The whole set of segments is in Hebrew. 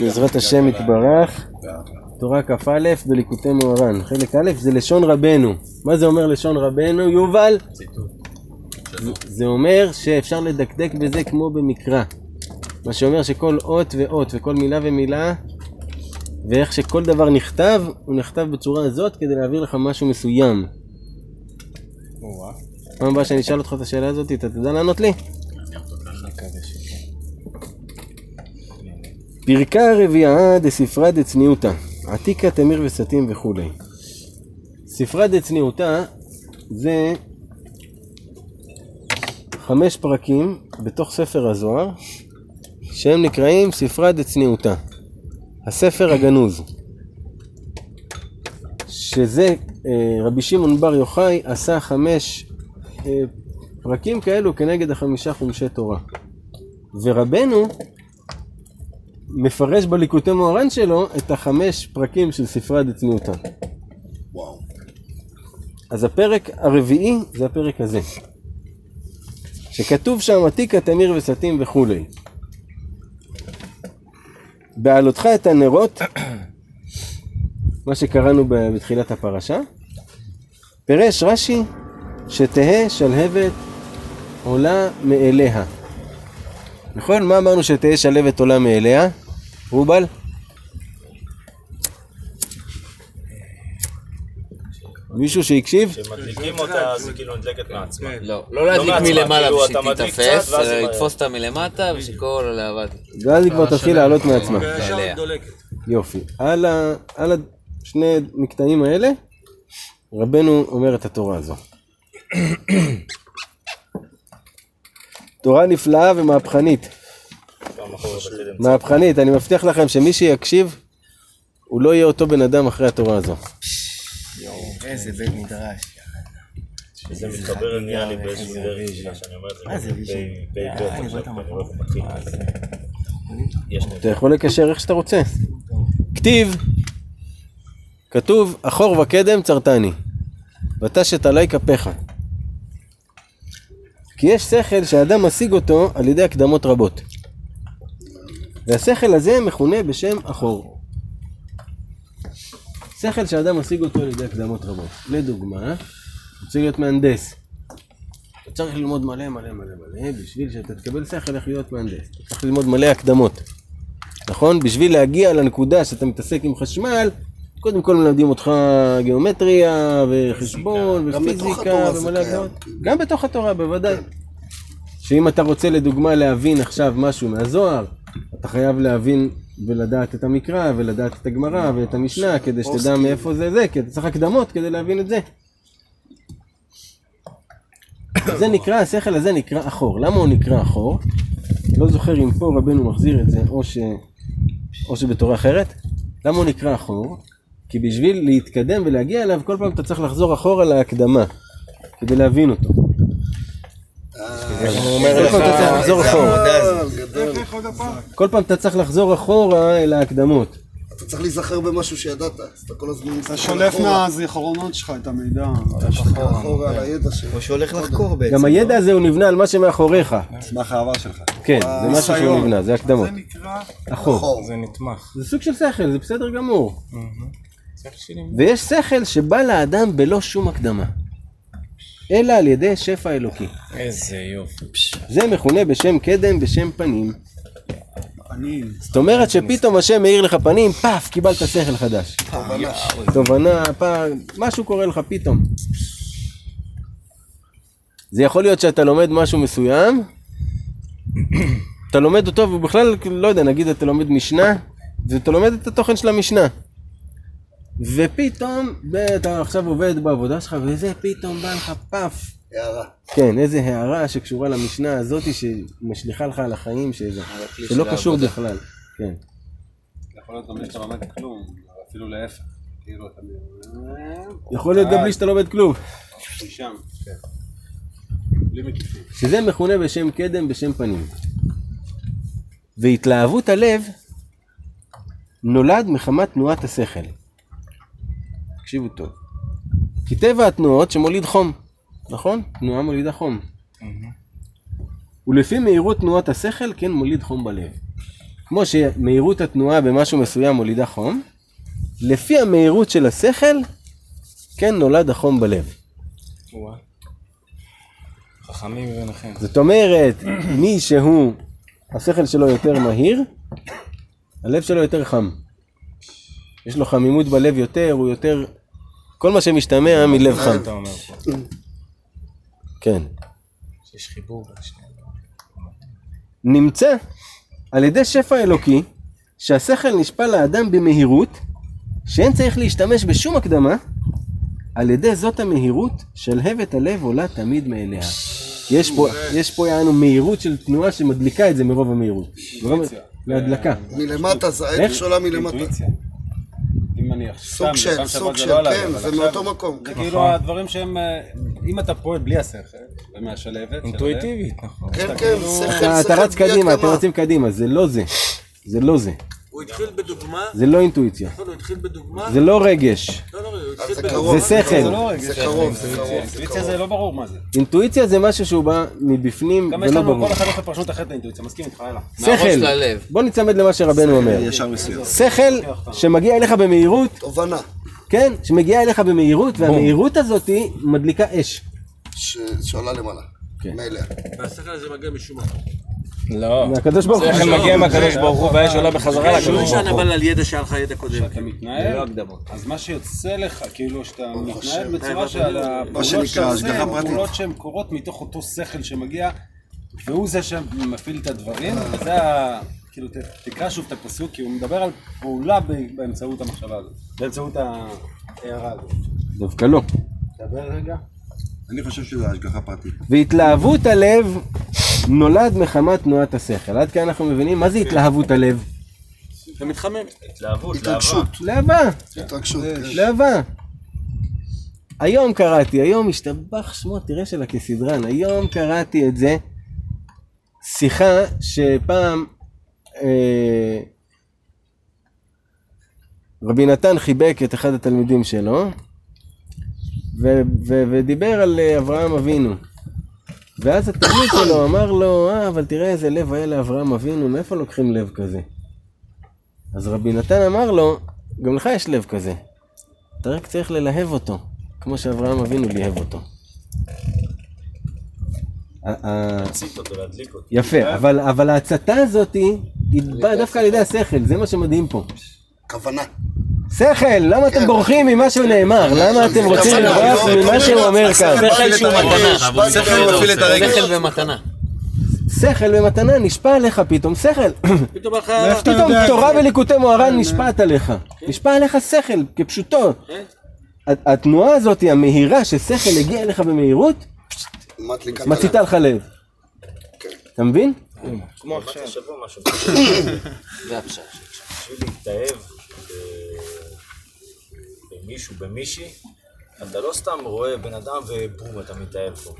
בעזרת השם יתברך, תורה כ"א בליקוטי מוהר"ן. חלק א' זה לשון רבנו. מה זה אומר לשון רבנו, יובל? זה אומר שאפשר לדקדק בזה כמו במקרא. מה שאומר שכל אות ואות וכל מילה ומילה ואיך שכל דבר נכתב, הוא נכתב בצורה הזאת כדי להעביר לך משהו מסוים. פעם הבאה שאני אשאל אותך את השאלה הזאת, אתה תדע לענות לי? פרקה רביעה דספרה דצניעותא, עתיקה תמיר וסתים וכולי. ספרה דצניעותא זה חמש פרקים בתוך ספר הזוהר שהם נקראים ספרה דצניעותא, הספר הגנוז. שזה אה, רבי שמעון בר יוחאי עשה חמש אה, פרקים כאלו כנגד החמישה חומשי תורה. ורבנו מפרש בליקוטי מוהר"ן שלו את החמש פרקים של ספרה דצניעותא. וואו. אז הפרק הרביעי זה הפרק הזה. שכתוב שם עתיקה תמיר וסתים וכולי. בעלותך את הנרות, מה שקראנו בתחילת הפרשה, פירש רש"י שתהא שלהבת עולה מאליה. נכון? מה אמרנו שתהא שלהבת עולה מאליה? רובל? מישהו שהקשיב? כשמדליקים אותה זה כאילו נדלקת מעצמה. לא, לא להדליק מעצמה, מלמעלה כאילו, אתה מדליק ושתיתפס, קצת, ואז אלא היא- לתפוס אותה מלמטה ושכל הלהבה ואז היא כבר תתחיל לעלות מעצמה. יופי. על השני מקטעים האלה, רבנו אומר את התורה הזו. תורה נפלאה ומהפכנית. מהפכנית, אני מבטיח לכם שמי שיקשיב, הוא לא יהיה אותו בן אדם אחרי התורה הזו. איזה בית מדרש. זה מתחבר נראה לי באיזשהו דרך, שאני אומר את זה. אתה יכול לקשר איך שאתה רוצה. כתיב, כתוב, אחור וקדם צרתני, ותשת עלי כפיך. כי יש שכל שהאדם משיג אותו על ידי הקדמות רבות. והשכל הזה מכונה בשם אחור. שכל שאדם משיג אותו על ידי הקדמות רבות. לדוגמה, רוצה להיות מהנדס. אתה צריך ללמוד מלא מלא מלא מלא בשביל שאתה תקבל שכל איך להיות מהנדס. אתה צריך ללמוד מלא הקדמות. נכון? בשביל להגיע לנקודה שאתה מתעסק עם חשמל, קודם כל מלמדים אותך גיאומטריה וחשבון ופיזיקה ומלא. הקדמות. גם בתוך התורה, בוודאי. שאם אתה רוצה לדוגמה להבין עכשיו משהו מהזוהר, אתה חייב להבין ולדעת את המקרא ולדעת את הגמרא ואת המשנה כדי שתדע מאיפה זה זה, כי אתה צריך הקדמות כדי להבין את זה. זה נקרא, השכל הזה נקרא אחור. למה הוא נקרא אחור? לא זוכר אם פה רבנו מחזיר את זה או, ש... או שבתורה אחרת. למה הוא נקרא אחור? כי בשביל להתקדם ולהגיע אליו כל פעם אתה צריך לחזור אחורה להקדמה כדי להבין אותו. הוא אומר כל פעם אתה צריך לחזור אחורה. זה. אתה אל ההקדמות. אתה צריך להיזכר במשהו שידעת, אז אתה כל הזמן אתה שולף מהזיכרונות שלך את המידע. מסתכל אחורה על הידע שלך. או שהולך לחקור בעצם. גם הידע הזה הוא נבנה על מה שמאחוריך. סמך העבר שלך. כן, זה משהו שהוא. נבנה, זה הקדמות. נקרא... אחור. אחור. זה נתמך. זה סוג של שכל, זה בסדר גמור. ויש שכל שבא לאדם בלא שום הקדמה. אלא על ידי שפע אלוקי. איזה יופי. זה מכונה בשם קדם, בשם פנים. זאת אומרת שפתאום השם מאיר לך פנים, פאף, קיבלת שכל חדש. תובנה, פאף, משהו קורה לך פתאום. זה יכול להיות שאתה לומד משהו מסוים, אתה לומד אותו ובכלל, לא יודע, נגיד אתה לומד משנה, ואתה לומד את התוכן של המשנה. ופתאום, אתה עכשיו עובד בעבודה שלך, וזה פתאום בא לך פאף. הערה. כן, איזה הערה שקשורה למשנה הזאת שמשליכה לך על החיים, שזה, שלא קשור בכלל. כן. יכול להיות גם בלי שאתה לומד כלום, אפילו להפך. כאילו. יכול להיות גם בלי שאתה לומד כלום. כן. שזה מכונה בשם קדם, בשם פנים. והתלהבות הלב נולד מחמת תנועת השכל. תקשיבו טוב. כי טבע התנועות שמוליד חום, נכון? תנועה מולידה חום. ולפי מהירות תנועת השכל כן מוליד חום בלב. כמו שמהירות התנועה במשהו מסוים מולידה חום, לפי המהירות של השכל, כן נולד החום בלב. חכמים ביניכם. זאת אומרת, מי שהוא, השכל שלו יותר מהיר, הלב שלו יותר חם. יש לו חמימות בלב יותר, הוא יותר... כל מה שמשתמע מלב חם. כן. שיש חיבור בין שניהם. נמצא על ידי שפע אלוקי שהשכל נשפע לאדם במהירות שאין צריך להשתמש בשום הקדמה על ידי זאת המהירות שלהבת הלב עולה תמיד מאליה. יש פה, יש פה יענו מהירות של תנועה שמדליקה את זה מרוב המהירות. מרוב- מהדלקה. מלמטה, זה איך? האש עולה מלמטה. נניח, סוג סתם, של, סוג של, לא עליי, כן, אבל זה מאותו מקום. זה כן. כאילו הדברים שהם, אה, אם אתה פועל בלי השכל ומהשלבת, אינטואיטיבית, נכון. כן, כן, כאילו- שכל, אתה, אתה שכל רץ בלי קדימה, אתם הקדמה. רצים קדימה, זה לא זה. זה לא זה. הוא התחיל בדוגמה, זה לא אינטואיציה. נכון, הוא התחיל בדוגמה, זה לא רגש. לא, לא, הוא התחיל זה בדוגמה. זה שכל. זה לא קרוב, זה קרוב, אינטואיציה זה. לא ברור מה זה. אינטואיציה זה משהו שהוא בא מבפנים גם יש ולא לנו, ברור. כל אחד לו פרשנות אחרת לאינטואיציה, מסכים איתך, יאללה. שכל. בוא נצמד למה שרבנו אומר. שכל שמגיע אליך במהירות, תובנה, כן, שמגיע אליך במהירות, והמהירות הזאת מדליקה אש. ש- שעולה למעלה. כן. מאליה. והשכל הזה מגיע משום מקום. לא. מהקדוש ברוך הוא. מגיע מהקדוש ברוך הוא והאש עולה בחזרה לא לקדוש נשען ברוך הוא. אבל על ידע שהיה לך ידע קודם. כשאתה מתנהל, אז מה שיוצא לך, כאילו שאתה מתנהל בצורה מה שעל הפעולות שאתה עושה, הן. פעולות שהן קורות מתוך אותו שכל שמגיע, והוא זה שמפעיל את הדברים, וזה ה... כאילו, תקרא שוב את הפסוק, כי הוא מדבר על פעולה באמצעות המחשבה הזאת, באמצעות ההערה הזאת. דווקא לא. דבר רגע. אני חושב שזה השגחה פרטית. והתלהבות הלב נולד מחמת תנועת השכל. עד כאן אנחנו מבינים מה זה התלהבות הלב. אתה מתחמם. התלהבות, להבה. התרגשות, להבה, התרגשות. כן. להבה. היום קראתי, היום השתבח שמו, תראה שלה כסדרן, היום קראתי את זה, שיחה שפעם אה, רבי נתן חיבק את אחד התלמידים שלו, ו- ו- ודיבר על אה, אברהם אבינו. ואז התלמיד שלו אמר לו, אה, אבל תראה איזה לב היה לאברהם אבינו, מאיפה לוקחים לב כזה? אז רבי נתן אמר לו, גם לך יש לב כזה. אתה רק צריך ללהב אותו, כמו שאברהם אבינו ליהב אותו. יפה, אבל, ההצתה הזאת היא דווקא על ידי השכל, זה מה שמדהים פה. כוונה. שכל, למה אתם בורחים ממה שנאמר? למה אתם רוצים לברוח ממה שהוא אומר כאן? שכל שהוא מפעיל את הרגש. שכל ומתנה. שכל במתנה נשפע עליך פתאום, שכל. פתאום תורה וליקוטי מוהר"ן נשפעת עליך. נשפע עליך שכל, כפשוטו. התנועה הזאת, המהירה, ששכל הגיע אליך במהירות. מציתה לך לב. אתה מבין? כמו עכשיו. זה הפשט. בשביל להתאהב ב- במישהו, במישהי, אתה לא סתם רואה בן אדם ובום, אתה מתאהב בו.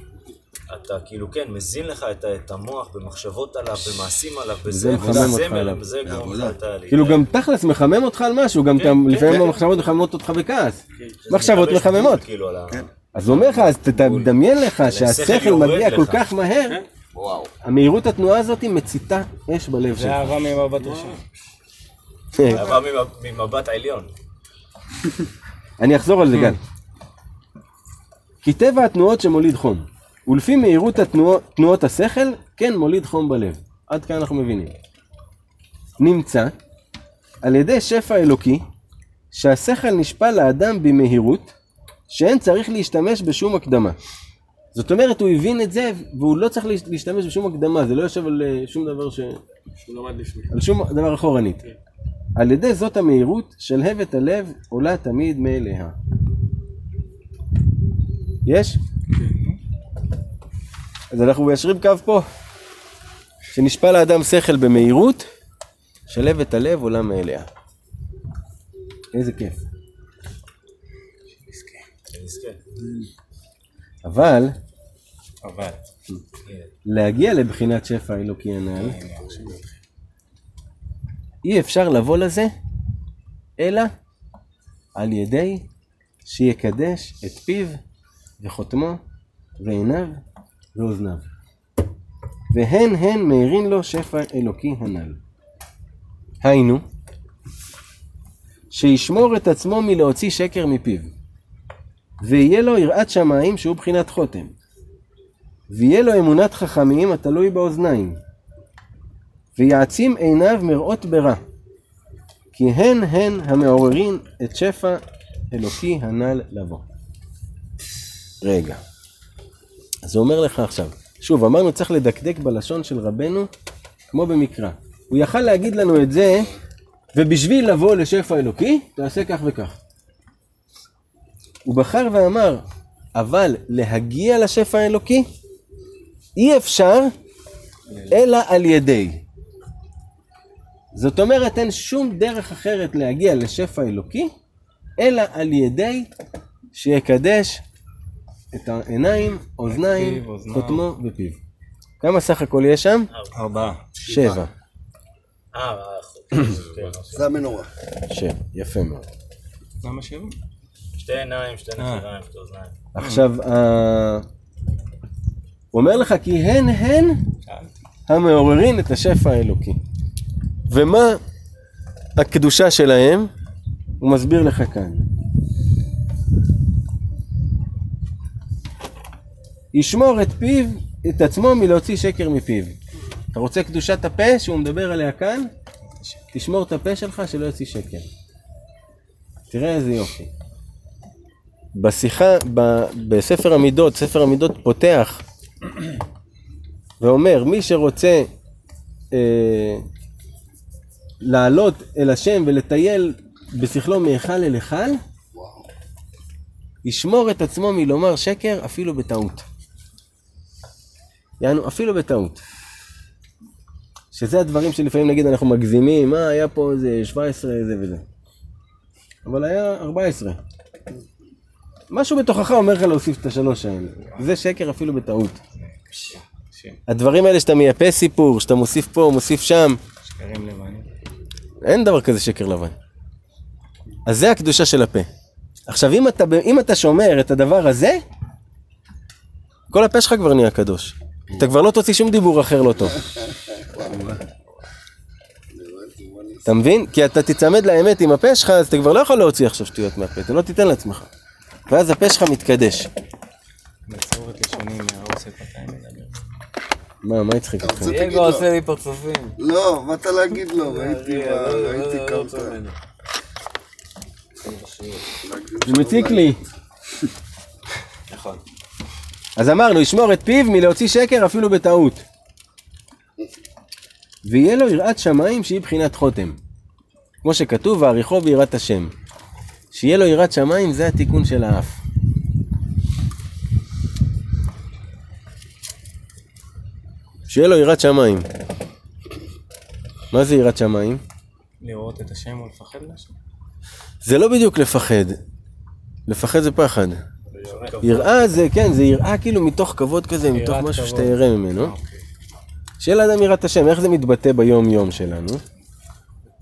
אתה כאילו, כן, מזין לך את, את המוח במחשבות עליו, במעשים עליו, וזה בזה, בזמר, עליו. בזה גורם לך את ה... כאילו גם תכלס מחמם אותך על משהו, גם אתה לפעמים המחשבות מחממות אותך בכעס. מחשבות מתלבש מחממות. כאילו על ה... אז הוא אומר לך, אז תדמיין לך שהשכל מגיע. כל כך מהר, וואו. המהירות התנועה הזאת מציתה אש בלב זה שלך. אהבה ממבט ראשון. אהבה ממב- ממבט עליון. אני אחזור על זה גל. כי טבע התנועות שמוליד חום, ולפי מהירות תנועות השכל, כן מוליד חום בלב. עד כאן אנחנו מבינים. נמצא על ידי שפע אלוקי, שהשכל נשפע לאדם במהירות, שאין צריך להשתמש בשום הקדמה. זאת אומרת, הוא הבין את זה, והוא לא צריך להש- להשתמש בשום הקדמה, זה לא יושב על אה, שום דבר ש... שהוא למד לפני. על שום דבר אחורנית. על ידי זאת המהירות שלהבת הלב עולה תמיד מאליה. יש? אז אנחנו מיישרים קו פה. שנשפע לאדם שכל במהירות, שלהבת הלב עולה מאליה. איזה כיף. אבל, אבל. להגיע לבחינת שפע אלוקי הנ"ל, אי אפשר לבוא לזה, אלא על ידי שיקדש את פיו וחותמו ועיניו ואוזניו. והן הן מאירין לו שפע אלוקי הנ"ל. היינו, שישמור את עצמו מלהוציא שקר מפיו, ויהיה לו יראת שמיים שהוא בחינת חותם, ויהיה לו אמונת חכמים התלוי באוזניים, ויעצים עיניו מראות ברע, כי הן הן המעוררין את שפע אלוקי הנ"ל לבוא. רגע. אז הוא אומר לך עכשיו, שוב, אמרנו צריך לדקדק בלשון של רבנו כמו במקרא. הוא יכל להגיד לנו את זה, ובשביל לבוא לשפע אלוקי, תעשה כך וכך. הוא בחר ואמר, אבל להגיע לשפע האלוקי, אי אפשר אלא על ידי. זאת אומרת, אין שום דרך אחרת להגיע לשפע אלוקי, אלא על ידי שיקדש את העיניים, אוזניים. חותמו ופיו. כמה סך הכל יש שם? ארבעה. שבע. אה, זה המנורה. שבע, יפה מאוד. למה שבע? שתי עיניים, שתי נחיריים, שתי אוזניים. עכשיו, הוא אומר לך כי הן הן המעוררין את השפע האלוקי. ומה הקדושה שלהם? הוא מסביר לך כאן. ישמור את פיו, את עצמו מלהוציא שקר מפיו. אתה רוצה קדושת הפה שהוא מדבר עליה כאן? תשמור את הפה שלך שלא יוציא שקר. תראה איזה יופי. בשיחה, ב, בספר המידות, ספר המידות פותח ואומר, מי שרוצה אה, לעלות אל השם ולטייל בשכלו מהיכל אל היכל, ישמור את עצמו מלומר שקר אפילו בטעות. יענו, אפילו בטעות. שזה הדברים שלפעמים נגיד אנחנו מגזימים, מה היה פה איזה 17 זה וזה. אבל היה 14. משהו בתוכך אומר לך להוסיף את השלוש האלה. זה שקר אפילו בטעות. הדברים האלה שאתה מייפה סיפור, שאתה מוסיף פה, מוסיף שם, שקרים לבנים. אין דבר כזה שקר לבן. אז זה הקדושה של הפה. עכשיו, אם אתה, אם אתה שומר את הדבר הזה, כל הפה שלך כבר נהיה קדוש. אתה כבר לא תוציא שום דיבור אחר לא טוב. אתה מבין? כי אתה תיצמד לאמת עם הפה שלך, אז אתה כבר לא יכול להוציא עכשיו שטויות מהפה, אתה לא תיתן לעצמך. ואז הפה שלך מתקדש. מה, מה הצחיק אתה אותך? דייגו. עושה לי פרצופים. לא, באת להגיד לו, ראיתי מה- ממנו. זה מציק לי. נכון. אז אמרנו, ישמור את פיו מלהוציא שקר אפילו בטעות. ויהיה לו יראת שמיים שהיא בחינת חותם. כמו שכתוב, ועריכו ביראת השם. שיהיה לו יראת שמיים זה התיקון של האף. שיהיה לו יראת שמיים. מה זה יראת שמיים? לראות את השם ולפחד מהשם. זה לא בדיוק לפחד. לפחד זה פחד. יראה זה, כן, זה יראה כאילו מתוך כבוד כזה, מתוך משהו שאתה. ירא ממנו. שיהיה לאדם יראת השם, איך זה מתבטא ביום יום שלנו?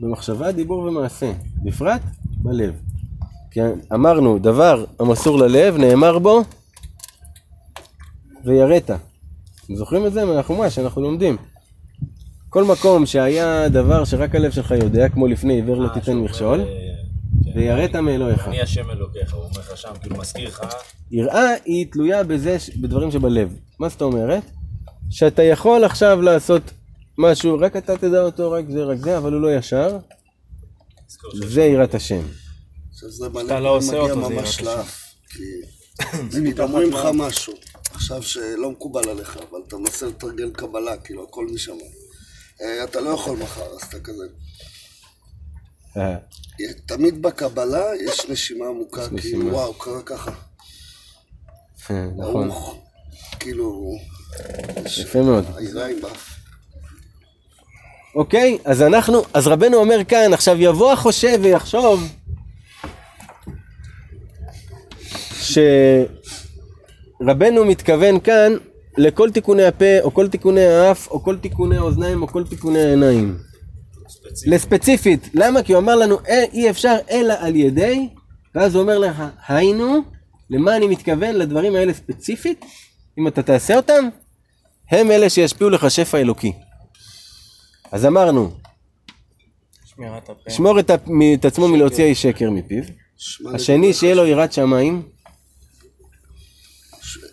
במחשבה, דיבור ומעשה, בפרט בלב. כי אמרנו, דבר המסור ללב, נאמר בו, ויראת. זוכרים את זה מהחומש שאנחנו לומדים? כל מקום שהיה דבר שרק הלב שלך יודע, כמו לפני עיוור לא אה, תיתן מכשול, אומר, אה, כן. ויראת מאלוהיך. אני השם אלוקיך, הוא אומר לך שם, כאילו מזכיר לך, יראה היא תלויה בזה, בדברים שבלב. מה זאת אומרת? שאתה יכול עכשיו לעשות משהו, רק אתה תדע אותו, רק זה, רק זה, אבל הוא לא ישר, זה יראת השם. עכשיו זה מלא אתה לא מגיע ממש לאף. כי נגיד אומרים לך משהו, עכשיו שלא מקובל עליך, אבל אתה מנסה לתרגל קבלה, כאילו הכל משם. אה, אתה לא יכול מחר, אז אתה כזה. אה, תמיד בקבלה יש נשימה עמוקה, כאילו. וואו, קרה ככה. נכון, כאילו, יפה מאוד. באף. אוקיי, אז אנחנו, אז רבנו אומר כאן, עכשיו יבוא החושב ויחשוב שרבנו מתכוון כאן לכל תיקוני הפה, או כל תיקוני האף, או כל תיקוני האוזניים, או כל תיקוני העיניים. ספציפי. לספציפית. למה? כי הוא אמר לנו "אה, אי אפשר אלא על ידי, ואז הוא אומר לך, היינו, למה אני מתכוון לדברים האלה ספציפית? אם אתה תעשה אותם, הם אלה שישפיעו לך שפע אלוקי. אז אמרנו. לשמור את, הפ- את עצמו מלהוציא האיש שקר מפיו. השני, שיהיה לו יראת שמיים,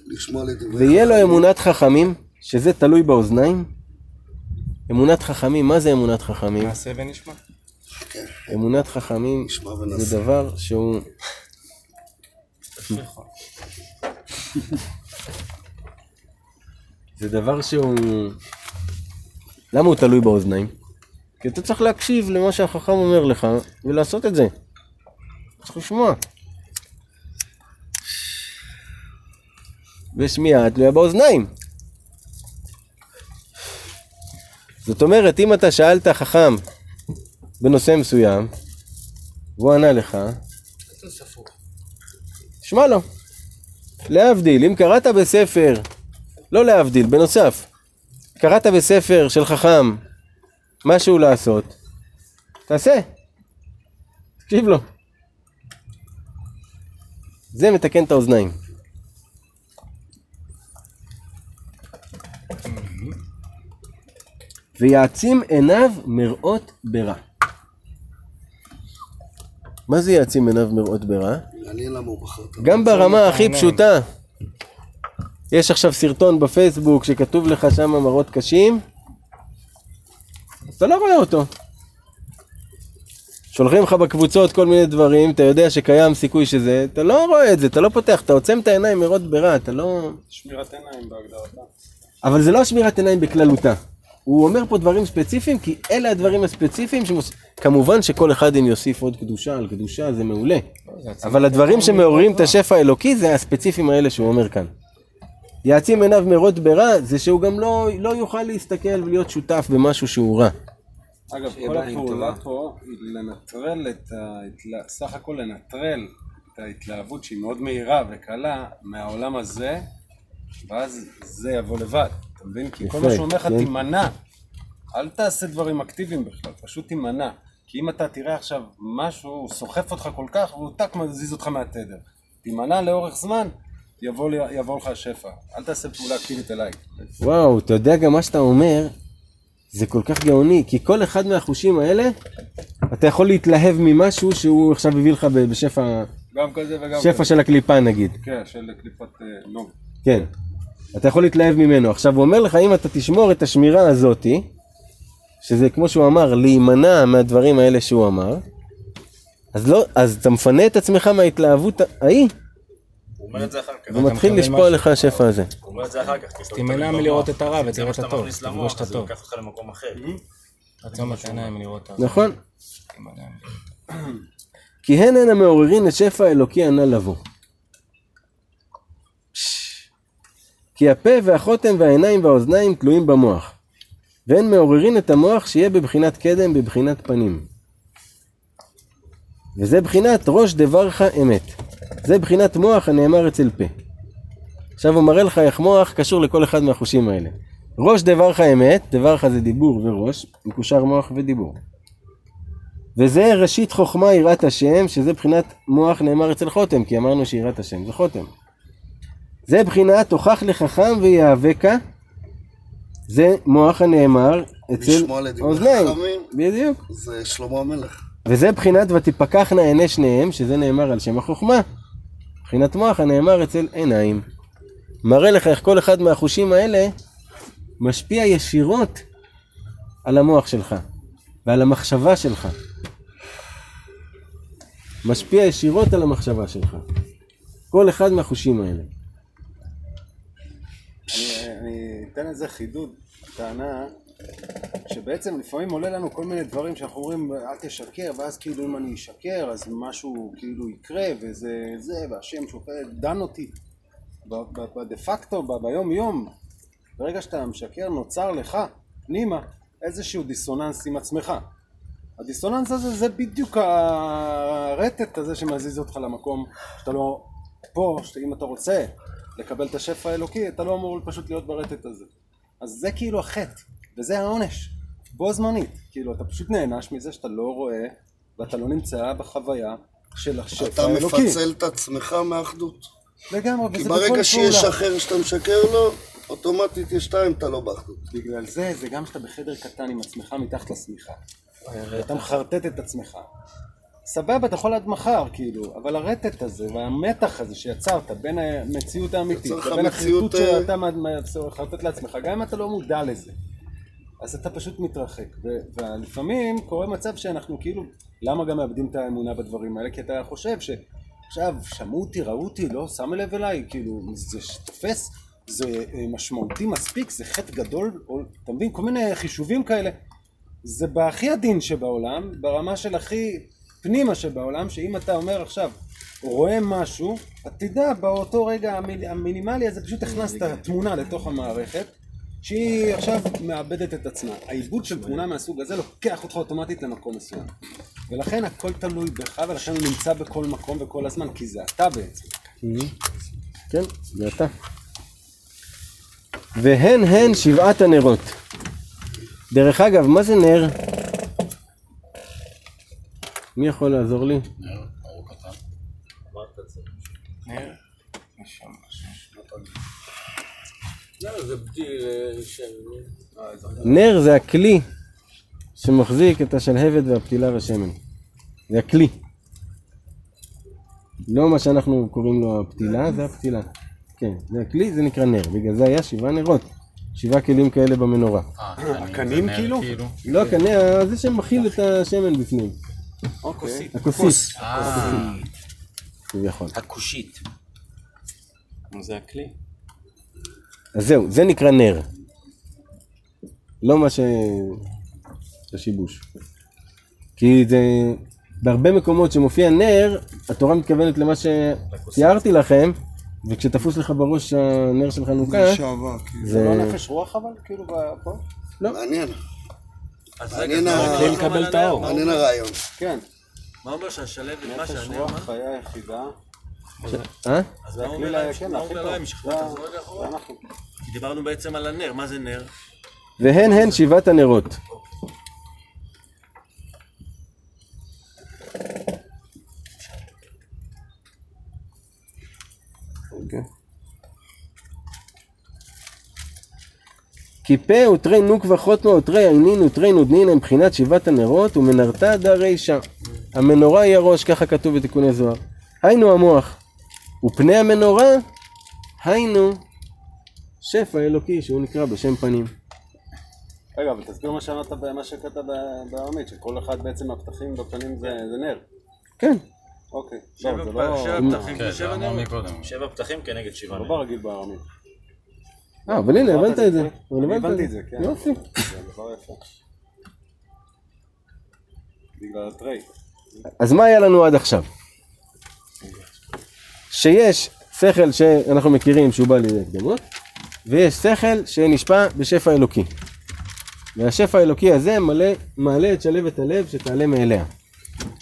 לשמוע לדבריך. ויהיה לו אמונת חכמים, שזה תלוי באוזניים. אמונת חכמים, מה זה אמונת חכמים? נעשה ונשמע. אמונת חכמים זה. דבר שהוא... זה דבר שהוא... למה הוא תלוי באוזניים? כי אתה צריך להקשיב למה שהחכם אומר לך ולעשות את זה. צריך לשמוע. ושמיעה תלויה באוזניים. זאת אומרת, אם אתה שאלת חכם בנושא מסוים, והוא ענה לך, שמע לו. להבדיל, אם קראת בספר, לא להבדיל, בנוסף, קראת בספר של חכם משהו לעשות, תעשה. תקשיב לו. זה מתקן את האוזניים. ויעצים עיניו מראות ברע. מה זה יעצים עיניו מראות ברע? גם ברמה הכי פשוטה. יש עכשיו סרטון בפייסבוק שכתוב לך שם מראות קשים, אתה לא רואה אותו. שולחים לך בקבוצות כל מיני דברים, אתה יודע שקיים סיכוי שזה, אתה לא רואה את זה, אתה לא פותח, אתה עוצם את העיניים מראות ברע, אתה לא... שמירת עיניים בהגדרתה. אבל זה לא שמירת עיניים בכללותה. הוא אומר פה דברים ספציפיים, כי אלה הדברים הספציפיים שמוס... כמובן שכל אחד אם יוסיף עוד קדושה על קדושה זה מעולה. אבל הדברים שמעוררים את השפע האלוקי זה הספציפיים האלה שהוא אומר כאן. יעצים עיניו מרות ברע, זה שהוא גם לא, לא יוכל להסתכל ולהיות שותף במשהו שהוא רע. אגב, כל הפעולה פה היא לנטרל את ה... סך הכל לנטרל את ההתלהבות שהיא מאוד מהירה וקלה מהעולם הזה, ואז זה יבוא לבד, אתה מבין? כי כל מה שהוא אומר לך כן. תימנע, אל תעשה דברים אקטיביים בכלל, פשוט תימנע. כי אם אתה תראה עכשיו משהו, הוא סוחף אותך כל כך והוא טק מזיז אותך מהתדר. תימנע לאורך זמן, יבוא, לי- יבוא לך שפע. אל תעשה פעולה אקטיבית אליי. וואו, אתה יודע גם מה שאתה אומר, זה כל כך גאוני, כי כל אחד מהחושים האלה, אתה יכול להתלהב ממשהו שהוא עכשיו הביא לך בשפע גם כזה וגם שפע כזה. של הקליפה נגיד. כן, של קליפת אה, נוג. כן. אתה יכול להתלהב ממנו. עכשיו הוא אומר לך, אם אתה תשמור את השמירה הזאתי, שזה כמו שהוא אמר, להימנע מהדברים האלה שהוא אמר, אז לא, אז אתה מפנה את עצמך מההתלהבות ההיא, הוא אומר את זה אחר כך. ומתחיל מקבל לשפוע. לך השפע הזה. הוא אומר את זה אחר כך. אתה תימנע מלראות. את הרע ותראה את הטוב. תפגוש את אז זה הטוב. לוקח אותך למקום אחר. עצום את העיניים לראות את הרע. נכון? כי הן הן המעוררין את שפע האלוקי הנ"ל לבוא. כי הפה והחותם והעיניים והאוזניים תלויים במוח. והן מעוררין את המוח שיהיה בבחינת קדם, בבחינת פנים. וזה בחינת ראש דברך אמת. זה בחינת מוח הנאמר אצל פה. עכשיו הוא מראה לך איך מוח קשור לכל אחד מהחושים האלה. ראש דברך אמת, דברך זה דיבור וראש, מקושר מוח ודיבור. וזה ראשית חוכמה יראת השם, שזה בחינת מוח נאמר אצל חותם, כי אמרנו שיראת השם זה חותם. זה בחינת הוכח לחכם ויהווקה, זה מוח הנאמר אצל אוזניים. בדיוק. זה שלמה המלך. וזה בחינת ותפקחנה עיני שניהם, שזה נאמר על שם החוכמה. בחינת מוח הנאמר אצל עיניים. מראה לך איך כל אחד מהחושים האלה משפיע ישירות על המוח שלך ועל המחשבה שלך. משפיע ישירות על המחשבה שלך. כל אחד מהחושים האלה. אני, אני אתן לזה חידוד, טענה, שבעצם לפעמים עולה לנו כל מיני דברים שאנחנו אומרים אל תשקר, ואז כאילו אם אני אשקר אז משהו כאילו יקרה וזה זה, והשם שופט דן אותי. בדה פקטו, ביום יום, ברגע שאתה משקר נוצר לך פנימה איזשהו דיסוננס עם עצמך. הדיסוננס הזה זה בדיוק הרטט הזה שמזיז אותך למקום שאתה לא פה, שאם אתה רוצה לקבל את השפע האלוקי אתה לא אמור פשוט להיות ברטט הזה. אז זה כאילו החטא, וזה העונש, בו זמנית, כאילו אתה פשוט נענש מזה שאתה לא רואה ואתה לא נמצא בחוויה של השפע אתה האלוקי. מפצל את עצמך מהאחדות. לגמרי, כי וזה בכל ברגע שיש פעולה. אחר שאתה משקר לו, אוטומטית יש שתיים, אתה לא באחדות. בגלל זה, זה גם שאתה בחדר קטן עם עצמך מתחת לשמיכה. אתה מחרטט את עצמך. סבבה, אתה יכול עד מחר, כאילו, אבל הרטט הזה והמתח הזה שיצרת בין המציאות האמיתית לבין החרטוט אה, שאתה מחרטט לעצמך, גם אם אתה לא מודע לזה, אז אתה פשוט מתרחק. ולפעמים קורה מצב שאנחנו כאילו, למה גם מאבדים את האמונה בדברים האלה? כי אתה חושב שעכשיו שמעו אותי, ראו אותי, לא שמו לב אליי, כאילו, זה תופס, זה אה, משמעותי מספיק, זה חטא גדול, או, אתה מבין? כל מיני חישובים כאלה. זה בהכי עדין שבעולם, ברמה של הכי פנימה שבעולם, שאם אתה אומר עכשיו, רואה משהו, תדע באותו רגע המיל- המינימלי הזה, פשוט הכנסת תמונה לתוך המערכת, שהיא עכשיו מאבדת את עצמה. העיבוד של תמונה מהסוג הזה לוקח אותך אוטומטית למקום מסוים. ולכן הכל תלוי בך, ולכן הוא נמצא בכל מקום וכל הזמן, כי זה אתה בעצם. כן, זה אתה. והן הן שבעת הנרות. דרך אגב, מה זה נר? מי יכול לעזור לי? אמרת את זה. לא, זה בדי... אה, של... נר זה הכלי שמחזיק את השלהבת והפתילה והשמן. זה הכלי. לא מה שאנחנו קוראים לו הפתילה, זה הפתילה. כן, זה הכלי, זה נקרא נר. בגלל זה היה שבעה נרות. שבעה כלים כאלה במנורה. הקנים כאילו? לא הקנה, זה שמכיל את השמן בפנים. אוקיי. הכוסית. אה, כביכול. הכושית. זה הכלי. אז זהו, זה נקרא נר. לא מה ש... השיבוש. כי זה... בהרבה מקומות שמופיע נר, התורה מתכוונת למה שתיארתי לכם, וכשתפוס לך בראש הנר של חנוכה, שעבר, כאילו. זה לא. נפש רוח אבל? כאילו פה? אז מעניין רגע, ה- מה אומר לקבל את האור. מעניין הרעיון. כן. מה אומר שהשלבת, מה נפש שהנר, רוח מה? חיה יחידה. אה? אז מה אומר להם? כן, אחורה? כי דיברנו בעצם על הנר, מה זה נר? והן הן שבעת הנרות. כי פה ותרי נוקבה חותמה ותרי עינין ותרי נודנין הם מבחינת שבעת הנרות ומנרתה דה רישא. המנורה היא הראש, ככה כתוב בתיקוני זוהר. היינו המוח. ופני המנורה, היינו שפע אלוקי שהוא נקרא בשם פנים. רגע, אבל תסביר מה שאמרת במה שקראת ב- בארמית, שכל אחד בעצם מהפתחים בפנים זה זה נר. כן. אוקיי. שבע לא, לא... שבע פתחים. שבע כנגד שבעה לא נרות. ברגיל בארמית. אה, אבל הנה, הבנת את זה. הבנתי את זה, כן. יופי. זה דבר יפה. בגלל הטרי. אז מה היה לנו עד עכשיו? שיש שכל שאנחנו מכירים שהוא בא לידי הקדמות, ויש שכל שנשפע בשפע אלוקי. והשפע האלוקי הזה מלא, מעלה את שלבת הלב שתעלה מאליה.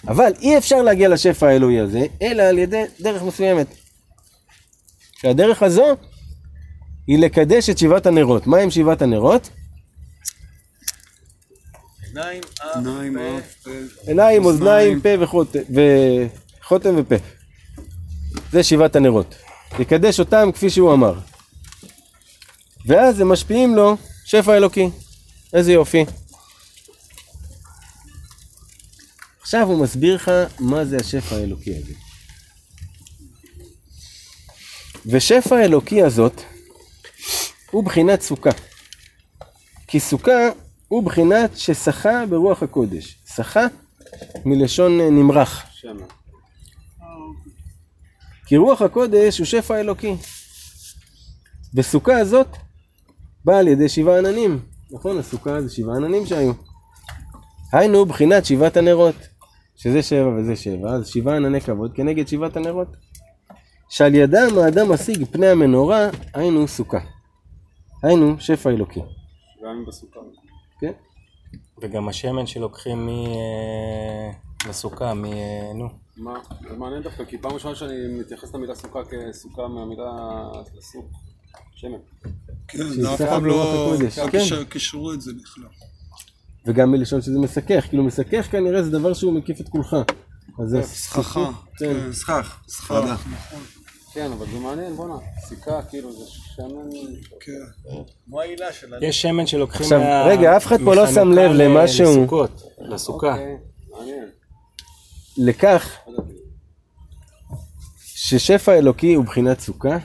אבל אי אפשר להגיע לשפע האלוהי הזה, אלא על ידי דרך מסוימת. שהדרך הזו היא לקדש את שבעת הנרות. מה הם שבעת הנרות? עיניים, אוזניים, פה וחותם, וחותם ופה. זה שבעת הנרות. יקדש אותם כפי שהוא אמר. ואז הם משפיעים לו שפע אלוקי. איזה יופי. עכשיו הוא מסביר לך מה זה השפע האלוקי הזה. ושפע האלוקי הזאת הוא בחינת סוכה. כי סוכה הוא בחינת ששחה ברוח הקודש. שחה מלשון נמרח. שמן. כי רוח הקודש הוא שפע אלוקי. וסוכה הזאת באה על ידי שבעה עננים. נכון, הסוכה זה שבעה עננים שהיו. היינו בחינת שבעת הנרות. שזה שבע וזה שבע, אז שבעה ענני כבוד כנגד שבעת הנרות. שעל ידם האדם משיג פני המנורה, היינו סוכה. היינו שפע אלוקי. גם אם בסוכה. כן? וגם השמן שלוקחים מ... אה, לסוכה, מ... אה, נו. מה? זה מעניין דווקא, כי פעם ראשונה שאני מתייחס למילה סוכה כסוכה מהמילה לסוק. שמן. כן, זה אף פעם לא לא כן. קישר- קישרו את זה בכלל. וגם מלשון שזה מסכך, כאילו מסכך כנראה זה דבר שהוא מקיף את כולך. אז זה סככה. כן. סכך. כן, אבל זה מעניין, בואנה, סיכה, כאילו, זה שמן... כמו העילה של הנר. יש שמן שלוקחים עכשיו, מה... רגע, אף אחד פה לא שם לב למשהו. לסוכות, לסוכה. אוקיי, מעניין. לכך ששפע אלוקי הוא בחינת סוכה.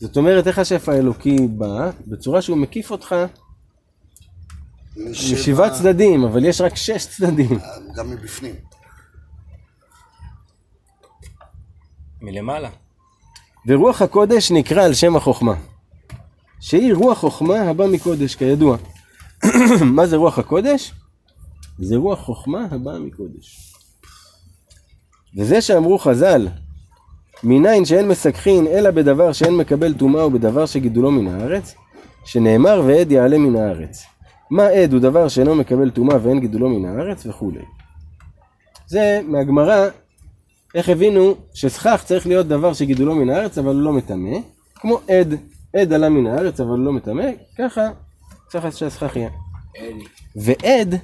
זאת אומרת, איך השפע האלוקי בא? בצורה שהוא מקיף אותך משבעה צדדים, אבל יש רק שש צדדים. גם מבפנים. מלמעלה. ורוח הקודש נקרא על שם החוכמה. שהיא רוח חוכמה הבא מקודש, כידוע. מה זה רוח הקודש? זה רוח חוכמה הבאה מקודש. וזה שאמרו חז"ל, מניין שאין מסככין אלא בדבר שאין מקבל טומאה ובדבר שגידולו מן הארץ, שנאמר ועד יעלה מן הארץ. מה עד הוא דבר שאינו מקבל טומאה ואין גידולו מן הארץ וכולי. זה מהגמרא, איך הבינו שסכך צריך להיות דבר שגידולו מן הארץ אבל הוא לא מטמא, כמו עד, עד עלה מן הארץ אבל הוא לא מטמא, ככה צריך שהסכך יהיה. ועד,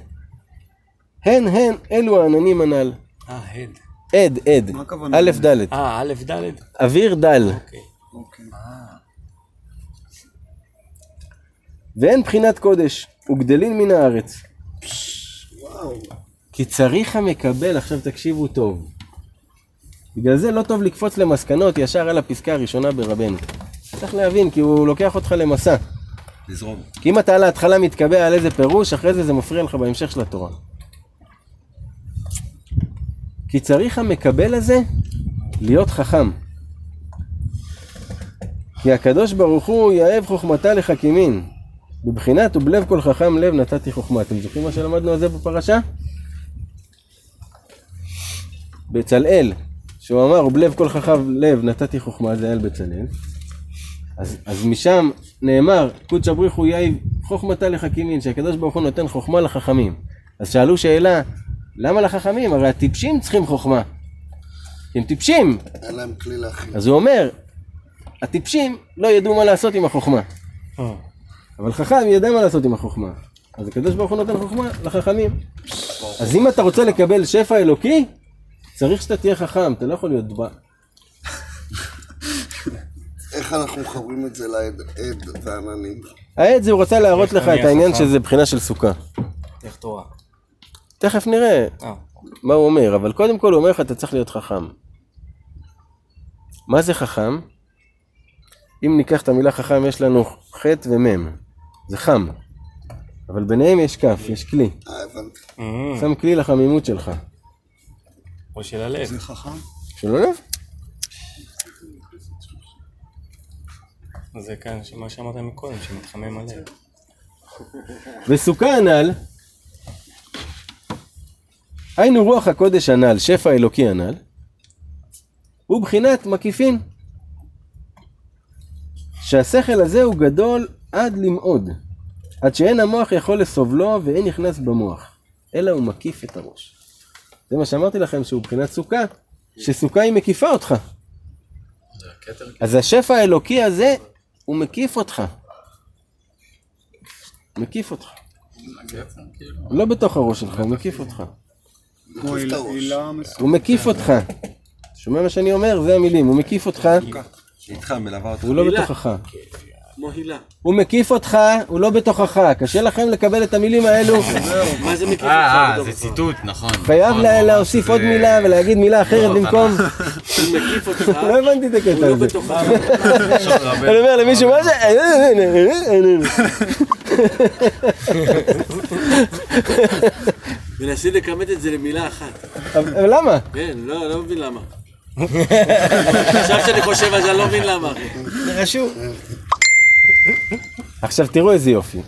הן הן אלו העננים הנ"ל. אה, הד. עד, עד, מה הכוונה? א' ד', אה, א' ד'? אוויר דל. אוקיי. אוקיי. ואין בחינת קודש, וגדלים מן הארץ. כי צריך המקבל, עכשיו תקשיבו טוב. בגלל זה לא טוב לקפוץ למסקנות ישר על הפסקה הראשונה ברבנו. צריך להבין, כי הוא לוקח אותך למסע. לזרום. כי אם אתה על ההתחלה מתקבע על איזה פירוש, אחרי זה זה מפריע לך בהמשך של התורה. כי צריך המקבל הזה להיות חכם. כי הקדוש ברוך הוא יאהב חוכמתה לחכימין. בבחינת ובלב כל חכם לב נתתי חוכמה. אתם זוכרים מה שלמדנו על זה בפרשה? בצלאל, שהוא אמר ובלב כל חכם לב נתתי חוכמה, זה היה על בצלאל. אז, אז משם נאמר, קודש הבריחו יאי חוכמתה לחכימין, שהקדוש ברוך הוא נותן חוכמה לחכמים. אז שאלו שאלה, למה לחכמים? הרי הטיפשים צריכים חוכמה. כי הם טיפשים. אין להם כלי להכין. אז הוא אומר, הטיפשים לא ידעו מה לעשות עם החוכמה. אה. אבל חכם ידע מה לעשות עם החוכמה. אז הקדוש ברוך הוא נותן חוכמה לחכמים. אז אם אתה רוצה לקבל שפע אלוקי, צריך שאתה תהיה חכם, אתה לא יכול להיות דבע. איך אנחנו מחברים את זה לעד עד ועננים? העד זה הוא רצה להראות לך את העניין. שזה בחינה של סוכה. איך תורה. תכף נראה אה. מה הוא אומר, אבל קודם כל הוא אומר לך אתה צריך להיות חכם. מה זה חכם? אם ניקח את המילה חכם יש לנו ח' ומ', זה חם. אבל ביניהם יש כף, יש כלי. אה, הבנתי. אה, שם כלי לחמימות שלך. או של הלב. זה חכם? של הלב? זה כאן, מה שאמרת מקודם, שמתחמם הלב. וסוכה הנ"ל, היינו רוח הקודש הנ"ל, שפע אלוקי הנ"ל, הוא בחינת מקיפין. שהשכל הזה הוא גדול עד למאוד, עד שאין המוח יכול לסובלו ואין נכנס במוח, אלא הוא מקיף את הראש. זה מה שאמרתי לכם שהוא בחינת סוכה, שסוכה היא מקיפה אותך. אז השפע האלוקי הזה, הוא מקיף אותך. מקיף אותך. לא בתוך הראש שלך, הוא מקיף אותך. הוא מקיף אותך. שומע מה שאני אומר? זה המילים. הוא מקיף אותך, איתך, מלווה אותך. הוא לא בתוכך. כמו הילה. הוא מקיף אותך, הוא לא בתוכך. קשה לכם לקבל את המילים האלו. מה זה מקיף אה, אותך? אה, זה ציטוט, נכון. חייב נכון, להוסיף עוד מילה ולהגיד מילה אחרת לא, במקום. הוא מקיף אותך, לא הבנתי את הקטע הוא לא הזה. בתוכך. אני אומר למישהו מה זה? מנסים לכמת את זה למילה אחת. אבל למה? כן, לא, לא מבין למה. עכשיו שאני חושב על זה, אני לא מבין למה. אחי. זה חשוב. עכשיו תראו איזה יופי.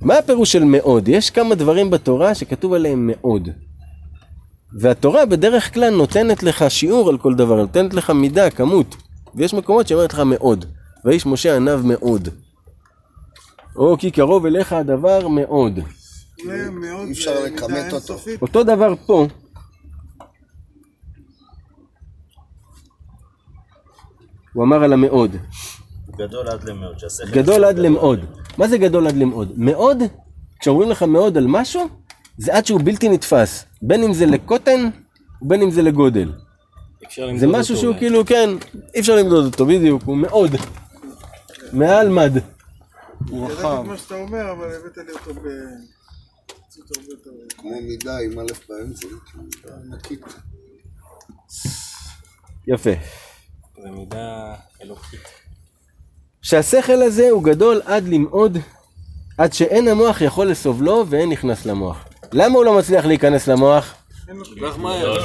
מה הפירוש של מאוד? יש כמה דברים בתורה שכתוב עליהם מאוד. והתורה בדרך כלל נותנת לך שיעור על כל דבר, נותנת לך מידה, כמות. ויש מקומות שאומרת לך מאוד. והאיש משה ענב מאוד. או כי קרוב אליך הדבר מאוד. מאוד, אי אפשר לכמת אותו. אותו דבר פה. הוא אמר על המאוד. גדול עד למאוד. גדול עד למאוד. מה זה גדול עד למאוד? מאוד, כשאומרים לך מאוד על משהו, זה עד שהוא בלתי נתפס. בין אם זה לקוטן, ובין אם זה לגודל. זה משהו שהוא. כאילו, כן, אי אפשר למדוד אותו, בדיוק, הוא מאוד. מעל מד. הוא רחב. את מה שאתה אומר, אבל הבאת לי אותו ב... כמו מידה עם א' באמצע, כאילו, ענקית. יפה. זה מידה אלוקית. שהשכל הזה הוא גדול עד למאוד, עד שאין המוח יכול לסובלו ואין נכנס למוח. למה הוא לא מצליח להיכנס למוח?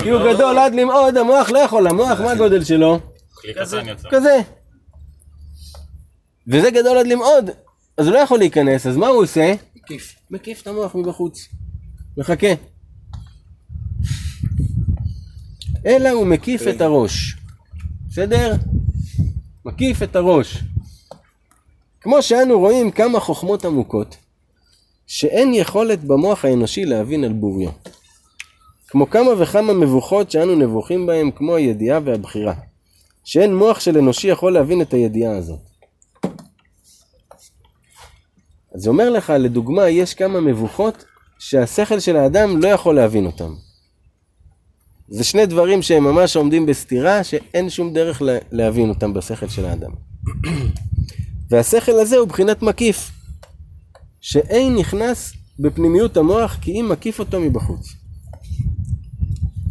כי הוא גדול עד למאוד, המוח לא יכול, המוח מה הגודל שלו? כזה. וזה גדול עד למאוד, אז הוא לא יכול להיכנס, אז מה הוא עושה? מקיף. מקיף את המוח מבחוץ. מחכה. אלא הוא מקיף את הראש. בסדר? מקיף את הראש. כמו שאנו רואים כמה חוכמות עמוקות, שאין יכולת במוח האנושי להבין על בוריו. כמו כמה וכמה מבוכות שאנו נבוכים בהם כמו הידיעה והבחירה. שאין מוח של אנושי יכול להבין את הידיעה הזאת. אז זה אומר לך, לדוגמה, יש כמה מבוכות שהשכל של האדם לא יכול להבין אותם. זה שני דברים שהם ממש עומדים בסתירה, שאין שום דרך לה- להבין אותם בשכל של האדם. והשכל הזה הוא בחינת מקיף, שאין נכנס בפנימיות המוח כי אם מקיף אותו מבחוץ.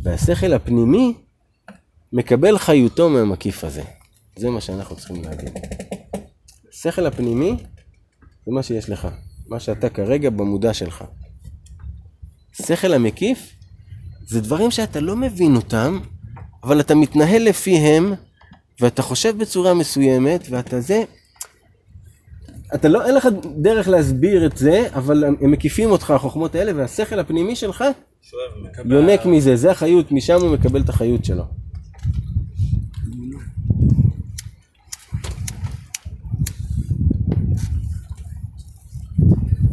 והשכל הפנימי מקבל חיותו מהמקיף הזה. זה מה שאנחנו צריכים להגיד. השכל הפנימי זה מה שיש לך, מה שאתה כרגע במודע שלך. שכל המקיף זה דברים שאתה לא מבין אותם, אבל אתה מתנהל לפיהם, ואתה חושב בצורה מסוימת, ואתה זה... אתה לא, אין לך דרך להסביר את זה, אבל הם מקיפים אותך, החוכמות האלה, והשכל הפנימי שלך שואב יונק מזה, זה החיות, משם הוא מקבל את החיות שלו.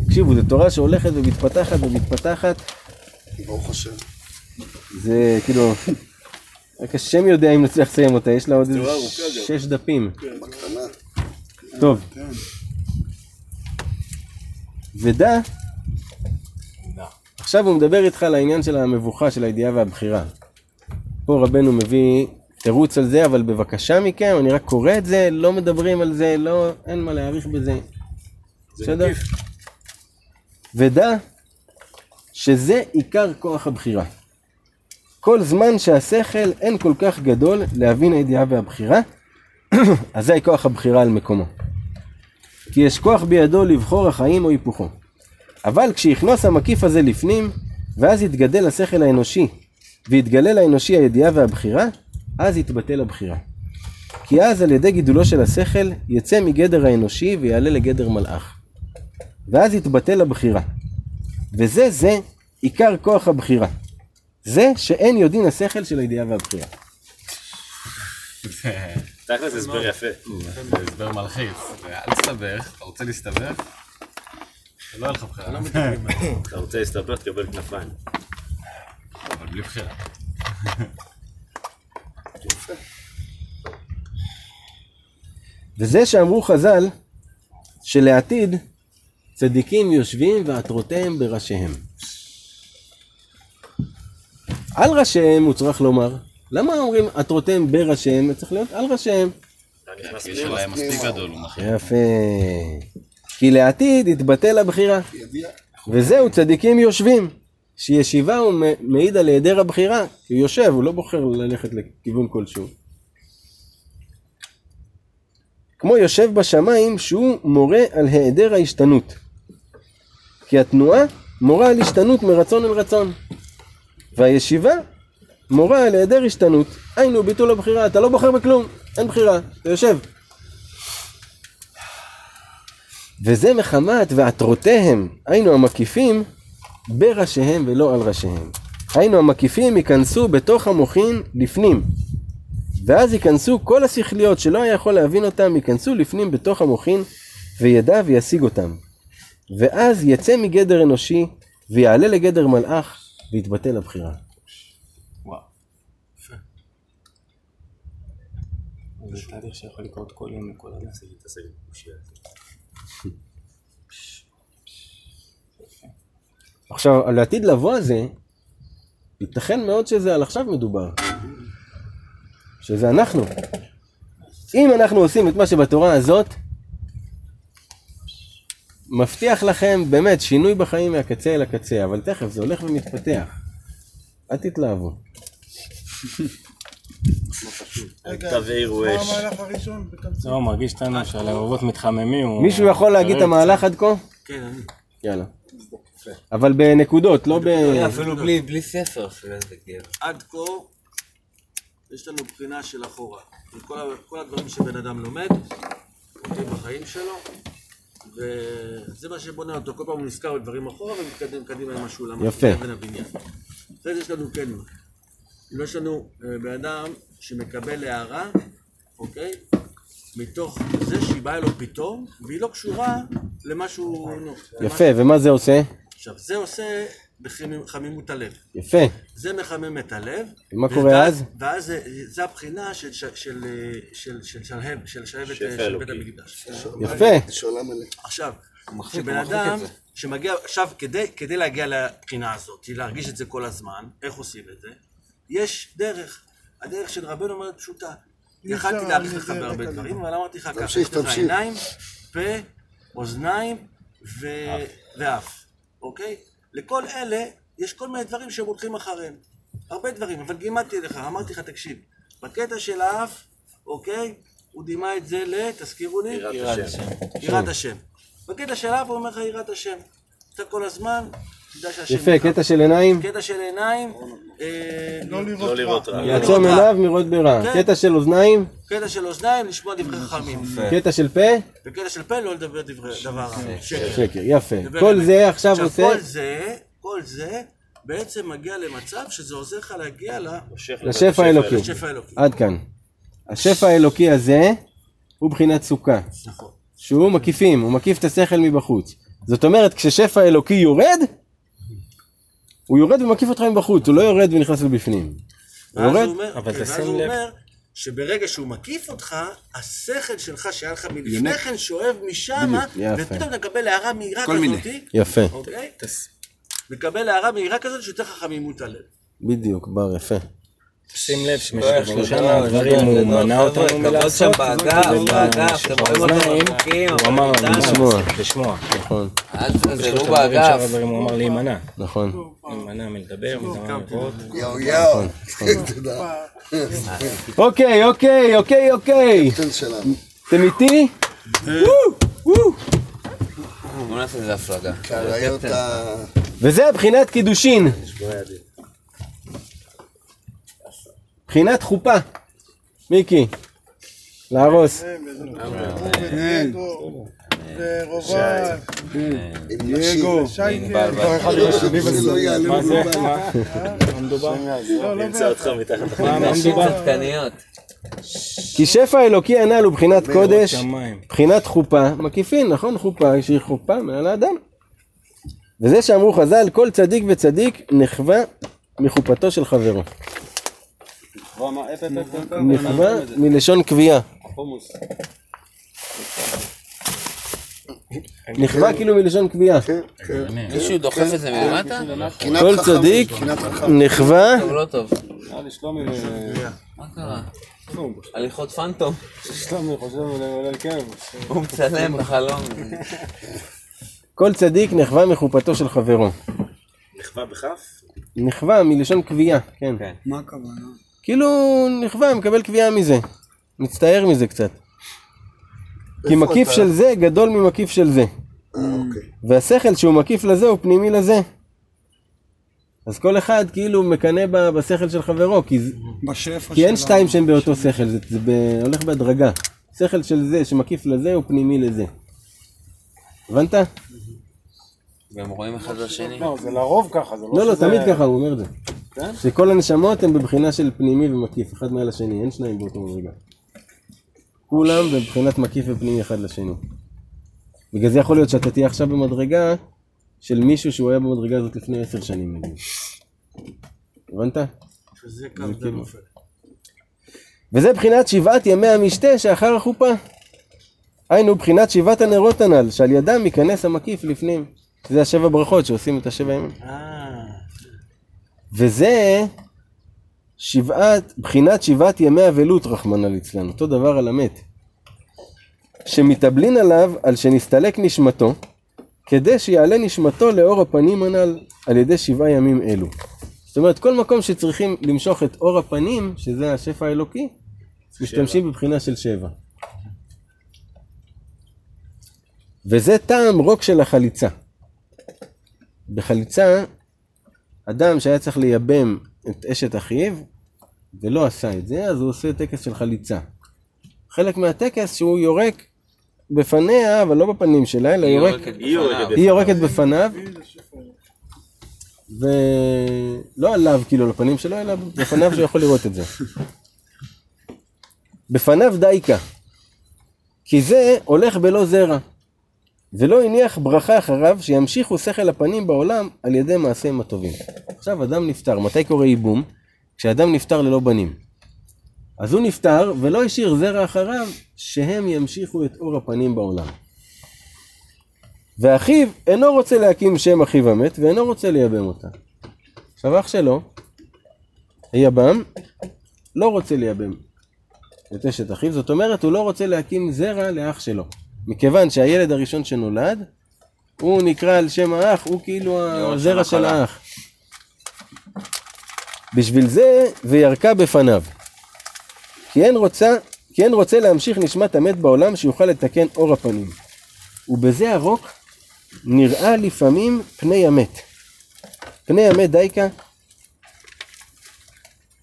תקשיבו, זו תורה שהולכת ומתפתחת ומתפתחת, ברוך השם. זה כאילו, רק השם יודע אם נצליח לסיים אותה, יש לה עוד איזה שש דפים. בקטנה. טוב. ודע, עכשיו הוא מדבר איתך על העניין של המבוכה, של הידיעה והבחירה. פה רבנו מביא תירוץ על זה, אבל בבקשה מכם, אני רק קורא את זה, לא מדברים על זה, לא, אין מה להעריך בזה. בסדר? ודע שזה עיקר כוח הבחירה. כל זמן שהשכל אין כל כך גדול להבין הידיעה והבחירה, אזי כוח הבחירה על מקומו. כי יש כוח בידו לבחור החיים או היפוכו. אבל כשיכנוס המקיף הזה לפנים, ואז יתגדל השכל האנושי, ויתגלה לאנושי הידיעה והבחירה, אז יתבטל הבחירה. כי אז על ידי גידולו של השכל, יצא מגדר האנושי ויעלה לגדר מלאך. ואז יתבטל הבחירה. וזה זה עיקר כוח הבחירה. זה שאין יודעין השכל של הידיעה והבחירה. תכל'ס הסבר יפה. זה הסבר מלחיץ. אל תסתבך, אתה רוצה להסתבך? לא היה לך בחירה. אתה רוצה להסתבך, תקבל כנפיים. אבל בלי בחירה. וזה שאמרו חז"ל, שלעתיד צדיקים יושבים ועטרותיהם בראשיהם. על ראשיהם הוא צריך לומר. למה אומרים עטרותיהם בראשיהם? צריך להיות על ראשיהם. יפה. כי לעתיד יתבטל הבחירה. וזהו, צדיקים יושבים. שישיבה הוא מעיד על היעדר הבחירה. כי הוא יושב, הוא לא בוחר ללכת לכיוון כלשהו. כמו יושב בשמיים שהוא מורה על היעדר ההשתנות. כי התנועה מורה על השתנות מרצון אל רצון. והישיבה מורה על היעדר השתנות. היינו ביטול הבחירה, אתה לא בוחר בכלום, אין בחירה, אתה יושב. וזה מחמת ועטרותיהם, היינו המקיפים, בראשיהם ולא על ראשיהם. היינו המקיפים ייכנסו בתוך המוחין לפנים. ואז ייכנסו כל השכליות שלא היה יכול להבין אותם, ייכנסו לפנים בתוך המוחין, וידע וישיג אותם. ואז יצא מגדר אנושי, ויעלה לגדר מלאך, ויתבטל הבחירה. זה תהליך שיכול לקרות כל יום לכל אדם. עכשיו, על העתיד לבוא הזה, ייתכן מאוד שזה על עכשיו מדובר. שזה אנחנו. אם אנחנו עושים את מה שבתורה הזאת, מבטיח לכם באמת שינוי בחיים מהקצה אל הקצה, אבל תכף זה הולך ומתפתח. אל תתלהבו. רגע, תבעירו מה אש. המהלך הראשון? בתמצית? לא, מרגיש לנו שהלבבות מתחממים. מישהו יכול להגיד את המהלך עד כה? כן, אני. יאללה. אבל בנקודות, לא ב... אפילו בלי, ספר, אפילו איזה כיף. עד כה, יש לנו בחינה של אחורה. כל, הדברים שבן אדם לומד, עובדים בחיים שלו, וזה מה שבונה אותו. כל פעם הוא נזכר בדברים אחורה ומתקדם קדימה עם למה יפה. אחרי זה יש לנו כן. אם יש לנו אה, בן אדם שמקבל הערה, אוקיי? מתוך זה שהיא באה לו פתאום, והיא לא קשורה למשהו... יפה, ומה זה עושה? עכשיו, זה עושה בחמימות הלב. יפה. זה מחמם את הלב. ומה קורה אז? ואז זה- הבחינה של של- של של של שלהב, של שלהבת של בית. המקדש. יפה. עכשיו, מחזיק אדם. שמגיע, עכשיו כדי להגיע לבחינה הזאת, להרגיש את זה כל הזמן, איך עושים את זה? יש דרך. הדרך של רבנו אומרת פשוטה. יכלתי להאריך לך בהרבה דברים, אבל אמרתי לך ככה, תמשיך, יש לך תמשיך. עיניים, פה, אוזניים ואף, אוקיי? לכל אלה יש כל מיני דברים שהם הולכים אחריהם. הרבה דברים, אבל גימדתי לך, אמרתי לך, תקשיב, בקטע של האף, אוקיי? הוא דימה את זה ל... תזכירו לי? יראת השם. יראת השם. בקטע של האף הוא אומר לך יראת השם. אתה כל הזמן, יפה. קטע של עיניים, קטע של עיניים, אה, לא לא לראות רע. לעצום. עיניו מראות ברע. כן. קטע של אוזניים, קטע של אוזניים, לשמוע דברי חכמים. קטע של פה, וקטע של פה, לא לדבר דבר רע. שקר. שקר. יפה. כל. זה עכשיו עושה כל זה, כל זה, בעצם מגיע למצב שזה עוזר לך להגיע. לשפע האלוקי. עד כאן. השפע האלוקי הזה הוא בחינת סוכה. נכון. שהוא מקיפים, הוא מקיף את השכל מבחוץ. זאת אומרת, כששפע אלוקי יורד, הוא יורד ומקיף אותך מבחוץ, הוא לא יורד ונכנס לבפנים. הוא יורד, אומר, אבל תשים הוא לב. אומר שברגע שהוא מקיף אותך, השכל שלך שהיה לך מלפני כן שואב משם. ופתאום אתה מקבל הערה מהירה כל מיני. יפה, אוקיי? מקבל הערה מהירה כזאת שיותר לך חמימות הלב. בדיוק, בר יפה. שים לב לא, שבשלושה מהדברים הוא מנע אותנו מלעשות, הוא אמר. לשמוע. לשמוע. נכון, הדברים, שאר באגף. הוא אמר להימנע. נכון. להימנע מלדבר, להימנע מלראות. יאו יאו. תודה. אוקיי, אוקיי, אוקיי, אוקיי. אתם איתי? בוא נעשה איזה הפלגה. וזה בחינת קידושין. בחינת חופה. מיקי, להרוס. שייקה, מה זה? מה? מדובר? לא, מדובר? כי שפע אלוקי הנ"ל הוא בחינת קודש. בחינת חופה, מקיפין, נכון? חופה שהיא חופה מעל האדם. וזה שאמרו חז"ל, כל צדיק וצדיק נחווה מחופתו של חברו. אפ. נחווה מלשון קביעה. נחווה כאילו מלשון קביעה. מישהו דוחף את זה מלמטה? כל צדיק טוב, לא טוב. נראה לי שלומי, אה, מה קרה? הליכות פנטום. שלומי חושב אולי אולי כן. הוא מצלם בחלום. כל צדיק נחווה מחופתו של חברו. נכווה בכף? נחווה מלשון קביעה, כן. מה הכוונה? כאילו נחווה, מקבל קביעה מזה. מצטער מזה קצת. כי מקיף אתה? של זה גדול ממקיף של זה. אוקיי. והשכל שהוא מקיף לזה הוא פנימי לזה. אז כל אחד כאילו מקנא בשכל של חברו, כי, כי אין שתיים שהם באותו שכל, זה, זה ב, הולך בהדרגה. שכל של זה שמקיף לזה הוא פנימי לזה. הבנת? והם רואים אחד לשני. לא, זה לרוב ככה, זה לא, לא, שזה- תמיד ככה הוא אומר את זה. כן? שכל הנשמות הן בבחינה של פנימי ומקיף, אחד מעל השני, אין שניים באותו מדרגה. כולם בבחינת מקיף ופנימי אחד לשני. בגלל זה יכול להיות שאתה תהיה עכשיו במדרגה של מישהו שהוא היה במדרגה הזאת לפני עשר שנים נגיד. הבנת? שזה קו די נופל. וזה בחינת שבעת ימי המשתה שאחר החופה. היינו בחינת שבעת הנרות הנ"ל, שעל ידם ייכנס המקיף לפנים. שזה השבע ברכות שעושים את השבע ימים. אה, וזה שבעת, בחינת שבעת ימי אבלות, רחמנא ליצלן, אותו דבר על המת. שמתאבלין עליו על שנסתלק נשמתו, כדי שיעלה נשמתו לאור הפנים הנ"ל על ידי שבעה ימים אלו. זאת אומרת, כל מקום שצריכים למשוך את אור הפנים, שזה השפע האלוקי, משתמשים בבחינה של שבע. וזה טעם רוק של החליצה. בחליצה, אדם שהיה צריך לייבם את אשת אחיו, ולא עשה את זה, אז הוא עושה טקס של חליצה. חלק מהטקס שהוא יורק בפניה, אבל לא בפנים שלה, אלא יורק, היא יורקת היא יורקת בפניו, ולא עליו כאילו לפנים שלו, אלא בפניו שהוא יכול לראות את זה. בפניו דייקה, כי זה הולך בלא זרע, ולא הניח ברכה אחריו שימשיכו שכל הפנים בעולם על ידי מעשיהם הטובים. עכשיו אדם נפטר, מתי קורה ייבום? כשאדם נפטר ללא בנים. אז הוא נפטר ולא השאיר זרע אחריו שהם ימשיכו את אור הפנים בעולם. ואחיו אינו רוצה להקים שם אחיו המת ואינו רוצה לייבם אותה. עכשיו אח שלו, היבם, לא רוצה לייבם את אשת אחיו, זאת אומרת הוא לא רוצה להקים זרע לאח שלו. מכיוון שהילד הראשון שנולד, הוא נקרא על שם האח, הוא כאילו הזרע של האח. בשביל זה, וירקה בפניו. כי אין רוצה, כי אין רוצה להמשיך נשמת המת בעולם שיוכל לתקן אור הפנים. ובזה הרוק נראה לפעמים פני המת. פני המת דייקה,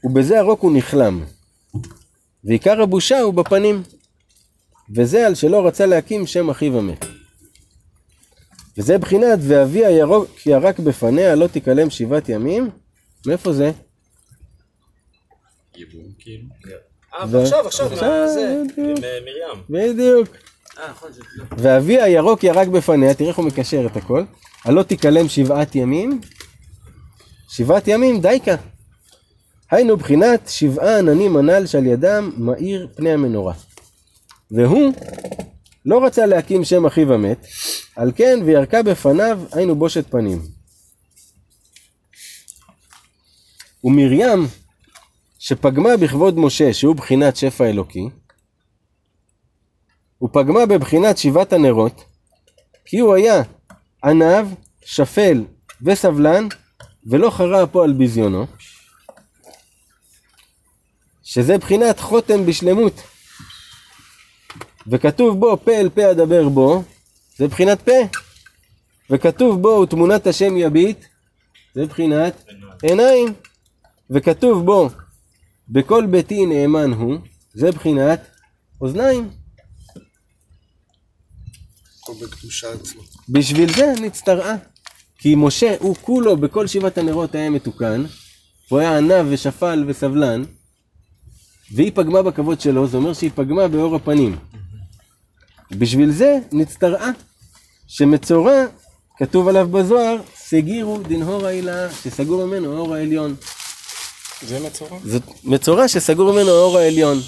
ובזה הרוק הוא נכלם. ועיקר הבושה הוא בפנים. וזה על שלא רצה להקים שם אחיו המת. וזה בחינת ואבי הירוק ירק בפניה לא תיכלם שבעת ימים. מאיפה זה? ייבום, כאילו. אה, ועכשיו, עכשיו, עכשיו, מה זה? אה, מרים. בדיוק. אה, נכון, זה לא. ואבי הירוק ירק בפניה, תראה איך הוא מקשר את הכל. הלא תיכלם שבעת ימים. שבעת ימים דייקה. היינו בחינת שבעה עננים הנ"ל שעל ידם מאיר פני המנורה. והוא לא רצה להקים שם אחיו המת, על כן וירקה בפניו היינו בושת פנים. ומרים שפגמה בכבוד משה שהוא בחינת שפע אלוקי, ופגמה בבחינת שבעת הנרות, כי הוא היה עניו, שפל וסבלן, ולא חרה אפו על ביזיונו, שזה בחינת חותם בשלמות. וכתוב בו פה אל פה אדבר בו, זה בחינת פה. וכתוב בו ותמונת השם יביט, זה בחינת עיניים. וכתוב בו בכל ביתי נאמן הוא, זה בחינת אוזניים. בשביל זה נצטרעה. כי משה הוא כולו בכל שבעת הנרות היה מתוקן, הוא היה עניו ושפל וסבלן, והיא פגמה בכבוד שלו, זה אומר שהיא פגמה באור הפנים. בשביל זה נצטרעה, שמצורע, כתוב עליו בזוהר, סגירו דנהור העילה, שסגור ממנו האור העליון. זה מצורע? זאת מצורע שסגור ממנו האור העליון,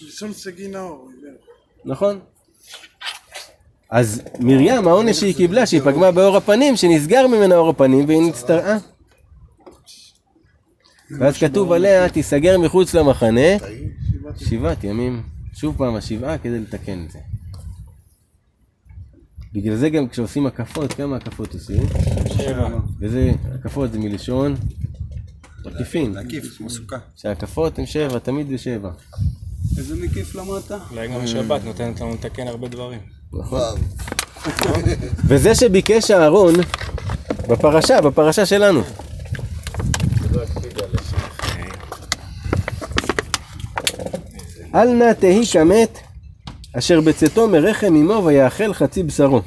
לשון סגי נאור. נכון? אז מרים, העונש שהיא קיבלה, שהיא פגמה באור הפנים, שנסגר ממנה אור הפנים והיא נצטרעה. ואז כתוב עליה, תיסגר מחוץ למחנה שבעת ימים. שוב פעם השבעה כדי לתקן את זה. בגלל זה גם כשעושים הקפות, כמה הקפות עושים? שבע. וזה, הקפות זה מלשון עקיפין. להקיף, כמו סוכה. שהקפות הן שבע, תמיד זה שבע. איזה מקיף למדת? אולי גם השבת נותנת לנו לתקן הרבה דברים. וואו. וזה שביקש אהרון בפרשה, בפרשה שלנו. אל נא תהי כמת אשר בצאתו מרחם אמו ויאכל חצי בשרו.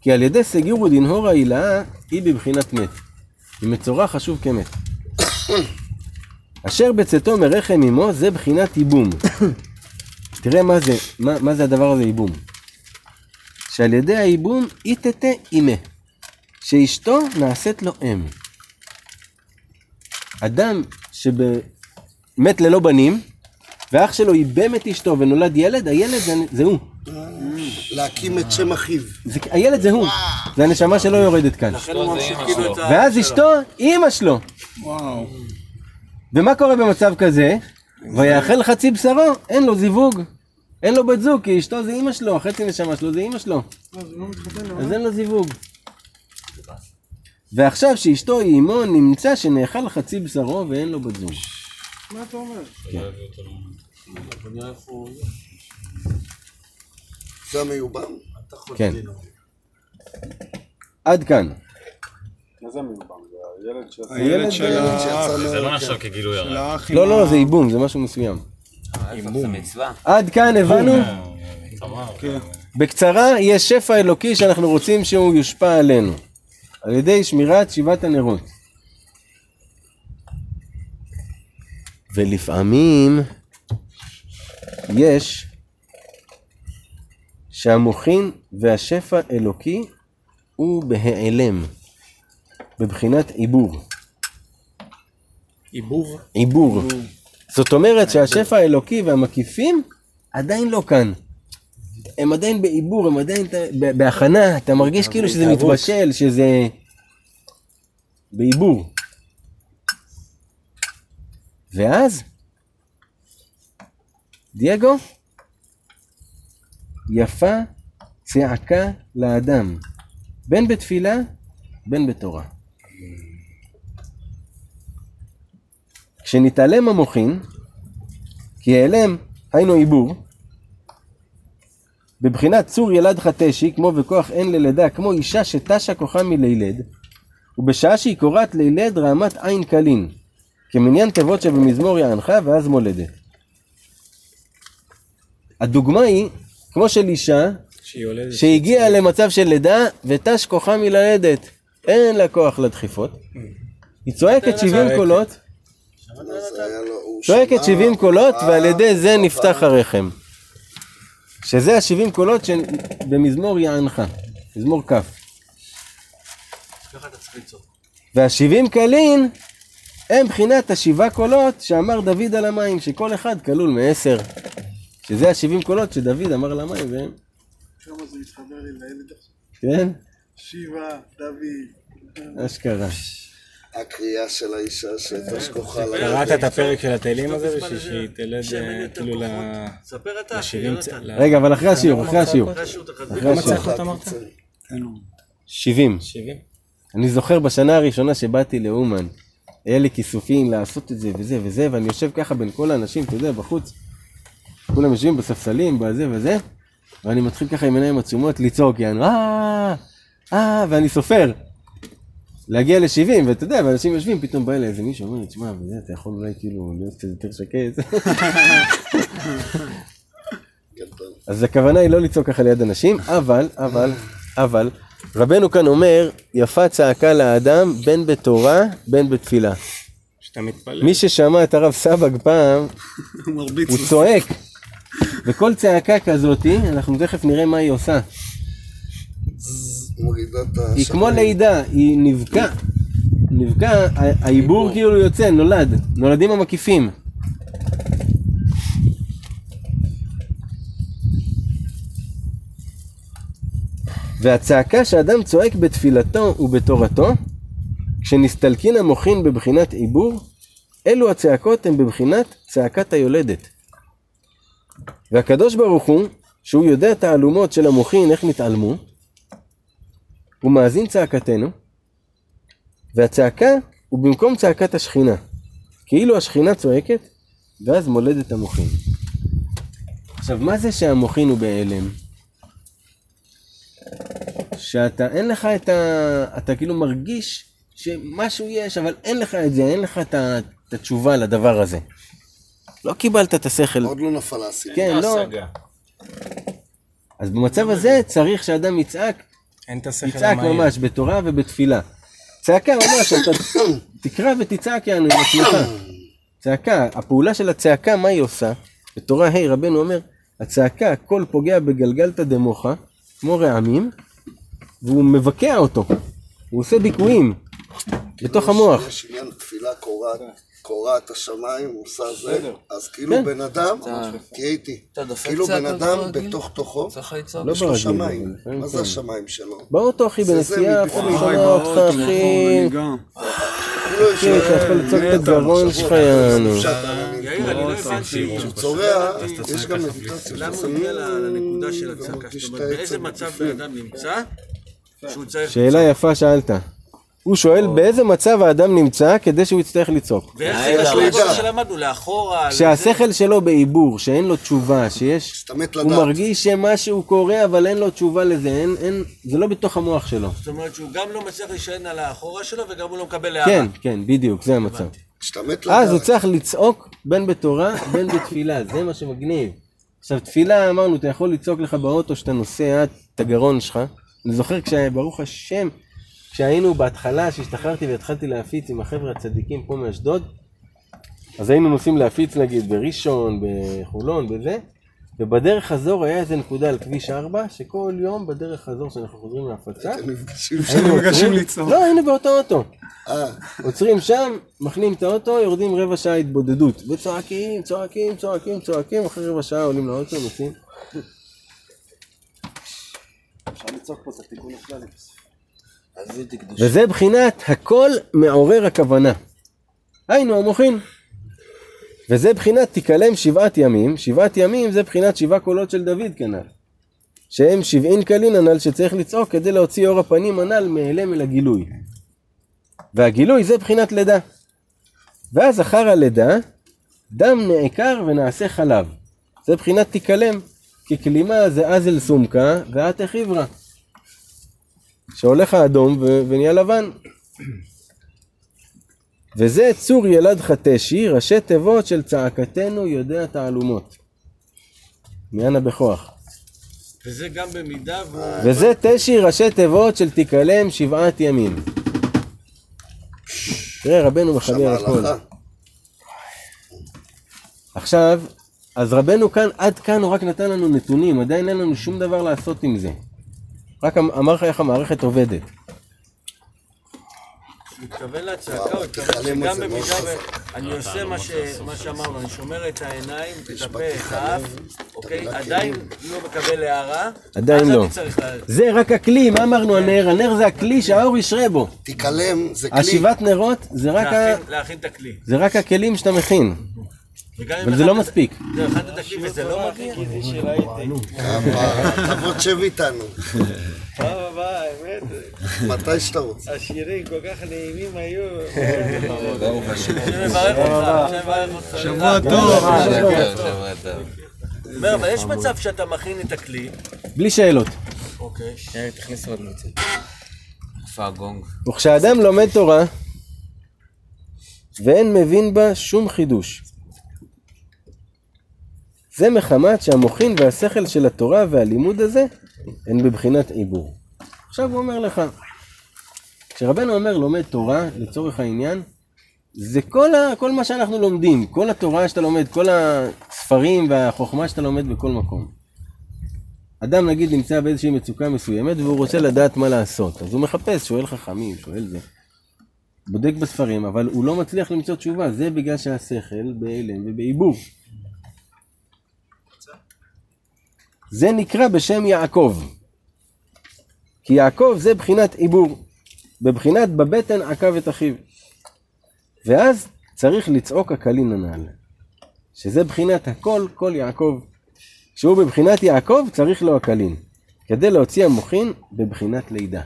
כי על ידי סגירו דנהור העילה היא בבחינת מת. היא מצורע חשוב כמת. אשר בצאתו מרחם אמו זה בחינת ייבום. תראה מה זה, מה, מה זה הדבר הזה ייבום. שעל ידי הייבום איתתה אימה, שאשתו נעשית לו אם. אדם שמת ללא בנים, ואח שלו ייבם את אשתו ונולד ילד, הילד זה, זה הוא. להקים את שם אחיו. זה, הילד זה הוא, זה הנשמה שלו יורדת כאן. ואז אשתו, אימא שלו. ומה קורה במצב כזה? ויאכל חצי בשרו, אין לו זיווג. אין לו בת זוג, כי אשתו זה אימא שלו, החצי נשמה שלו זה אימא שלו. אז לא אין לו זיווג. ועכשיו שאשתו היא אימו, נמצא שנאכל חצי בשרו ואין לו בת זוג. מה אתה אומר? זה המיובם. כן. עד כאן. מה זה מיובם? זה הילד של... הילד של האח. זה לא נחשב כגילוי הרע. לא, לא, זה ייבום, זה משהו מסוים. זה. עד כאן הבנו? תמר. בקצרה, יש שפע אלוקי שאנחנו רוצים שהוא יושפע עלינו. על ידי שמירת שבעת הנרות. ולפעמים יש שהמוחין והשפע אלוקי הוא בהיעלם, בבחינת עיבור. עיבוב. עיבור. זאת אומרת שהשפע האלוקי והמקיפים עדיין לא כאן. הם עדיין בעיבור, הם עדיין בהכנה, אתה מרגיש כאילו שזה מתבשל, שזה... בעיבור. ואז, דייגו, יפה צעקה לאדם, בין בתפילה, בין בתורה. כשנתעלם המוחין, כי העלם, היינו עיבור, בבחינת צור ילד חתשי, כמו וכוח אין ללידה, כמו אישה שתשה כוחה מלילד, ובשעה שהיא קורעת לילד רעמת עין קלין, כמניין תיבות שבמזמור יענך ואז מולדת. הדוגמה היא, כמו של אישה. שהגיעה למצב של לידה ותש כוחה מללדת, אין לה כוח לדחיפות. היא צועקת 70 קולות, צועקת שמע, 70 קולות ועל ידי זה נפתח הרחם. שזה ה-70 קולות שבמזמור יענך, מזמור כ'. ככה אתה צריך לצעוק. וה-70 קלין הם בחינת השבעה קולות שאמר דוד על המים, שכל אחד כלול מעשר. שזה ה-70 קולות שדוד אמר על המים, והם, כמה זה מתחבר לי לילד עכשיו. כן? שיבה, דוד. אשכרה. הקריאה של האישה שתש כוחה לילד. קראת את הפרק של התהילים הזה בשביל שהיא תלד אה, כאילו ל... ספר אתה, לשירים... יונתן. ל- רגע, אבל אחרי השיעור, אחרי השיעור. אחרי השיעור תחזיר. אחרי השיעור. צעקות אמרת? 70. 70. אני זוכר בשנה הראשונה שבאתי לאומן, היה לי כיסופים לעשות את זה וזה וזה, ואני יושב ככה בין כל האנשים, אתה יודע, בחוץ. כולם יושבים בספסלים, בזה וזה, ואני מתחיל ככה עם עיניים עצומות לצעוק, יענו, אה, אה, ואני סופר. להגיע ל-70, ואתה יודע, ואנשים יושבים, פתאום בא אליי איזה מישהו, אומר לי, תשמע, וזה, אתה יכול אולי כאילו להיות קצת יותר שקט. אז הכוונה היא לא לצעוק ככה ליד אנשים, אבל, אבל, אבל, רבנו כאן אומר, יפה צעקה לאדם בין בתורה בין בתפילה. שאתה מתפלל. מי ששמע את הרב סבג פעם, הוא. צועק. וכל צעקה כזאתי, אנחנו תכף נראה מה היא עושה. היא. כמו לידה, היא נבקע. נבקע, העיבור כאילו יוצא, נולד. נולדים המקיפים. והצעקה שאדם צועק בתפילתו ובתורתו, כשנסתלקין המוחין בבחינת עיבור, אלו הצעקות הן בבחינת צעקת היולדת. והקדוש ברוך הוא, שהוא יודע תעלומות של המוחין, איך נתעלמו, הוא מאזין צעקתנו, והצעקה הוא במקום צעקת השכינה. כאילו השכינה צועקת, ואז מולדת המוחין. עכשיו, מה זה שהמוחין הוא בהלם? שאתה, אין לך את ה... אתה כאילו מרגיש שמשהו יש, אבל אין לך את זה, אין לך את, ה, את התשובה לדבר הזה. לא קיבלת את השכל. עוד לא נפל האסימון. כן, לא. אז במצב הזה צריך שאדם יצעק אין את השכל המהיר. ממש בתורה ובתפילה. צעקה ממש, אתה תקרא ותצעק יענו עם עצמך. צעקה, הפעולה של הצעקה, מה היא עושה? בתורה ה' רבנו אומר, הצעקה, הכל פוגע בגלגלתא דמוחה, כמו רעמים, והוא מבקע אותו. הוא עושה ביקועים בתוך המוח. יש עניין תפילה קורעת קורע את השמיים, הוא עושה זה. אז כאילו כן. בן אדם, תהיה איתי, כאילו בן אדם בתוך תוכו, לא יש לו ברגיל, שמיים. לפעמים מה זה כן. השמיים שלו? באוטו אחי, בנסיעה, לא וואי, שומע אותך אחי. כאילו כן, אתה יכול לצעוק את הגרון שלך יענו. יאיר, אני לא הבנתי. כשהוא צורע, יש גם מדיטציה. למה הוא הגיע לנקודה של הצעקה? זאת את אומרת, באיזה מצב. בן אדם נמצא שהוא צריך... שאלה יפה שאלת. הוא שואל באיזה מצב האדם נמצא כדי שהוא יצטרך לצעוק. ואיך זה שלמדנו, לאחורה? כשהשכל שלו בעיבור, שאין לו תשובה, שיש... שאתה מת הוא לדעת. מרגיש שמשהו קורה אבל אין לו תשובה לזה, אין, אין, זה לא בתוך המוח שלו. זאת אומרת שהוא גם לא מצליח להישען על האחורה שלו וגם הוא לא מקבל הערה. כן, כן, בדיוק, זה המצב. כשאתה מת אז הוא לדעת, צריך לצעוק בין בתורה בין בתפילה, זה מה שמגניב. עכשיו תפילה אמרנו, אתה יכול לצעוק לך באוטו שאתה נוסע את הגרון שלך. אני זוכר כשברוך השם, כשהיינו בהתחלה, שהשתחררתי והתחלתי להפיץ עם החבר'ה הצדיקים פה מאשדוד, אז היינו נוסעים להפיץ נגיד בראשון, בחולון, בזה, ובדרך חזור היה איזה נקודה על כביש 4, שכל יום בדרך חזור שאנחנו חוזרים להפצה, נפגשים היינו עוצרים- לצעוק. לא, היינו באותו אוטו. אה, עוצרים שם, מחנים את האוטו, יורדים רבע שעה התבודדות. וצועקים, צועקים, צועקים, צועקים, אחרי רבע שעה עולים לאוטו, נוסעים. אפשר לצעוק פה את התיקון הכללי. וזה בחינת הכל מעורר הכוונה. היינו המוחין. וזה בחינת תיכלם שבעת ימים, שבעת ימים זה בחינת שבעה קולות של דוד כנ"ל. שהם שבעין קלין הנ"ל שצריך לצעוק כדי להוציא אור הפנים הנ"ל מהיעלם אל הגילוי. והגילוי זה בחינת לידה. ואז אחר הלידה, דם נעקר ונעשה חלב. זה בחינת תיכלם, כי כלימה זה אזל סומקה ואת חברה. שהולך האדום ו- ונהיה לבן. וזה צור ילד חתשי, ראשי תיבות של צעקתנו יודע תעלומות. מיאנה בכוח. וזה גם במידה והוא... וזה תשי ראשי תיבות של תיכלם שבעת ימים. תראה, רבנו מחבר הכל. עכשיו, אז רבנו כאן, עד כאן הוא רק נתן לנו נתונים, עדיין אין לנו שום דבר לעשות עם זה. רק אמ- אמר לך איך המערכת עובדת. הוא התכוון להצעקה, הוא התכוון שגם במידה ו... חזק. אני עושה מה שאמרנו, אני שומר את העיניים, את הפה, את האף, אוקיי? עדיין לא מקבל הערה. עדיין לא. זה רק הכלי, מה אמרנו הנר? הנר זה הכלי שהאור ישרה בו. תיכלם, זה כלי. השבעת נרות זה רק, ה... להכין- את הכלי. זה רק הכלים שאתה מכין, אבל זה לא מספיק. זהו, הכנת את הכלי וזה לא מגיע. כמה, תבוא תשב איתנו, פעם הבאה, האמת, מתי שאתה רוצה. השירים כל כך נעימים היו. השם יברך אותך, השם יברך אותך. שבוע טוב. טוב. אומר, אבל יש מצב שאתה מכין את הכלי, בלי שאלות. אוקיי, תכניס עוד מצד. איפה הגונג? וכשאדם לומד תורה, ואין מבין בה שום חידוש. זה מחמת שהמוחין והשכל של התורה והלימוד הזה הן בבחינת עיבור. עכשיו הוא אומר לך, כשרבנו אומר לומד תורה, לצורך העניין, זה כל, ה, כל מה שאנחנו לומדים, כל התורה שאתה לומד, כל הספרים והחוכמה שאתה לומד בכל מקום. אדם נגיד נמצא באיזושהי מצוקה מסוימת והוא רוצה לדעת מה לעשות, אז הוא מחפש, שואל חכמים, שואל זה. בודק בספרים, אבל הוא לא מצליח למצוא תשובה, זה בגלל שהשכל בהלם ובעיבור. זה נקרא בשם יעקב. כי יעקב זה בחינת עיבור. בבחינת בבטן עקב את אחיו. ואז צריך לצעוק הקלין הנ"ל. שזה בחינת הכל, כל יעקב. שהוא בבחינת יעקב צריך לו הקלין. כדי להוציא המוחין בבחינת לידה.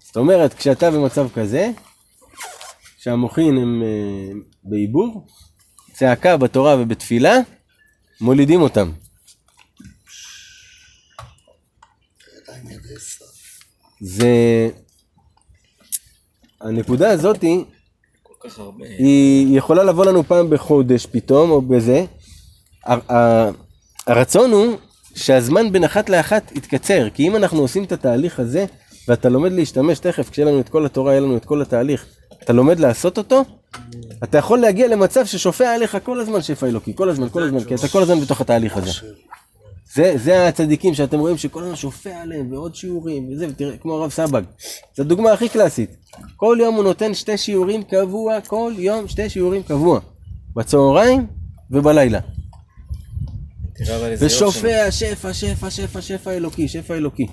זאת אומרת, כשאתה במצב כזה, שהמוחין הם אה, בעיבור, צעקה בתורה ובתפילה, מולידים אותם. זה... הנקודה הזאתי, כל כך הרבה. היא יכולה לבוא לנו פעם בחודש פתאום, או בזה. הרצון הוא שהזמן בין אחת לאחת יתקצר, כי אם אנחנו עושים את התהליך הזה, ואתה לומד להשתמש תכף, כשיהיה לנו את כל התורה, יהיה לנו את כל התהליך, אתה לומד לעשות אותו, אתה יכול להגיע למצב ששופע עליך כל הזמן שפע אלוקי, כל הזמן, כל הזמן, כי אתה כל הזמן בתוך התהליך הזה. זה, זה הצדיקים שאתם רואים שכל הזמן שופע עליהם ועוד שיעורים וזה, ותראה, כמו הרב סבג. זו הדוגמה הכי קלאסית. כל יום הוא נותן שתי שיעורים קבוע, כל יום שתי שיעורים קבוע. בצהריים ובלילה. ושופע שפע, שפע, שפע, שפע אלוקי, שפע אלוקי.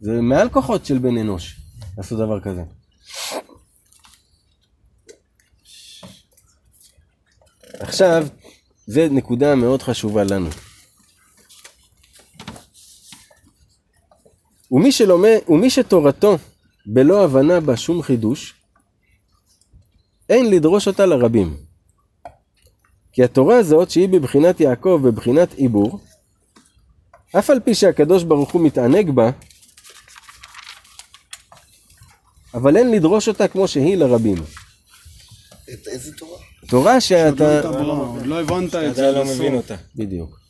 זה מעל כוחות של בן אנוש לעשות דבר כזה. עכשיו, זו נקודה מאוד חשובה לנו. ומי, שלומד, ומי שתורתו בלא הבנה בה שום חידוש, אין לדרוש אותה לרבים. כי התורה הזאת, שהיא בבחינת יעקב, בבחינת עיבור, אף על פי שהקדוש ברוך הוא מתענג בה, אבל אין לדרוש אותה כמו שהיא לרבים. את איזה תורה? תורה שאתה... עוד לא הבנת את אתה זה. לא. מבין אותה. בדיוק.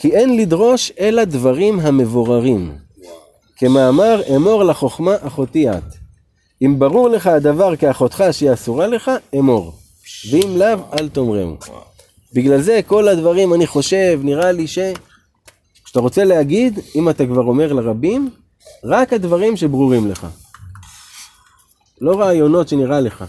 כי אין לדרוש אלא דברים המבוררים. כמאמר אמור לחוכמה אחותי את. אם ברור לך הדבר כאחותך שהיא אסורה לך, אמור. ואם לאו, אל תאמרהו. בגלל זה כל הדברים, אני חושב, נראה לי ש... כשאתה רוצה להגיד, אם אתה כבר אומר לרבים, רק הדברים שברורים לך. לא רעיונות שנראה לך.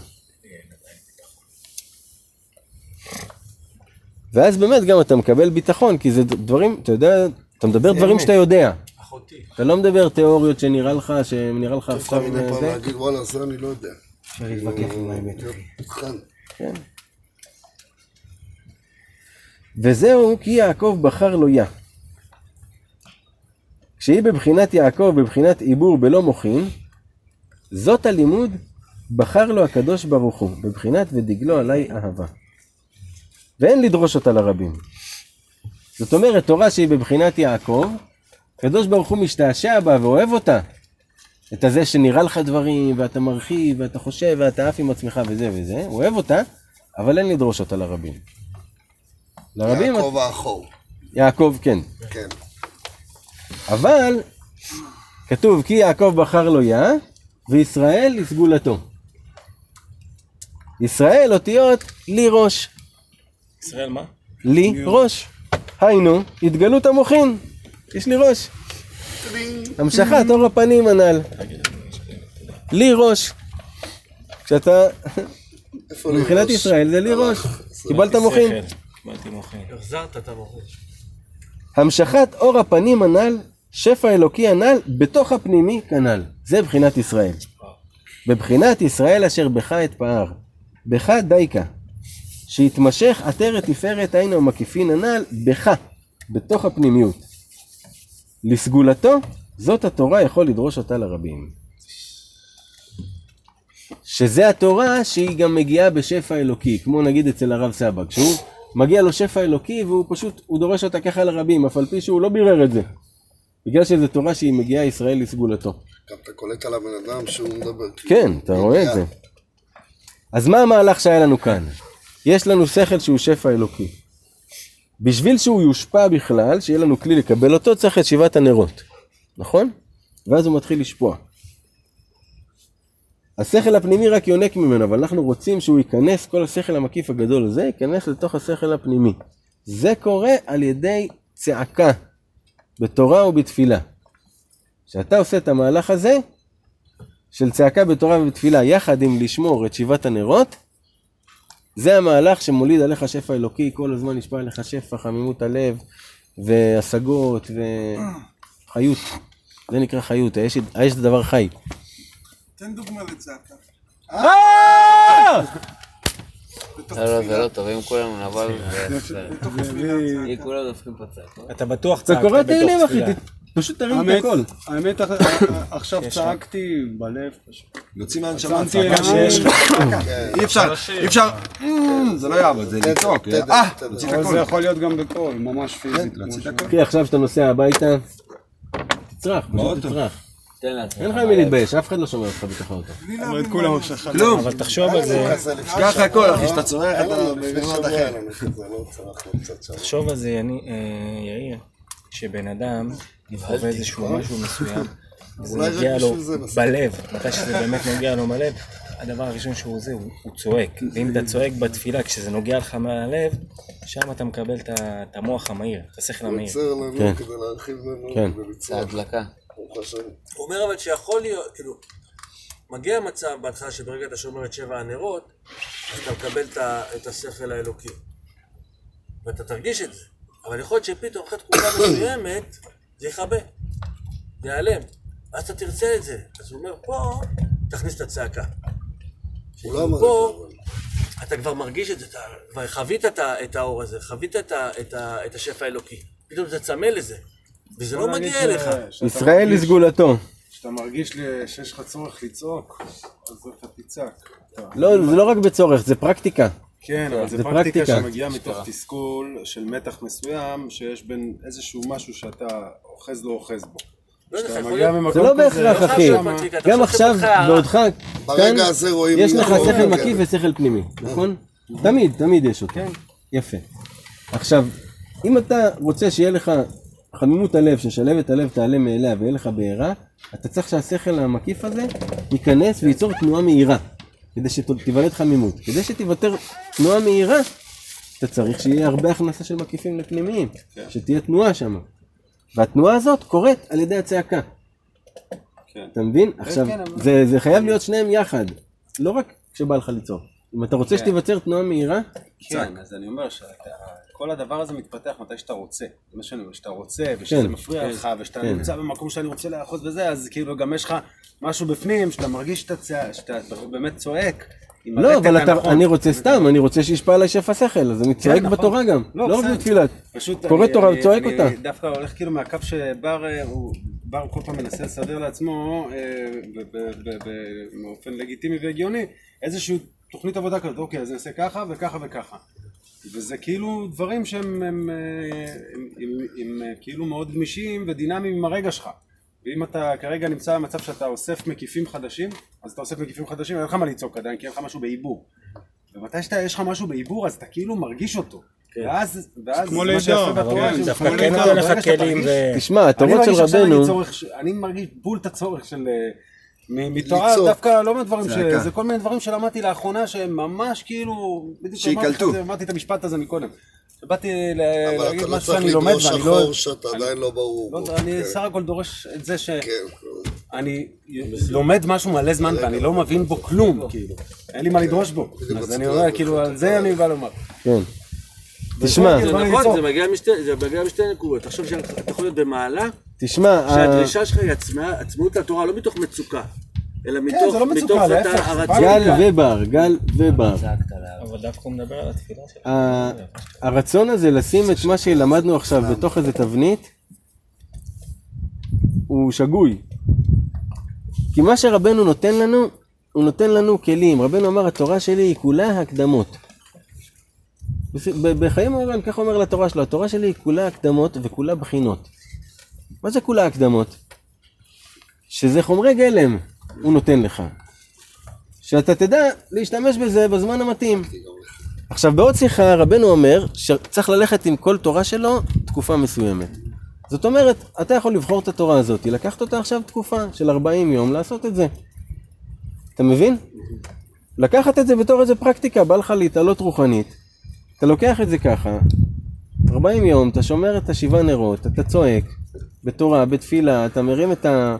ואז באמת גם אתה מקבל ביטחון, כי זה דברים, אתה יודע, אתה מדבר דברים שאתה יודע. אחותי. אתה לא מדבר תיאוריות שנראה לך, שנראה לך עכשיו מדי פעם זה. להגיד וואלה זה אני לא יודע. אפשר להתווכח עם האמת. כן. וזהו כי יעקב בחר לו יה. כשהיא בבחינת יעקב, בבחינת עיבור בלא מוחין, זאת הלימוד בחר לו הקדוש ברוך הוא, בבחינת ודגלו עלי אהבה. ואין לדרוש אותה לרבים. זאת אומרת, תורה שהיא בבחינת יעקב, הקדוש ברוך הוא משתעשע בה ואוהב אותה. את הזה שנראה לך דברים, ואתה מרחיב, ואתה חושב, ואתה עף עם עצמך וזה וזה, הוא אוהב אותה, אבל אין לדרוש אותה לרבים. לרבים, יעקב האחור. יעקב כן. כן. אבל, כתוב כי יעקב בחר לו יה, וישראל לסגולתו. ישראל אותיות לי ראש. ישראל מה? לי ראש. היינו, התגלות המוחין. יש לי ראש. המשכת אור הפנים הנ"ל. לי ראש. כשאתה, מבחינת? ישראל זה לי ראש. הלך. קיבלת מוחין. שכל. קיבלתי מוחין. החזרת את המוחש. המשכת אור הפנים הנ"ל, שפע אלוקי הנ"ל, בתוך הפנימי כנ"ל. זה בחינת ישראל. בבחינת ישראל אשר בך אתפאר. בך דייקה. שיתמשך עטרת תפארת היינו המקיפין הנ"ל, בך, בתוך הפנימיות. לסגולתו, זאת התורה יכול לדרוש אותה לרבים. שזה התורה שהיא גם מגיעה בשפע אלוקי, כמו נגיד אצל הרב סבא, כשהוא מגיע לו שפע אלוקי והוא פשוט, הוא דורש אותה ככה לרבים, אף על פי שהוא לא בירר את זה. בגלל שזו תורה שהיא מגיעה ישראל לסגולתו. גם אתה קולט על הבן אדם שהוא מדבר. כן, אתה רואה את זה. אז מה המהלך שהיה לנו כאן? יש לנו שכל שהוא שפע אלוקי. בשביל שהוא יושפע בכלל, שיהיה לנו כלי לקבל אותו, צריך את שבעת הנרות, נכון? ואז הוא מתחיל לשפוע. השכל הפנימי רק יונק ממנו, אבל אנחנו רוצים שהוא ייכנס, כל השכל המקיף הגדול הזה, ייכנס לתוך השכל הפנימי. זה קורה על ידי צעקה, בתורה ובתפילה. כשאתה עושה את המהלך הזה, של צעקה בתורה ובתפילה, יחד עם לשמור את שבעת הנרות, זה המהלך שמוליד עליך שפע אלוקי, כל הזמן נשפע עליך שפע, חמימות הלב, והשגות, וחיות. זה נקרא חיות, יש, יש דבר חי. תן דוגמה לצעקה. לא, לא, זה לא טוב, אם כולנו נבל, כולם דופקים פה צעקות. אתה בטוח צעקת קורא בתוך תפילה. פשוט תרים את הכל. האמת, עכשיו צעקתי בלב פשוט. יוצאים מהנשמה, צעקה שיש לך. כן. אי אפשר, אי אפשר, זה לא יעבוד, זה לצעוק, אה, תדר. להוציא את אבל זה. יכול להיות גם בקול, ממש פיזית. להוציא את כמו הכל. אחי, עכשיו שאתה נוסע הביתה, תצרח, פשוט. תצרח. אין לך מי להתבייש, אף אחד לא שומע אותך בתוך האוטו. אני- כלום, אבל תחשוב על זה, שבוע, הכל, אחי, לא? שאתה צורח, אתה שבוע, אחר. לא. תחשוב על זה, אני, אה, יאיר, שבן אדם חווה איזשהו משהו מסוים, רק נוגע לו זה. בלב, מתי שזה באמת נוגע לו בלב, הדבר הראשון שהוא זה, הוא, הוא צועק. ואם אתה צועק בתפילה, כשזה נוגע לך מהלב, שם אתה מקבל את המוח המהיר, את השכל הוא המהיר. יוצר לנו כן. כדי להרחיב לנו, כן. כדי זה לצרוך. הדלקה. ברוך השם. הוא אומר אבל שיכול להיות, כאילו, מגיע מצב בהתחלה שברגע אתה שומר את שבע הנרות, אז אתה מקבל את השכל האלוקי. ואתה תרגיש את זה. אבל יכול להיות שפתאום אחרי תקופה מסוימת, זה יכבה. זה ייעלם. ואז אתה תרצה את זה. אז הוא אומר, פה, תכניס את הצעקה. הוא לא אמר את פה. אתה כבר מרגיש את זה, אתה כבר חווית את, האור הזה, חווית את, ה- את, ה- את השפע האלוקי. פתאום אתה צמא לזה. וזה לא מגיע אליך. שאתה ישראל מרגיש- לסגולתו. כשאתה מרגיש לי- שיש לך צורך לצעוק, אז אתה תצעק. לא, זה לא רק בצורך, זה פרקטיקה. כן, אבל פרקטיקה פרקטיקה. שמגיעה מתוך תסכול של מתח מסוים, שיש בין איזשהו משהו שאתה אוחז לא אוחז בו. לא ממקום זה לא בהכרח, לא אחי. גם עכשיו. בעודך, כאן, ברגע הזה רואים יש לך שכל כן. מקיף ושכל פנימי, נכון? תמיד, תמיד יש אותו. יפה. עכשיו, אם אתה רוצה שיהיה לך חמימות הלב, ששלבת הלב תעלה מאליה ויהיה לך בעירה, אתה צריך שהשכל המקיף הזה ייכנס וייצור תנועה מהירה, כדי שתיוולד חמימות. כדי שתיוותר תנועה מהירה, אתה צריך שיהיה הרבה הכנסה של מקיפים לפנימיים, שתהיה תנועה שם. והתנועה הזאת קורית על ידי הצעקה. כן. אתה מבין? עכשיו, כן, אבל- זה, זה חייב להיות שניהם יחד, לא רק כשבא לך לצעוק. אם אתה רוצה כן. שתיווצר תנועה מהירה, כן, אז אני אומר שכל הדבר הזה מתפתח מתי שאתה רוצה. זה מה שאני אומר, שאתה רוצה, ושזה כן. מפריע לך, ושאתה כן. נמצא במקום שאני רוצה לאחוז וזה, אז כאילו גם יש לך משהו בפנים, שאתה מרגיש שאתה צע- שאתה באמת צועק. לא, אבל אתה, הנכון. אני רוצה סתם, אני רוצה שישפע עליי שפע שכל, אז אני צועק נכון. בתורה גם, לא, לא רק. בתפילה. פשוט קורא אני- תורה אני- וצועק אני אותה. דווקא הולך כאילו מהקו שבר, אה, בר כל פעם מנסה לסדר לעצמו אה, באופן לגיטימי והגיוני איזושהי תוכנית עבודה כזאת, אוקיי, אז נעשה ככה וככה וככה. וזה כאילו דברים שהם הם, הם, הם, הם, אה, כאילו מאוד גמישים ודינמיים עם הרגע שלך. ואם אתה כרגע נמצא במצב שאתה אוסף מקיפים חדשים, אז אתה אוסף מקיפים חדשים, אין לך מה לצעוק עדיין, כי אין לך משהו בעיבור. ומתי שיש לך משהו בעיבור, אז אתה כאילו מרגיש אותו. ואז, ואז כמו כן, שזה דווקא כן נותן לך כלים ו- תשמע, התורות של רבנו, אני מרגיש בול את הצורך של... אה, מתורה. דווקא לא מדברים ש... זה כל מיני דברים שלמדתי לאחרונה שהם ממש כאילו... זה, אמרתי את המשפט הזה מקודם. באתי אבל להגיד אתה לא צריך שאני לומד לדרוש ואני לא... שחור שאתה עדיין לא ברור לא אני כן, סך הכל דורש את זה שאני כן. לומד משהו מלא זמן ואני לא מבין בו כלום, כאילו. אין לי מה לדרוש בו. אז אני אומר, כאילו, על זה אני בא לומר. כן. תשמע, זה נכון. זה מגיע משתי- נקודות. תחשוב שאתה יכול להיות במעלה, תשמע, שהדרישה שלך היא עצמאות לתורה, לא מתוך מצוקה, אלא מתוך לא מצוקה, מתוך אתה- זה הרצון. גל ובר, גל ובר. אבל דווקא הוא מדבר על התפילה שלך. ה- הרצון הזה לשים את מה שלמדנו עכשיו בתוך איזה תבנית, הוא שגוי. כי מה שרבנו נותן לנו, הוא נותן לנו כלים. רבנו אמר, התורה שלי היא כולה הקדמות. בחיים אורן, ככה אומר לתורה שלו, התורה שלי היא כולה הקדמות וכולה בחינות. מה זה כולה הקדמות? שזה חומרי גלם, הוא נותן לך. שאתה תדע להשתמש בזה בזמן המתאים. עכשיו בעוד שיחה רבנו אומר שצריך ללכת עם כל תורה שלו תקופה מסוימת. זאת אומרת, אתה יכול לבחור את התורה הזאת, לקחת אותה עכשיו תקופה של 40 יום, לעשות את זה. אתה מבין? לקחת את זה בתור איזה פרקטיקה, בא לך להתעלות רוחנית. אתה לוקח את זה ככה, 40 יום, אתה שומר את השבעה נרות, אתה צועק, בתורה, בתפילה, אתה מרים את ה...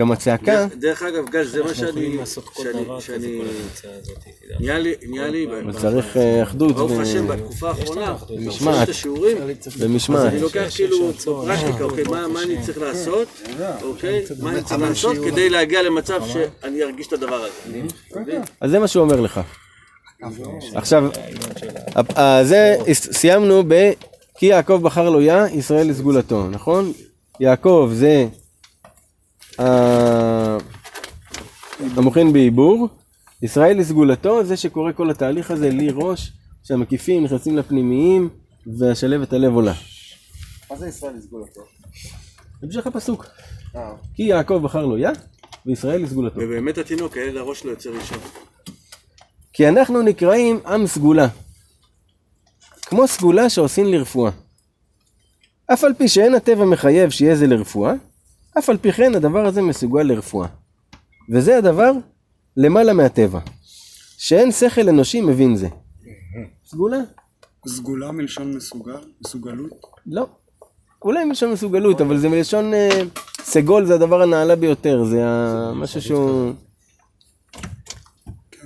גם הצעקה, דרך אגב, גל, זה מה אנחנו יכולים שאני... לעשות כל שאני- דבר כזה, שאני... כל הקבוצה הזאת. נהיה לי, נהיה לי, אבל צריך אה, אחדות ברוך השם, בתקופה האחרונה, משמעת. את השיעורים, ומשמעת. אז אני לוקח כאילו בפרקטיקה, אוקיי, מה מה אני צריך לעשות, אוקיי, מה אני צריך לעשות כדי להגיע למצב שאני ארגיש את הדבר הזה. אז זה מה שהוא אומר לך. עכשיו, ה- ה- זה הס- סיימנו ב... כי יעקב בחר לו יה, ישראל לסגולתו, נכון? יעקב זה המוחין בעיבור, ישראל לסגולתו, זה שקורה כל התהליך הזה, לי ראש, שהמקיפים נכנסים לפנימיים, והשלבת הלב עולה. מה זה ישראל לסגול אותו? המשך הפסוק. כי יעקב בחר לו יה, וישראל לסגולתו. ובאמת התינוק, הילד הראש שלו יוצא ראשון. כי אנחנו נקראים עם סגולה. כמו סגולה שעושים לרפואה. אף על פי שאין הטבע מחייב שיהיה זה לרפואה, אף על פי כן הדבר הזה מסוגל לרפואה. וזה הדבר למעלה מהטבע, שאין שכל אנושי מבין זה. סגולה? סגולה מלשון מסוגל? מסוגלות? לא. אולי מלשון מסוגלות, אבל זה מלשון אה, סגול זה הדבר הנעלה ביותר, זה משהו שהוא...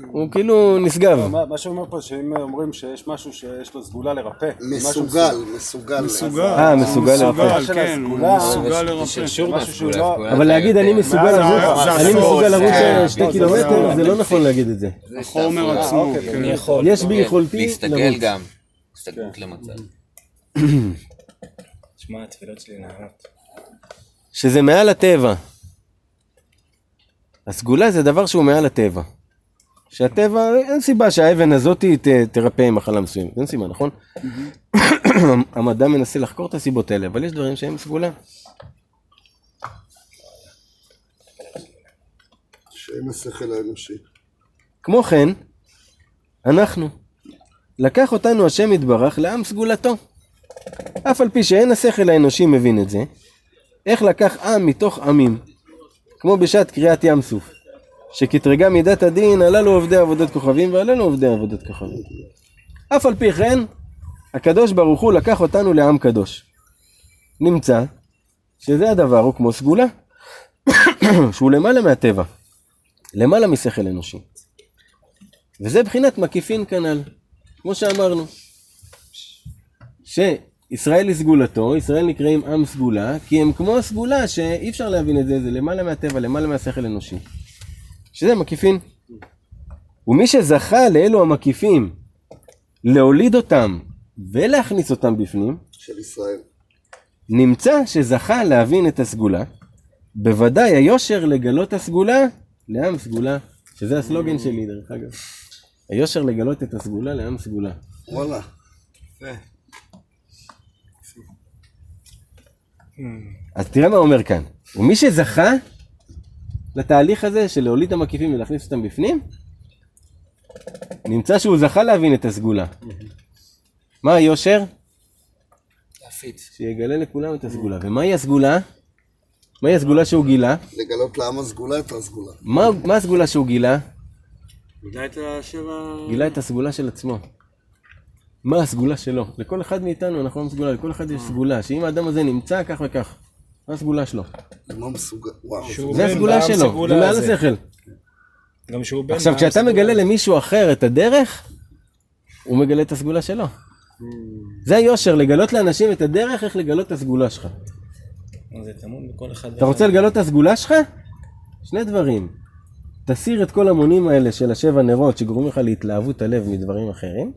הוא כאילו נשגב. מה שאומר פה, שאם אומרים שיש משהו שיש לו סגולה לרפא, מסוגל, מסוגל. מסוגל. אה, מסוגל לרפא. מסוגל, כן, הסגולה, מסוגל זה לרפא. לא- אבל להגיד אני מסוגל לרוץ, אני מסוגל לרוץ כן. אה, שתי לא, זה קילומטר, הסוס. זה לא נכון להגיד את זה. החומר. עצמו. אוקיי, כן. יכול. יש בי כן, יכולתי להסתגל לרוץ. גם. הסתגלות למצב. תשמע, התפילות שלי נענות. שזה מעל הטבע. הסגולה זה דבר שהוא מעל הטבע. שהטבע, אין סיבה שהאבן הזאת ת, תרפא מחלה מסוימת, אין סיבה, נכון? המדע מנסה לחקור את הסיבות האלה, אבל יש דברים שהם סגולה. שאין השכל האנושי. כמו כן, אנחנו. לקח אותנו השם יתברך לעם סגולתו. אף על פי שאין השכל האנושי מבין את זה, איך לקח עם מתוך עמים, כמו בשעת קריעת ים סוף, שקטרגה מידת הדין, הללו עובדי עבודת כוכבים והללו עובדי עבודת כוכבים. אף על פי כן, הקדוש ברוך הוא לקח אותנו לעם קדוש. נמצא שזה הדבר הוא כמו סגולה, שהוא למעלה מהטבע, למעלה משכל אנושי. וזה בחינת מקיפין כנ"ל, כמו שאמרנו. שישראל היא סגולתו, ישראל נקראים עם סגולה, כי הם כמו הסגולה שאי אפשר להבין את זה, זה למעלה מהטבע, למעלה מהשכל אנושי. שזה מקיפין. ומי שזכה לאלו המקיפים, להוליד אותם ולהכניס אותם בפנים, של ישראל. נמצא שזכה להבין את הסגולה, בוודאי היושר לגלות הסגולה לעם סגולה, שזה הסלוגן שלי דרך אגב. היושר לגלות את הסגולה לעם סגולה. וואלה. אז תראה מה הוא אומר כאן. ומי שזכה לתהליך הזה של להוליד את המקיפים ולהכניס אותם בפנים, נמצא שהוא זכה להבין את הסגולה. מה היושר? להפיץ. שיגלה לכולם את הסגולה. ומהי הסגולה? מהי הסגולה שהוא גילה? לגלות לעם הסגולה את הסגולה. מה, מה הסגולה שהוא גילה? גילה את השבע... גילה את הסגולה של עצמו. מה הסגולה שלו? לכל אחד מאיתנו אנחנו לא סגולה, לכל אחד יש סגולה, שאם האדם הזה נמצא כך וכך, מה הסגולה שלו? מסוגל? וואו. זה הסגולה שלו, זה מעל. השכל. גם שהוא בן עכשיו, כשאתה. מגלה למישהו אחר את הדרך, הוא מגלה את הסגולה שלו. זה היושר, לגלות לאנשים את הדרך, איך לגלות את הסגולה שלך. זה טמון בכל אחד. אתה רוצה לגלות את הסגולה שלך? שני דברים. תסיר את כל המונים האלה של השבע נרות שגורמים לך להתלהבות הלב מדברים אחרים,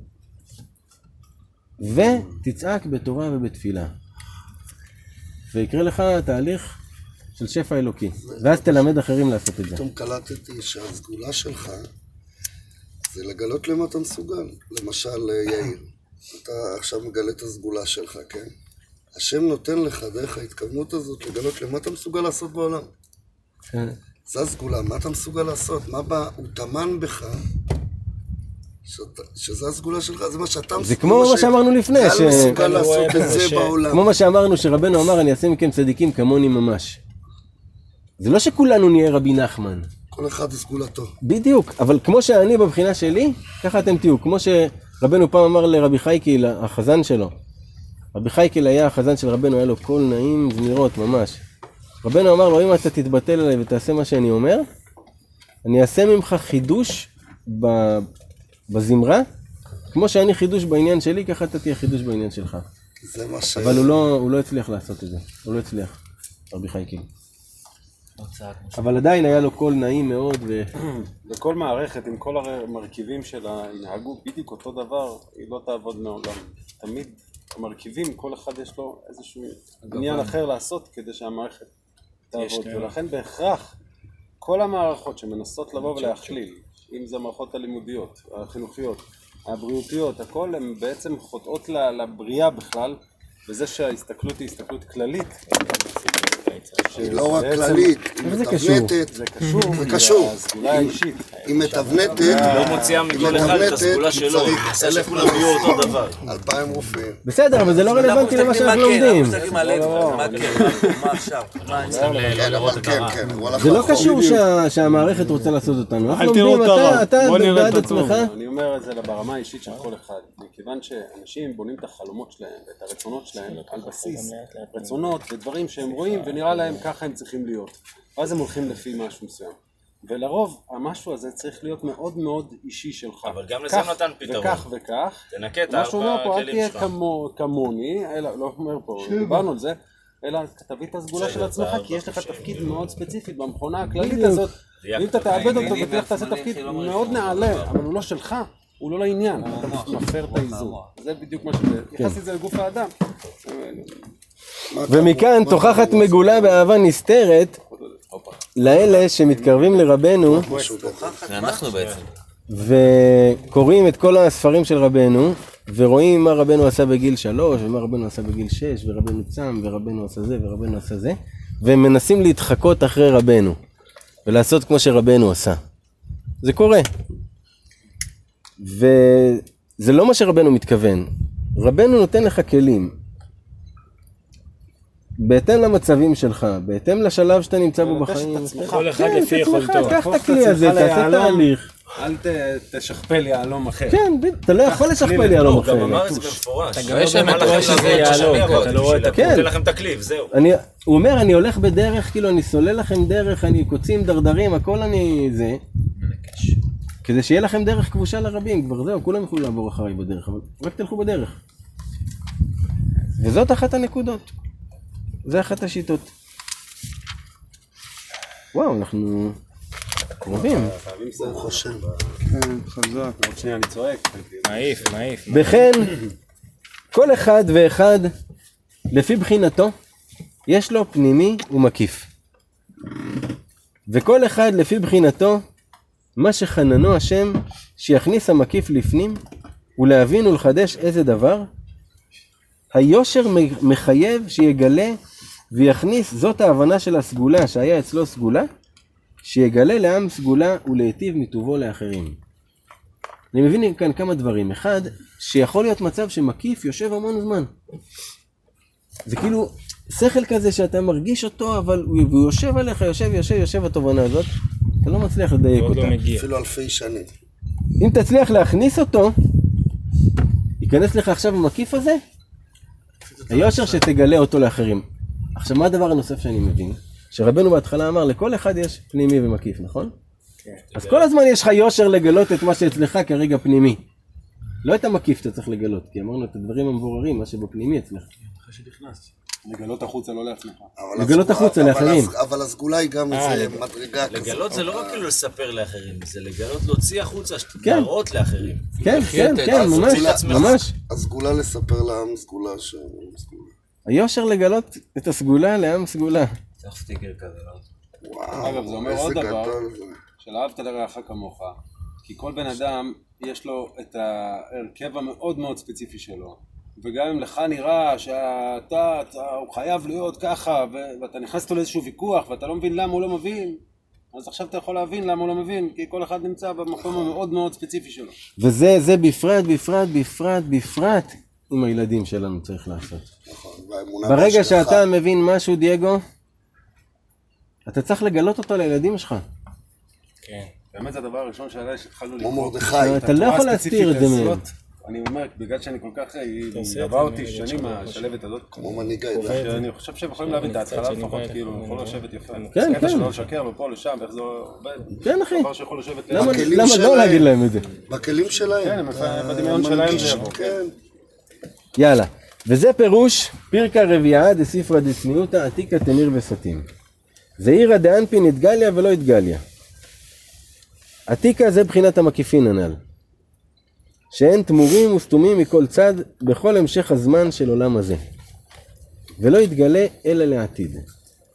ותצעק בתורה ובתפילה. ויקרה לך תהליך של שפע אלוקי, ואז תלמד אחרים לעשות את זה. פתאום קלטתי שהסגולה שלך זה לגלות למה אתה מסוגל. למשל, אה, יאיר, אתה עכשיו מגלה את הסגולה שלך, כן? השם נותן לך דרך ההתכוונות הזאת לגלות למה אתה מסוגל לעשות בעולם. כן. זה הסגולה, מה אתה מסוגל לעשות? מה בא, הוא טמן בך, שזה הסגולה שלך, זה מה שאתה מסוגל. זה כמו מה שאמרנו לפני, ש- מסוגל לעשות את זה בעולם. כמו מה שאמרנו, שרבנו אמר, אני אעשה מכם צדיקים כמוני ממש. זה לא שכולנו נהיה רבי נחמן. כל אחד סגולתו. בדיוק, אבל כמו שאני בבחינה שלי, ככה אתם תהיו. כמו שרבנו פעם אמר לרבי חייקל, החזן שלו. רבי חייקל היה החזן של רבנו, היה לו קול נעים זמירות ממש. רבנו אמר לו, אם אתה תתבטל עליי ותעשה מה שאני אומר, אני אעשה ממך חידוש ב... בזמרה, כמו שאני חידוש בעניין שלי, ככה אתה תהיה חידוש בעניין שלך. זה מה ש... אבל הוא לא, הוא לא הצליח לעשות את זה, הוא לא הצליח, רבי חייקל. אבל עדיין היה לו קול נעים מאוד, ו... וכל מערכת עם כל המרכיבים שלה ינהגו בדיוק אותו דבר, היא לא תעבוד מעולם. תמיד המרכיבים, כל אחד יש לו איזשהו עניין אחר לעשות כדי שהמערכת תעבוד. להם. ולכן בהכרח כל המערכות שמנסות לבוא ולהכליל, אם זה המערכות הלימודיות, החינוכיות, הבריאותיות, הכל הן בעצם חוטאות לבריאה בכלל, וזה שההסתכלות היא הסתכלות כללית, היא לא רק כללית, היא איך זה קשור? מתבנתת. זה קשור. היא מתבנתת. לא היא יהיו אותו דבר. אלפיים רופאים. בסדר, אבל זה לא רלוונטי למה שאנחנו לומדים. כן, הלך זה לא. קשור שה- שהמערכת רוצה לעשות אותנו. אנחנו לומדים, אתה- בעד. עצמך. אני אומר את זה ברמה האישית של כל אחד. מכיוון שאנשים בונים את החלומות שלהם ואת הרצונות שלהם על בסיס רצונות ודברים שהם רואים ונראה להם ככה הם צריכים להיות. ואז הם הולכים לפי משהו מסוים. ולרוב המשהו הזה צריך להיות מאוד מאוד אישי שלך. אבל גם לזה נתן פתרון. וכך וכך. תנקה את מה שהוא אומר הארבע פה, אל תהיה שלך. כמו, כמוני, אלא, לא אומר פה, דיברנו על זה, אלא תביא את הסגולה של עצמך, כי יש לך. תפקיד מאוד ספציפי במכונה הכללית. הזאת. ואם אתה תאבד אותו ותלך תעשה תפקיד מאוד. נעלה, אבל הוא לא שלך, הוא לא לעניין, אתה מפר את האיזון. זה בדיוק מה שזה, נכנסתי את זה לגוף האדם. ומכאן תוכחת מגולה באהבה נסתרת לאלה שמתקרבים לרבנו זה אנחנו בעצם. וקוראים את כל הספרים של רבנו ורואים מה רבנו עשה בגיל שלוש ומה רבנו עשה בגיל שש ורבנו צם ורבנו עשה זה ורבנו עשה זה והם מנסים להתחקות אחרי רבנו ולעשות כמו שרבנו עשה. זה קורה. וזה לא מה שרבנו מתכוון. רבנו נותן לך כלים. בהתאם למצבים שלך, בהתאם לשלב שאתה נמצא בו בחיים. כל אחד כן, לפי יכולתו. קח את הכלי הזה, תעשה. תהליך. אל תשכפל יהלום אחר. כן, אתה לא יכול לשכפל יהלום הוא גם אחר. אמר את זה במפורש. אתה גם לא באמת אמר רואה שזה יהלום, אתה לא רואה את הכלי. נותן לכם את הכלי, וזהו. אני, הוא אומר, אני הולך בדרך, כאילו, אני סולל לכם דרך, אני קוצים דרדרים, הכל אני זה. כדי שיהיה לכם דרך כבושה לרבים, כבר זהו, כולם יוכלו לעבור אחריי בדרך, אבל רק תלכו בדרך. וזאת אחת הנקודות. זה אחת השיטות. וואו, אנחנו קרובים. ברוך השם. כן, חזק. עוד שנייה אני צועק. מעיף, מעיף. וכן, כל אחד ואחד, לפי בחינתו, יש לו פנימי ומקיף. וכל אחד לפי בחינתו, מה שחננו השם, שיכניס המקיף לפנים, ולהבין ולחדש איזה דבר, היושר מחייב שיגלה ויכניס, זאת ההבנה של הסגולה, שהיה אצלו סגולה, שיגלה לעם סגולה ולהיטיב מטובו לאחרים. אני מבין כאן כמה דברים. אחד, שיכול להיות מצב שמקיף יושב המון זמן. זה כאילו שכל כזה שאתה מרגיש אותו, אבל הוא הוא יושב עליך, יושב, יושב, יושב התובנה הזאת, אתה לא מצליח לדייק עוד אותה. לא מגיע. אפילו אלפי שנים. אם תצליח להכניס אותו, ייכנס לך עכשיו המקיף הזה, היושר שתגלה אותו לאחרים. עכשיו, מה הדבר הנוסף שאני מבין? שרבנו בהתחלה אמר, לכל אחד יש פנימי ומקיף, נכון? כן. אז כל הזמן יש לך יושר לגלות את מה שאצלך כרגע פנימי. לא את המקיף אתה צריך לגלות, כי אמרנו את הדברים המבוררים, מה שבפנימי אצלך. לגלות החוצה לא לעצמך. לגלות החוצה לאחרים. אבל הסגולה היא גם אה, איזה מדרגה כזאת. לגלות זה לא רק כאילו לספר לאחרים, זה לגלות להוציא החוצה, כן. להראות לאחרים. כן, כן, כן, ממש. ממש. הסגולה לספר לעם סגולה ש... היושר לגלות את הסגולה לעם סגולה. צריך סטיקר כזה, לא? וואו, אגב, זה אומר עוד דבר. של אהבת לרעך כמוך, כי כל בן אדם יש לו את ההרכב המאוד מאוד ספציפי שלו, וגם אם לך נראה שאתה, אתה, הוא חייב להיות ככה, ו- ואתה נכנס איתו לאיזשהו ויכוח, ואתה לא מבין למה הוא לא מבין, אז עכשיו אתה יכול להבין למה הוא לא מבין, כי כל אחד נמצא במקום המאוד מאוד ספציפי שלו. וזה, זה בפרט, בפרט, בפרט, בפרט עם הילדים שלנו צריך לעשות. נכון, ברגע. שאתה מבין משהו, דייגו, אתה צריך לגלות אותו לילדים שלך. כן. באמת זה הדבר הראשון שעליי שהתחלנו כמו לקרוא. מרדכי. אתה לא יכול להסתיר את זה מהם. אני אומר, בגלל שאני כל כך, היא עושה את מלווה זה אותי שנים שלך, השלבת הזאת, כמו מנהיג העדה. שאני חושב שהם יכולים להבין את ההתחלה לפחות, כאילו, יכול אני לשבת יפה. כן, קטע כן. שלא לשקר ופה לשם, ואיך זה עובד. כן, אחי. דבר שיכול לשבת למה. לא להגיד להם את זה? בכלים שלהם. כן, הם אתה בדמיון שלהם זה יבוא. יאללה. וזה פירוש פירקא רביעה דספרא דצניעותא עתיקא תמיר וסתים. זעירא דאנפין התגליה ולא התגליה. עתיקא זה בחינת המקיפין הנ"ל. שאין תמורים וסתומים מכל צד בכל המשך הזמן של עולם הזה. ולא יתגלה אלא לעתיד.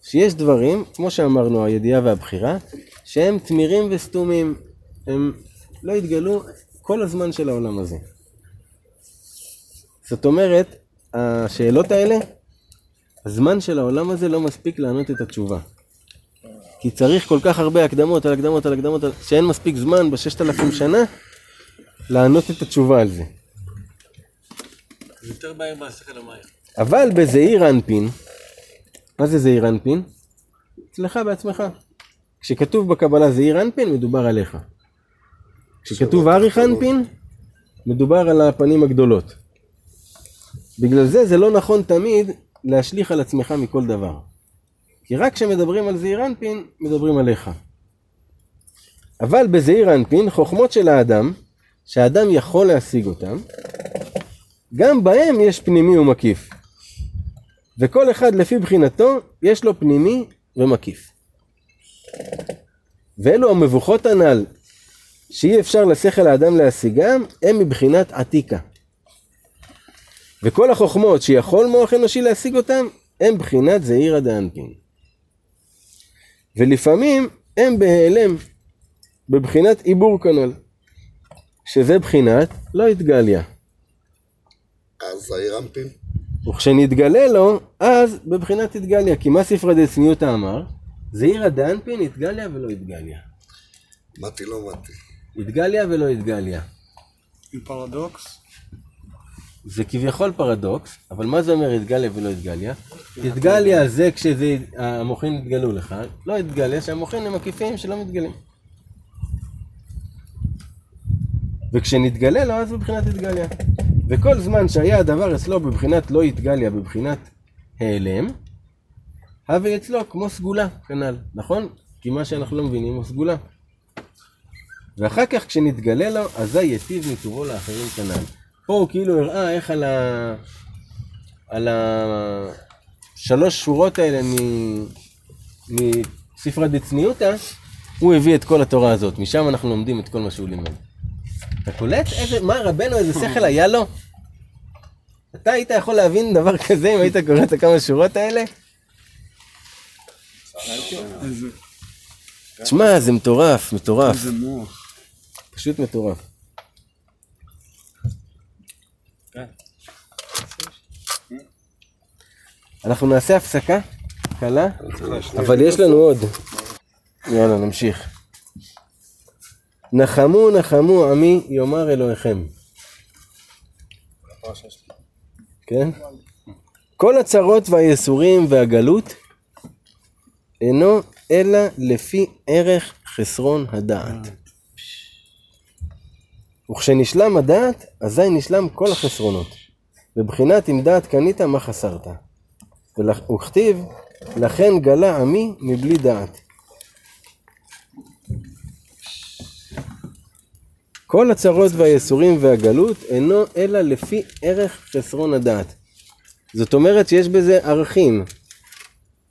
שיש דברים, כמו שאמרנו, הידיעה והבחירה, שהם תמירים וסתומים. הם לא יתגלו כל הזמן של העולם הזה. זאת אומרת, השאלות האלה, הזמן של העולם הזה לא מספיק לענות את התשובה. כי צריך כל כך הרבה הקדמות על הקדמות על הקדמות, שאין מספיק זמן בששת אלפים שנה לענות את התשובה על זה. זה יותר מהשכל. אבל בזעיר אנפין, מה זה זעיר אנפין? אצלך בעצמך. כשכתוב בקבלה זעיר אנפין, מדובר עליך. כשכתוב אריך אנפין, מדובר על הפנים הגדולות. בגלל זה זה לא נכון תמיד להשליך על עצמך מכל דבר. כי רק כשמדברים על זעיר אנפין, מדברים עליך. אבל בזעיר אנפין, חוכמות של האדם, שהאדם יכול להשיג אותם, גם בהם יש פנימי ומקיף. וכל אחד לפי בחינתו, יש לו פנימי ומקיף. ואלו המבוכות הנ"ל, שאי אפשר לשכל האדם להשיגם, הם מבחינת עתיקה. וכל החוכמות שיכול מוח אנושי להשיג אותם, הם בחינת זעירא דאנפין. ולפעמים הם בהיעלם, בבחינת עיבור כנ"ל, שזה בחינת לא התגליה. אז זעיר אנפין. וכשנתגלה לו, אז בבחינת התגליה. כי מה ספרא דצניותא אמר? זעירא דאנפין התגליה ולא התגליה. מתי לא מתי. התגליה ולא התגליה. עם פרדוקס. זה כביכול פרדוקס, אבל מה זה אומר התגליה ולא התגליה? התגליה זה כשהמוחין התגלו לך, לא התגליה שהמוחין הם מקיפים שלא מתגלים. וכשנתגלה לו אז בבחינת התגליה. וכל זמן שהיה הדבר אצלו בבחינת לא התגליה, בבחינת העלם, הווה אצלו כמו סגולה, כנ"ל, נכון? כי מה שאנחנו לא מבינים הוא סגולה. ואחר כך כשנתגלה לו, אזי ייטיב מטובו לאחרים כנ"ל. פה הוא כאילו הראה איך על ה... על השלוש שורות האלה מ... מספרא דצניותא, הוא הביא את כל התורה הזאת, משם אנחנו לומדים את כל מה שהוא לימד. אתה קולט איזה, מה רבנו, איזה שכל היה לו? אתה היית יכול להבין דבר כזה אם היית קורא את הכמה שורות האלה? תשמע, זה מטורף, מטורף. פשוט מטורף. אנחנו נעשה הפסקה קלה, אבל יש לנו עוד. יאללה, נמשיך. נחמו נחמו עמי יאמר אלוהיכם. כן? כל הצרות והייסורים והגלות אינו אלא לפי ערך חסרון הדעת. וכשנשלם הדעת, אזי נשלם כל החסרונות. בבחינת אם דעת קנית, מה חסרת? ולכ- וכתיב, לכן גלה עמי מבלי דעת. כל הצרות והייסורים והגלות אינו אלא לפי ערך חסרון הדעת. זאת אומרת שיש בזה ערכים.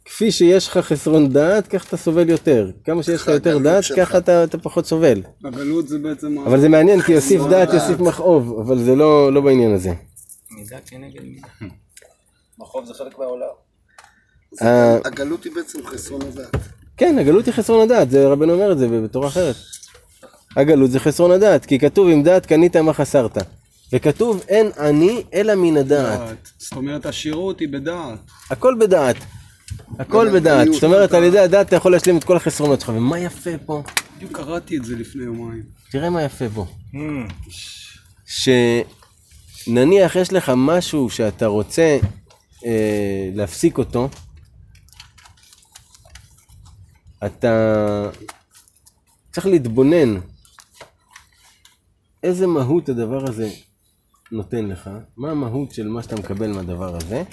כפי שיש לך חסרון דעת, כך אתה סובל יותר. כמה שיש לך יותר דעת. ככה אתה, אתה פחות סובל. הגלות זה בעצם... אבל זה מעניין, כי יוסיף דעת. יוסיף מכאוב, אבל זה לא, לא בעניין הזה. מידה כנגד מידה. מחוב זה חלק מהעולם. אה, הגלות היא בעצם חסרון הדעת. כן, הגלות היא חסרון הדעת, זה רבנו אומר את זה בתורה אחרת. הגלות זה חסרון הדעת, כי כתוב עם דעת קנית מה חסרת. וכתוב אין עני אלא מן הדעת. דעת. זאת אומרת, השירות היא בדעת. הכל בדעת. הכל בדעת. זאת אומרת, בדעת. על ידי הדעת אתה יכול להשלים את כל החסרונות שלך. ומה יפה פה? בדיוק קראתי את זה לפני יומיים. תראה מה יפה פה. שנניח יש לך משהו שאתה רוצה אה, להפסיק אותו, אתה צריך להתבונן איזה מהות הדבר הזה נותן לך, מה המהות של מה שאתה מקבל מהדבר הזה,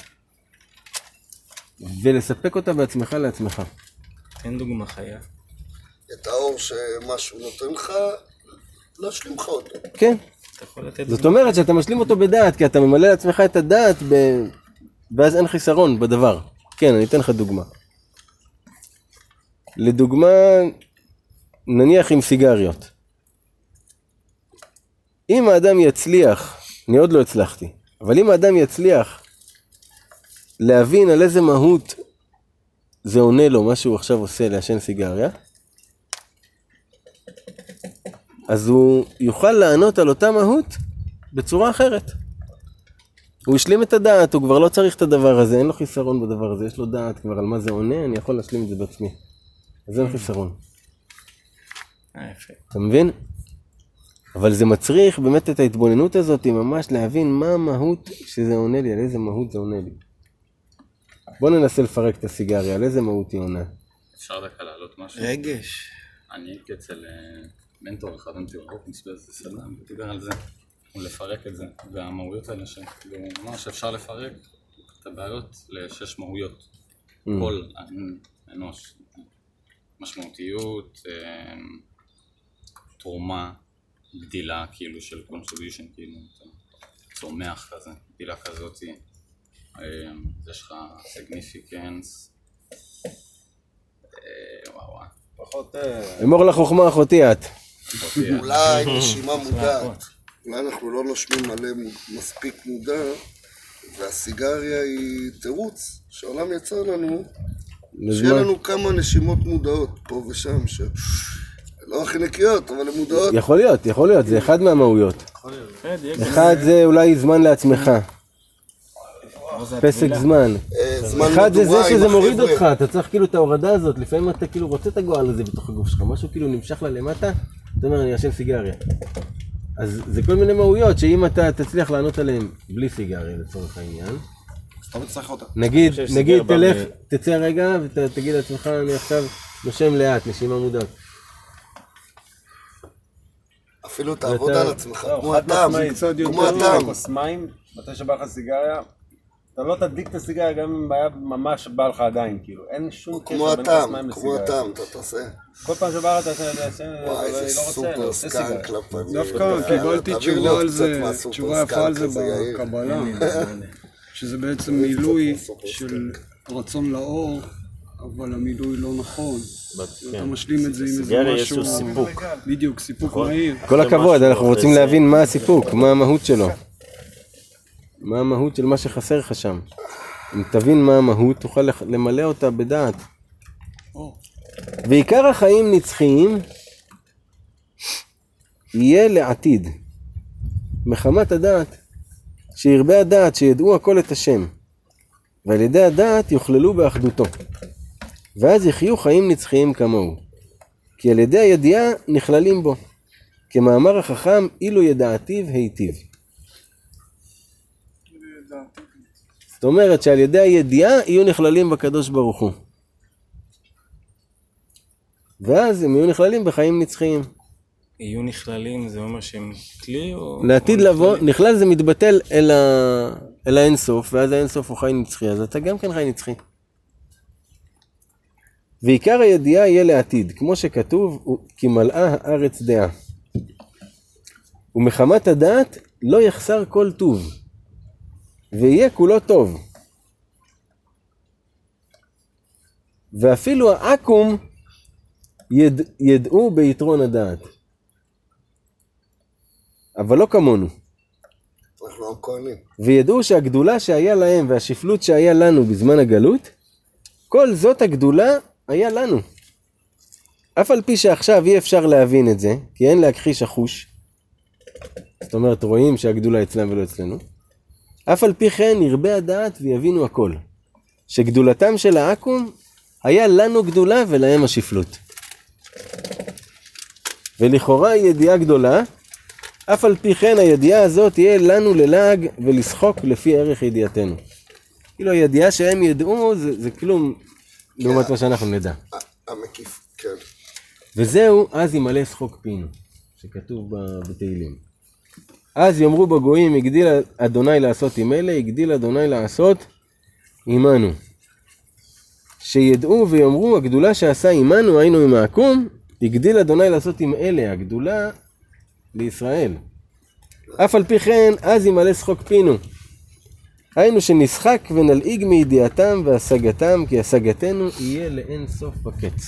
ולספק אותה בעצמך לעצמך. תן דוגמה חיה. את האור שמשהו נותן לך, להשלים לך אותו. כן. זאת אומרת שאתה משלים אותו בדעת, כי אתה ממלא לעצמך את הדעת, ב... ואז אין חיסרון בדבר. כן, אני אתן לך דוגמה. לדוגמה, נניח עם סיגריות. אם האדם יצליח, אני עוד לא הצלחתי, אבל אם האדם יצליח להבין על איזה מהות זה עונה לו, מה שהוא עכשיו עושה לעשן סיגריה, אז הוא יוכל לענות על אותה מהות בצורה אחרת. הוא השלים את הדעת, הוא כבר לא צריך את הדבר הזה, אין לו חיסרון בדבר הזה, יש לו דעת כבר על מה זה עונה, אני יכול להשלים את זה בעצמי. אז אין חיסרון. אה. אתה מבין? אבל זה מצריך באמת את ההתבוננות הזאת, ממש להבין מה המהות שזה עונה לי, על איזה מהות זה עונה לי. בוא ננסה לפרק את הסיגריה, על איזה מהות היא עונה. אפשר דקה להעלות משהו? רגש. אני הייתי אצל מנטור אחד, אנטי רוקינס באיזה סדנה, ודיבר על זה, לפרק את זה, והמהויות האלה שכאילו, הוא אמר שאפשר לפרק את הבעיות לשש מהויות, Mm. כל האנוש, משמעותיות, אה, תרומה, גדילה כאילו של contribution, כאילו, אתה צומח כזה, גדילה כזאתי, אה, יש לך significance, אה, וואו וואו. פחות... אה, אמור לחוכמה אחותי את. אולי נשימה מודעת. אולי אנחנו לא נושמים מלא מספיק מודע, והסיגריה היא תירוץ שהעולם יצר לנו, שיהיה לזמן. לנו כמה נשימות מודעות פה ושם, ש... לא הכי נקיות, אבל הן מודעות. יכול להיות, יכול להיות, זה אחד מהמהויות. אחד זה אולי זמן לעצמך. פסק זמן. אה, זמן אחד זה זה שזה מוריד. אותך, אתה צריך כאילו את ההורדה הזאת, לפעמים אתה כאילו רוצה את הגועל הזה בתוך הגוף שלך, משהו כאילו נמשך ללמטה, אתה אומר אני אעשן סיגריה. אז זה כל מיני מהויות שאם אתה תצליח לענות עליהן בלי סיגריה לצורך העניין, אתה לא צריך אותה. נגיד, נגיד תלך, תצא רגע ותגיד לעצמך אני עכשיו נושם לאט, נשימה מודעת. אפילו תעבוד על עצמך, לא, כמו הטעם, כמו הטעם. כוס מים, מתי שבא לך סיגריה, אתה לא תדליק את הסיגריה גם אם היה ממש בא לך עדיין, כאילו, אין שום קשר כמו בין כוס הטעם, מים כמו לסיגריה. הטעם, אתה תעשה. כל פעם שבא אתה עושה, וואי, איזה אני לא רוצה, אני סופר רוצה סקאנק. לפנים. דווקא קיבלתי תשובה על זה, תשובה יפה על זה. בקבלה, שזה בעצם מילוי של רצון לאור, אבל המילוי לא נכון. אתה משלים את זה עם איזה משהו... סיפוק. בדיוק, סיפוק. מהיר. כל הכבוד, אנחנו רוצים. להבין מה הסיפוק, מה המהות שלו. מה המהות של מה שחסר לך שם. אם תבין מה המהות, תוכל למלא אותה בדעת. ועיקר החיים נצחיים יהיה לעתיד. מחמת הדעת, שירבה הדעת, שידעו הכל את השם. ועל ידי הדעת יוכללו באחדותו. ואז יחיו חיים נצחיים כמוהו. כי על ידי הידיעה נכללים בו. כמאמר החכם, אילו ידעתיו היטיב. זאת אומרת שעל ידי הידיעה יהיו נכללים בקדוש ברוך הוא. ואז הם יהיו נכללים בחיים נצחיים. יהיו נכללים, זה אומר שהם כלי או... לעתיד או לבוא, נכללים? נכלל זה מתבטל אל, ה... אל האינסוף, ואז האינסוף הוא חי נצחי, אז אתה גם כן חי נצחי. ועיקר הידיעה יהיה לעתיד, כמו שכתוב, "הוא- כי מלאה הארץ דעה. ומחמת הדעת לא יחסר כל טוב, ויהיה כולו טוב. ואפילו העכו"ם יד... ידעו ביתרון הדעת. אבל לא כמונו. אנחנו הכהנים. וידעו שהגדולה שהיה להם והשפלות שהיה לנו בזמן הגלות, כל זאת הגדולה היה לנו. אף על פי שעכשיו אי אפשר להבין את זה, כי אין להכחיש החוש. זאת אומרת, רואים שהגדולה אצלם ולא אצלנו. אף על פי כן ירבה הדעת ויבינו הכל. שגדולתם של העכו"ם היה לנו גדולה ולהם השפלות. ולכאורה היא ידיעה גדולה, אף על פי כן הידיעה הזאת תהיה לנו ללעג ולשחוק לפי ערך ידיעתנו. כאילו הידיעה שהם ידעו זה, זה כלום לעומת מה שאנחנו נדע. המקיף, כן. וזהו אז ימלא שחוק פינו, שכתוב בתהילים. אז יאמרו בגויים הגדיל אדוני לעשות עם אלה, הגדיל אדוני לעשות עמנו. שידעו ויאמרו הגדולה שעשה עמנו היינו עם העקום, הגדיל אדוני לעשות עם אלה, הגדולה לישראל. אף על פי כן, אז ימלא שחוק פינו. היינו שנשחק ונלעיג מידיעתם והשגתם, כי השגתנו יהיה לאין סוף בקץ.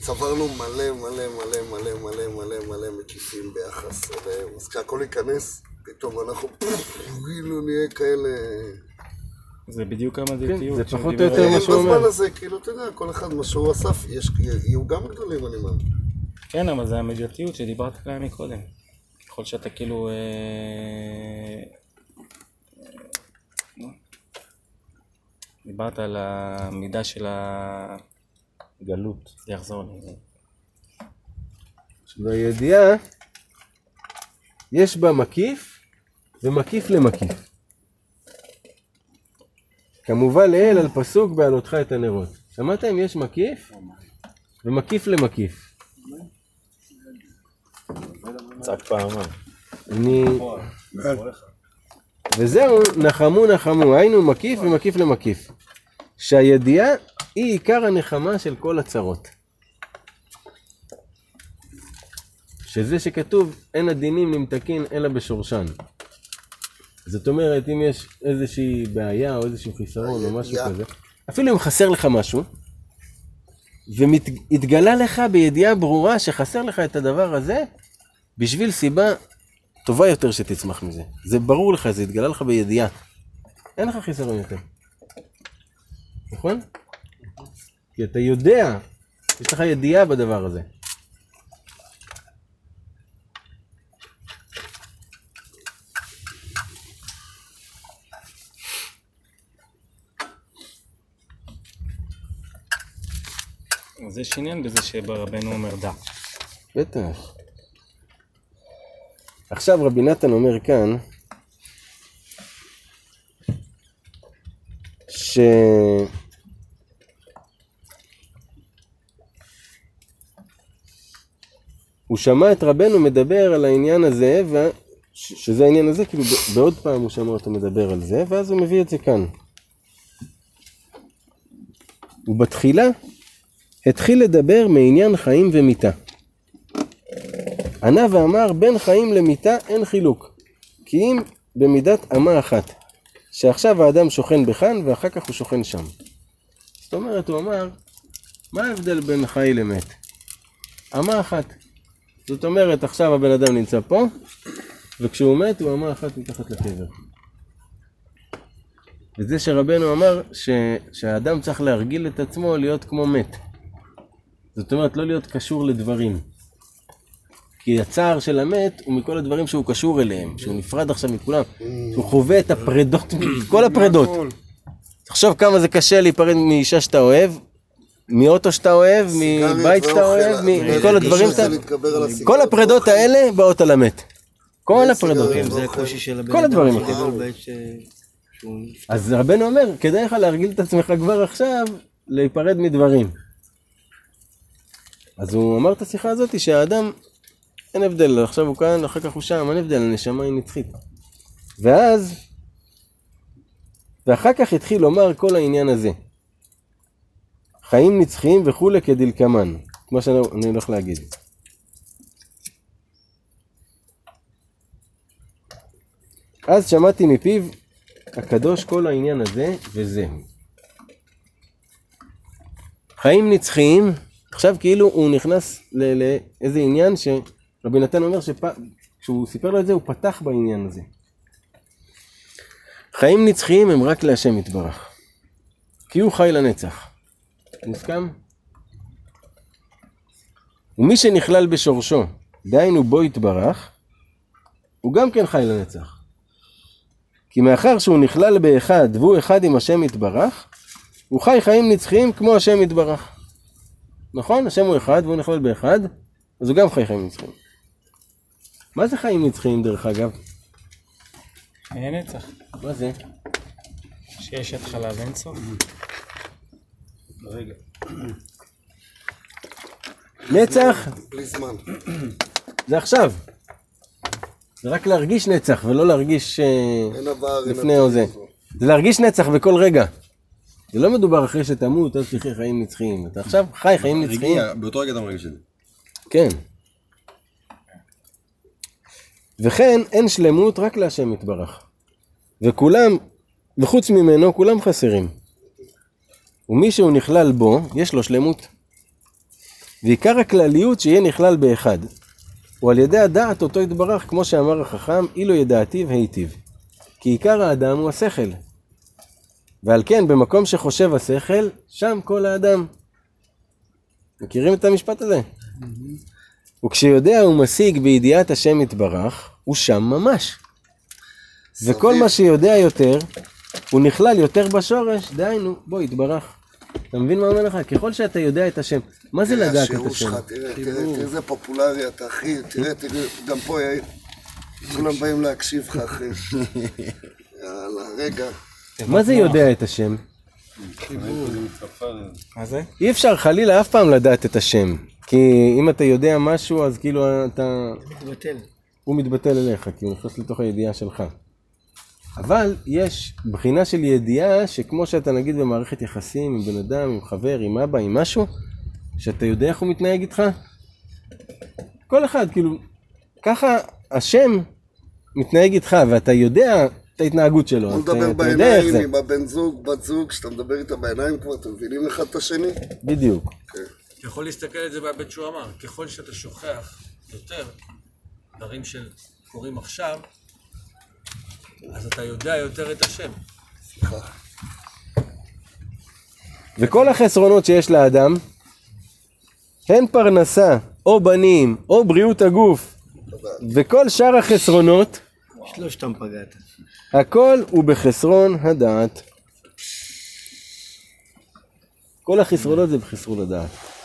צברנו מלא מלא מלא מלא מלא מלא מלא מקיפים ביחס אליהם, אז כשהכל ייכנס, פתאום אנחנו כאילו נהיה כאלה... זה בדיוק המדינתיות. כן, זה פחות או יותר מה שהוא אומר. בזמן הזה, כאילו, אתה יודע, כל אחד מה שהוא אסף, יהיו גם גדולים, אני מאמין. כן, אבל זה המדיוטיות שדיברת עליה מקודם. ככל שאתה כאילו... אה, אה, דיברת על המידה של ה... גלות. זה יחזור לי. והידיעה, יש בה מקיף ומקיף למקיף. כמובן לעיל על פסוק בעלותך את הנרות. שמעתם? יש מקיף ומקיף למקיף. צעק פעמיים. אני... וזהו, נחמו נחמו, היינו מקיף ומקיף למקיף. שהידיעה היא עיקר הנחמה של כל הצרות. שזה שכתוב, אין הדינים נמתקין אלא בשורשן. זאת אומרת, אם יש איזושהי בעיה או איזשהו חיסרון או משהו כזה, אפילו אם חסר לך משהו, והתגלה לך בידיעה ברורה שחסר לך את הדבר הזה, בשביל סיבה טובה יותר שתצמח מזה. זה ברור לך, זה התגלה לך בידיעה. אין לך חיסרון יותר. נכון? כי אתה יודע, יש לך ידיעה בדבר הזה. אז יש עניין בזה שברבנו אומר דע. בטח. עכשיו רבי נתן אומר כאן, ש... הוא שמע את רבנו מדבר על העניין הזה, ו... שזה העניין הזה, כאילו בעוד פעם הוא שמע אותו מדבר על זה, ואז הוא מביא את זה כאן. ובתחילה התחיל לדבר מעניין חיים ומיתה. ענה ואמר, בין חיים למיתה אין חילוק, כי אם במידת אמה אחת, שעכשיו האדם שוכן בכאן ואחר כך הוא שוכן שם. זאת אומרת, הוא אמר, מה ההבדל בין חי למת? אמה אחת. זאת אומרת, עכשיו הבן אדם נמצא פה, וכשהוא מת הוא אמה אחת מתחת לקבר. וזה שרבנו אמר ש, שהאדם צריך להרגיל את עצמו להיות כמו מת. זאת אומרת, לא להיות קשור לדברים. כי הצער של המת הוא מכל הדברים שהוא קשור אליהם, שהוא נפרד עכשיו מכולם, שהוא חווה את הפרדות, כל הפרדות. תחשוב כמה זה קשה להיפרד מאישה שאתה אוהב, מאוטו שאתה אוהב, מבית שאתה אוהב, מכל הדברים שאתה... כל הפרדות האלה באות על המת. כל הפרדות. כל הדברים האלה. אז רבנו אומר, כדאי לך להרגיל את עצמך כבר עכשיו להיפרד מדברים. אז הוא אמר את השיחה הזאת שהאדם, אין הבדל, עכשיו הוא כאן, אחר כך הוא שם, אין הבדל, הנשמה היא נצחית. ואז, ואחר כך התחיל לומר כל העניין הזה. חיים נצחיים וכולי כדלקמן, כמו שאני הולך להגיד. אז שמעתי מפיו הקדוש כל העניין הזה וזהו. חיים נצחיים, עכשיו כאילו הוא נכנס לאיזה עניין שרבי נתן אומר שכשהוא סיפר לו את זה הוא פתח בעניין הזה. חיים נצחיים הם רק להשם יתברך. כי הוא חי לנצח. מוסכם? ומי שנכלל בשורשו, דהיינו בו יתברך, הוא גם כן חי לנצח. כי מאחר שהוא נכלל באחד והוא אחד עם השם יתברך, הוא חי חיים נצחיים כמו השם יתברך. נכון? השם הוא אחד והוא נכלל באחד, אז הוא גם חי חיים נצחיים. מה זה חיים נצחיים דרך אגב? חיי נצח. מה זה? שיש התחלה ואין סוף. רגע. נצח בלי זמן. זה עכשיו. זה רק להרגיש נצח ולא להרגיש אה, אין עבר, אין לפני או זה. זה להרגיש נצח בכל רגע. זה לא מדובר אחרי שתמות, אז תחיה חיים נצחיים. אתה עכשיו חי חיים נצחיים. באותו רגע אתה מרגיש את זה. כן. וכן אין שלמות רק להשם יתברך. וכולם, וחוץ ממנו כולם חסרים. ומי שהוא נכלל בו, יש לו שלמות. ועיקר הכלליות שיהיה נכלל באחד. הוא על ידי הדעת אותו יתברך, כמו שאמר החכם, אילו ידעתיו היטיב. כי עיקר האדם הוא השכל. ועל כן, במקום שחושב השכל, שם כל האדם. מכירים את המשפט הזה? וכשיודע הוא משיג בידיעת השם יתברך, הוא שם ממש. וכל מה שיודע יותר, הוא נכלל יותר בשורש, דהיינו, בוא, יתברך. אתה מבין מה אומר לך? ככל שאתה יודע את השם, מה זה לדעת את השיעור השם? שלך, תראה, תראה, תראה איזה פופולרי אתה, אחי, תראה, תראה, גם פה יאיר. כולם באים להקשיב לך, אחי. יאללה, רגע. מה זה יודע את השם? מה זה? אי אפשר חלילה אף פעם לדעת את השם. כי אם אתה יודע משהו, אז כאילו אתה... מתבטל. הוא מתבטל אליך, כי הוא נכנס לתוך הידיעה שלך. אבל יש בחינה של ידיעה שכמו שאתה נגיד במערכת יחסים עם בן אדם, עם חבר, עם אבא, עם משהו, שאתה יודע איך הוא מתנהג איתך, כל אחד, כאילו, ככה השם מתנהג איתך, ואתה יודע את ההתנהגות שלו. הוא מדבר בעיניים. עם הבן זוג, בת זוג, כשאתה מדבר איתה בעיניים כבר, אתם מבינים אחד את השני? בדיוק. אתה יכול להסתכל על זה בהיבט שהוא אמר, ככל שאתה שוכח יותר דברים שקורים עכשיו, אז אתה יודע יותר את השם. וכל החסרונות שיש לאדם, הן פרנסה, או בנים, או בריאות הגוף, וכל שאר החסרונות, שלושתם פגעת. הכל הוא בחסרון הדעת. כל החסרונות זה בחסרון הדעת.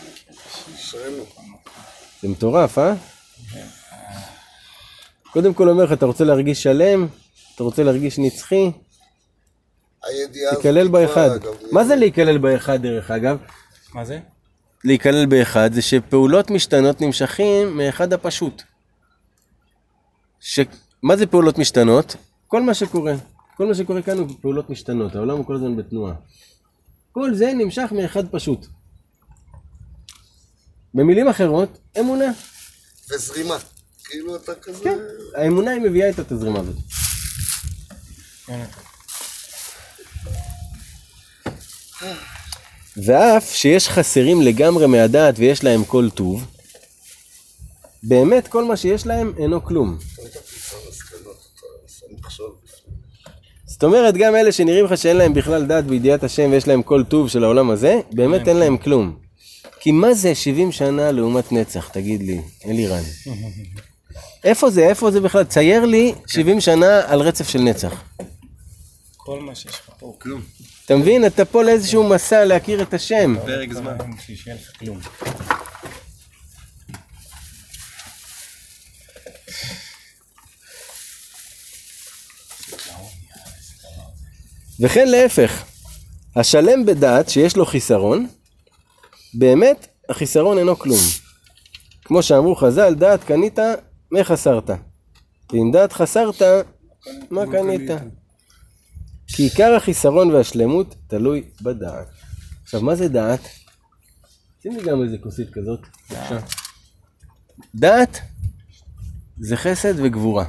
זה מטורף, אה? קודם כל אומר לך, אתה רוצה להרגיש שלם? אתה רוצה להרגיש נצחי? תיכלל באחד. מה זה להיכלל באחד דרך אגב? מה זה? להיכלל באחד זה שפעולות משתנות נמשכים מאחד הפשוט. ש... מה זה פעולות משתנות? כל מה שקורה. כל מה שקורה כאן הוא פעולות משתנות, העולם הוא כל הזמן בתנועה. כל זה נמשך מאחד פשוט. במילים אחרות, אמונה. וזרימה. כאילו אתה כזה... כן, האמונה היא מביאה איתה את הזרימה הזאת. ואף שיש חסרים לגמרי מהדעת ויש להם כל טוב, באמת כל מה שיש להם אינו כלום. זאת אומרת, גם אלה שנראים לך שאין להם בכלל דעת בידיעת השם ויש להם כל טוב של העולם הזה, באמת אין להם כלום. כי מה זה 70 שנה לעומת נצח, תגיד לי, אלירן? איפה זה? איפה זה בכלל? צייר לי 70 שנה על רצף של נצח. כל מה שיש לך פה. כלום. אתה מבין? אתה פה לאיזשהו מסע להכיר את השם. פרק זמן. כלום. וכן להפך, השלם בדעת שיש לו חיסרון, באמת החיסרון אינו כלום. כמו שאמרו חז"ל, דעת קנית, מה חסרת? ואם דעת חסרת, מה קנית? כי עיקר החיסרון והשלמות תלוי בדעת. עכשיו, מה זה דעת? שים לי גם איזה כוסית כזאת. דעת זה חסד וגבורה.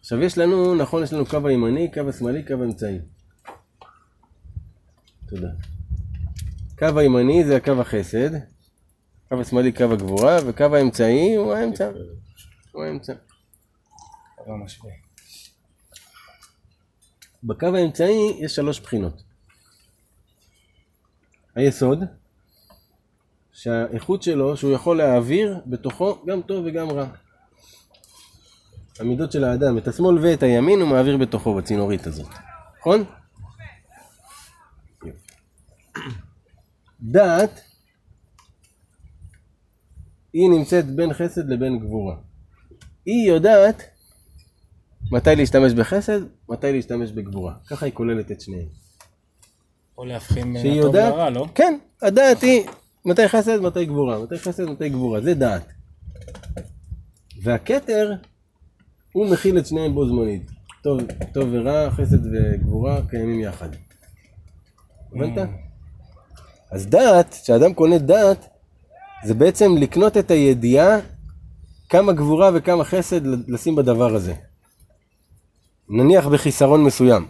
עכשיו יש לנו, נכון, יש לנו קו הימני, קו השמאלי, קו האמצעי. תודה. קו הימני זה הקו החסד, קו השמאלי קו הגבורה, וקו האמצעי הוא האמצע. הוא האמצע. בקו האמצעי יש שלוש בחינות. היסוד, שהאיכות שלו, שהוא יכול להעביר בתוכו גם טוב וגם רע. המידות של האדם, את השמאל ואת הימין הוא מעביר בתוכו בצינורית הזאת, נכון? דעת, היא נמצאת בין חסד לבין גבורה. היא יודעת מתי להשתמש בחסד, מתי להשתמש בגבורה. ככה היא כוללת את שניהם. או להבחין בין הטוב לרע, לא? כן, הדעת היא מתי חסד, מתי גבורה, מתי חסד, מתי גבורה, זה דעת. והכתר, הוא מכיל את שניהם בו זמנית. טוב, טוב ורע, חסד וגבורה קיימים יחד. הבנת? אז דעת, כשאדם קונה דעת, זה בעצם לקנות את הידיעה כמה גבורה וכמה חסד לשים בדבר הזה. נניח בחיסרון מסוים.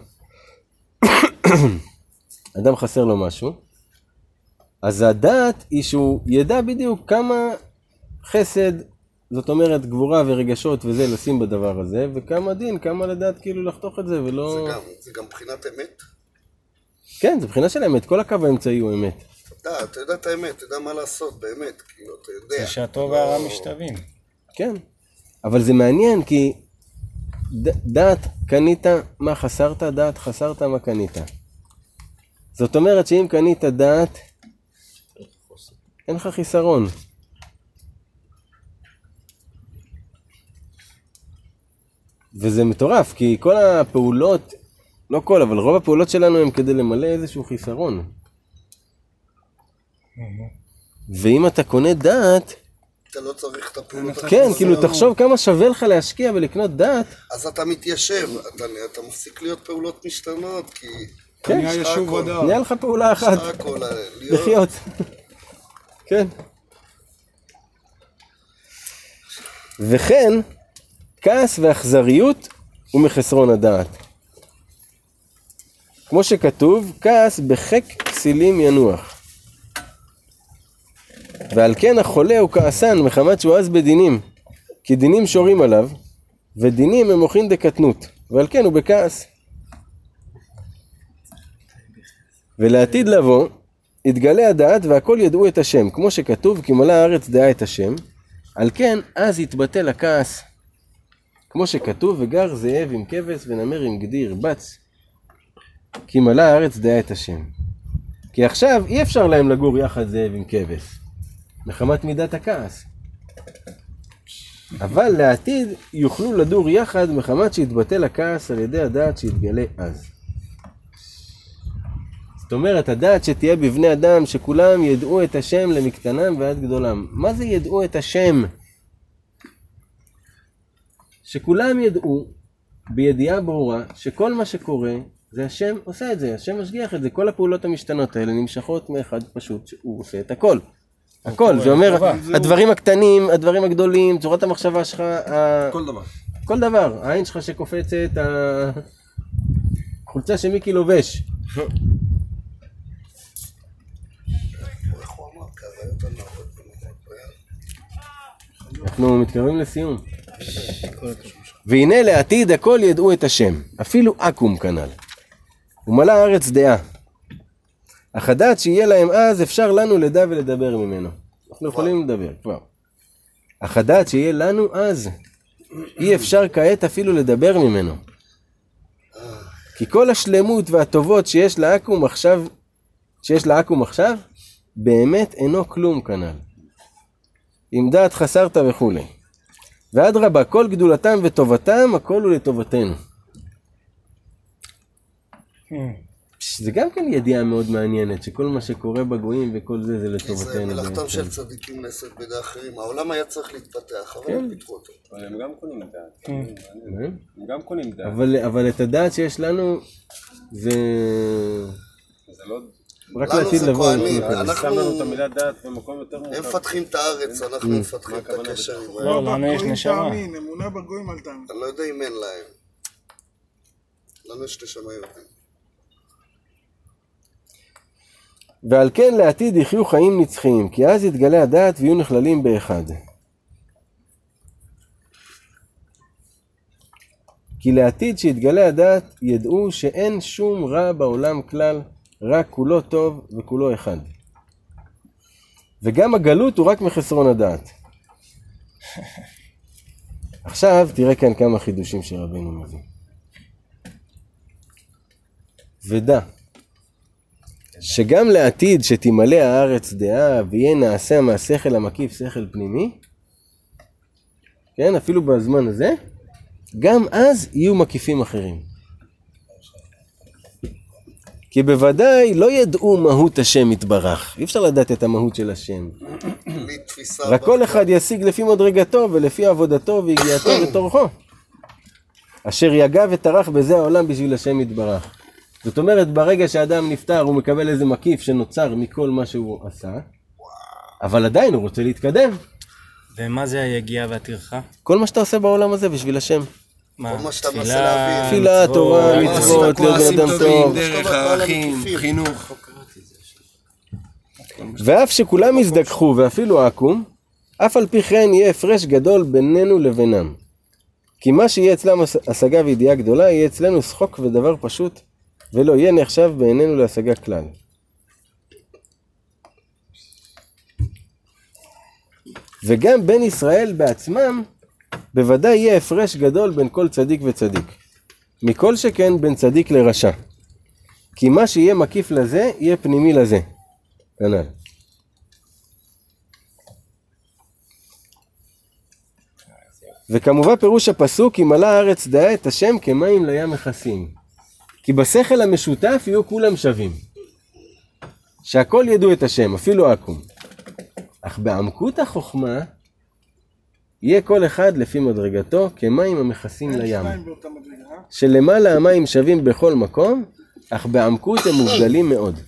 אדם חסר לו משהו, אז הדעת היא שהוא ידע בדיוק כמה חסד, זאת אומרת גבורה ורגשות וזה לשים בדבר הזה, וכמה דין, כמה לדעת כאילו לחתוך את זה ולא... זה גם, זה גם מבחינת אמת. כן, זה בחינה של האמת, כל הקו האמצעי הוא אמת. אתה, אתה יודע את האמת, אתה יודע מה לעשות, באמת, כאילו, אתה יודע. זה שהטוב לא- והרע משתווים. כן, אבל זה מעניין כי דעת קנית מה חסרת, דעת חסרת מה קנית. זאת אומרת שאם קנית דעת, אין לך חיסרון. וזה מטורף, כי כל הפעולות, לא כל, אבל רוב הפעולות שלנו הם כדי למלא איזשהו חיסרון. ואם אתה קונה דעת, אתה לא צריך את הפעולות כן, כאילו. תחשוב כמה שווה לך להשקיע ולקנות דעת, אז אתה מתיישב, אתה, אתה מפסיק להיות פעולות משתנות, כי... כן. נהיה לך פעולה אחת, אה, לחיות. כן. וכן, כעס ואכזריות הוא מחסרון הדעת. כמו שכתוב, כעס בחק כסילים ינוח. ועל כן החולה הוא כעסן מחמת שהוא עז בדינים, כי דינים שורים עליו, ודינים הם מוחין דקטנות, ועל כן הוא בכעס. ולעתיד לבוא, יתגלה הדעת והכל ידעו את השם, כמו שכתוב, כי מלאה הארץ דעה את השם, על כן אז יתבטל הכעס. כמו שכתוב, וגר זאב עם כבש ונמר עם גדי ירבץ, כי מלאה הארץ דעה את השם. כי עכשיו אי אפשר להם לגור יחד זאב עם כבש, מחמת מידת הכעס. אבל לעתיד יוכלו לדור יחד מחמת שיתבטל הכעס על ידי הדעת שיתגלה אז. זאת אומרת, הדעת שתהיה בבני אדם, שכולם ידעו את השם למקטנם ועד גדולם. מה זה ידעו את השם? שכולם ידעו בידיעה ברורה שכל מה שקורה זה השם עושה את זה, השם משגיח את זה, כל הפעולות המשתנות האלה נמשכות מאחד פשוט שהוא עושה את הכל. הכל, זה אומר, הדברים הקטנים, הדברים הגדולים, צורת המחשבה שלך, כל דבר. כל דבר, העין שלך שקופצת, החולצה שמיקי לובש, במקום אנחנו מתקרבים לסיום. והנה לעתיד הכל ידעו את השם, אפילו עכו"ם כנ"ל. ומלא הארץ דעה. אך הדעת שיהיה להם אז, אפשר לנו לדע ולדבר ממנו. אנחנו יכולים לדבר, כבר. אך הדעת שיהיה לנו אז, אי אפשר כעת אפילו לדבר ממנו. כי כל השלמות והטובות שיש לעכו"ם עכשיו, שיש לעכו"ם עכשיו, באמת אינו כלום כנ"ל. עם דעת חסרת וכולי. ואדרבה, כל גדולתם וטובתם, הכל הוא לטובתנו. פש, זה גם כן ידיעה מאוד מעניינת, שכל מה שקורה בגויים וכל זה, זה כי זה לטובתנו. מלאכתם. של צדיקים נעשית בידי אחרים. העולם היה צריך להתפתח, אבל הם פיתחו אותו. אבל הם גם קונים דעת. כן. הם גם קונים דעת. אבל, אבל את הדעת שיש לנו, זה זה לא... רק לנו לעתיד זה לבוא. כהנים, אנחנו- אנחנו- שם לנו את המילה דעת במקום יותר הם. מפתחים את הארץ, אנחנו מפתחים את הקשר לא. לנו יש בגויים נשמה. אמונה בגויים אל תאמין. אני לא יודע אם אין להם. לנו יש נשמה יהודית. ועל כן לעתיד יחיו חיים נצחיים, כי אז יתגלה הדעת ויהיו נכללים באחד. כי לעתיד שיתגלה הדעת ידעו שאין שום רע בעולם כלל, רק כולו טוב וכולו אחד. וגם הגלות הוא רק מחסרון הדעת. עכשיו תראה כאן כמה חידושים שרבנו מביא. ודע שגם לעתיד שתמלא הארץ דעה ויהיה נעשה מהשכל המקיף שכל פנימי, כן, אפילו בזמן הזה, גם אז יהיו מקיפים אחרים. כי בוודאי לא ידעו מהות השם יתברך, אי אפשר לדעת את המהות של השם. רק כל אחד ישיג לפי מדרגתו ולפי עבודתו ויגיעתו וטורחו. אשר יגע וטרח בזה העולם בשביל השם יתברך. זאת אומרת, ברגע שאדם נפטר הוא מקבל איזה מקיף שנוצר מכל מה שהוא עשה, אבל עדיין הוא רוצה להתקדם. ומה זה היגיעה והטרחה? כל מה שאתה עושה בעולם הזה בשביל השם. מה, כל מה שאתה מנסה תפילה, להבין. תפילה, תורה, מצוות. להיות בן אדם טוב. דרך, ערכים, חינוך. ואף שכולם יזדככו ואפילו עכו"ם, אף על פי כן יהיה הפרש גדול בינינו לבינם. כי מה שיהיה אצלם הש- השגה וידיעה גדולה, יהיה אצלנו שחוק ודבר פשוט, ולא יהיה נחשב בעינינו להשגה כלל. וגם בין ישראל בעצמם בוודאי יהיה הפרש גדול בין כל צדיק וצדיק. מכל שכן בין צדיק לרשע. כי מה שיהיה מקיף לזה, יהיה פנימי לזה. כנ"ל. וכמובן פירוש הפסוק, כי מלאה הארץ דעה את השם כמים לים מכסים. כי בשכל המשותף יהיו כולם שווים. שהכל ידעו את השם, אפילו עכו"ם. אך בעמקות החוכמה, יהיה כל אחד לפי מדרגתו כמים המכסים לים. שלמעלה המים שווים בכל מקום, אך בעמקות הם מובדלים מאוד.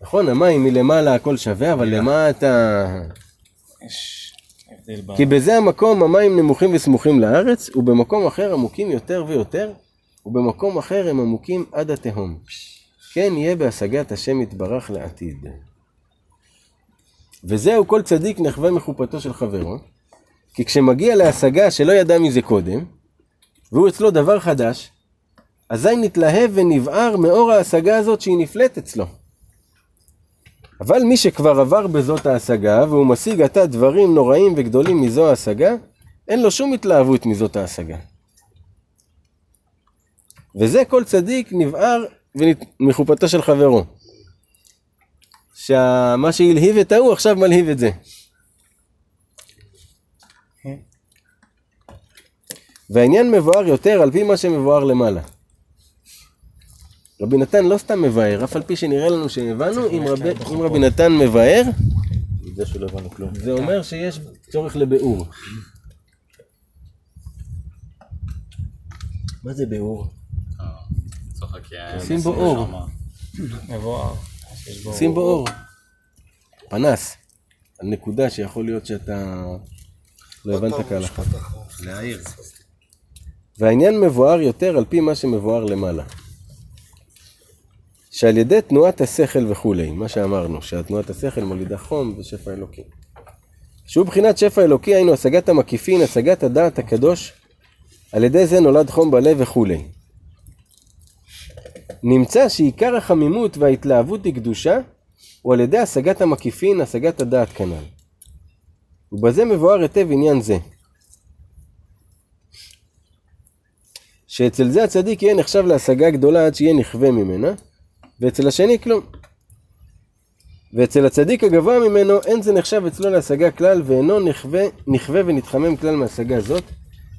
נכון, המים מלמעלה הכל שווה, אבל למטה... יש הבדל ב... כי בזה המקום המים נמוכים וסמוכים לארץ, ובמקום אחר עמוקים יותר ויותר, ובמקום אחר הם עמוקים עד התהום. כן יהיה בהשגת השם יתברך לעתיד. וזהו כל צדיק נחווה מחופתו של חברו, כי כשמגיע להשגה שלא ידע מזה קודם, והוא אצלו דבר חדש, אזי נתלהב ונבער מאור ההשגה הזאת שהיא נפלאת אצלו. אבל מי שכבר עבר בזאת ההשגה, והוא משיג עתה דברים נוראים וגדולים מזו ההשגה, אין לו שום התלהבות מזאת ההשגה. וזה כל צדיק נבער מחופתו של חברו. שמה שהלהיב את ההוא עכשיו מלהיב את זה. והעניין מבואר יותר על פי מה שמבואר למעלה. רבי נתן לא סתם מבאר, אף על פי שנראה לנו שהבנו, אם רבי, אם רבי נתן מבאר, זה. זה אומר שיש צורך לביאור. מה זה ביאור? אה, שים בו אור. שים בו אור. פנס. על נקודה שיכול להיות שאתה לא הבנת כהלכה. להעיר. והעניין מבואר יותר על פי מה שמבואר למעלה. שעל ידי תנועת השכל וכולי, מה שאמרנו, שתנועת השכל מולידה חום ושפע אלוקי. שהוא בחינת שפע אלוקי, היינו השגת המקיפין, השגת הדעת הקדוש, על ידי זה נולד חום בלב וכולי. נמצא שעיקר החמימות וההתלהבות היא קדושה, הוא על ידי השגת המקיפין, השגת הדעת כנ"ל. ובזה מבואר היטב עניין זה. שאצל זה הצדיק יהיה נחשב להשגה גדולה עד שיהיה נכווה ממנה, ואצל השני כלום. ואצל הצדיק הגבוה ממנו אין זה נחשב אצלו להשגה כלל, ואינו נכווה, נכווה ונתחמם כלל מהשגה זאת,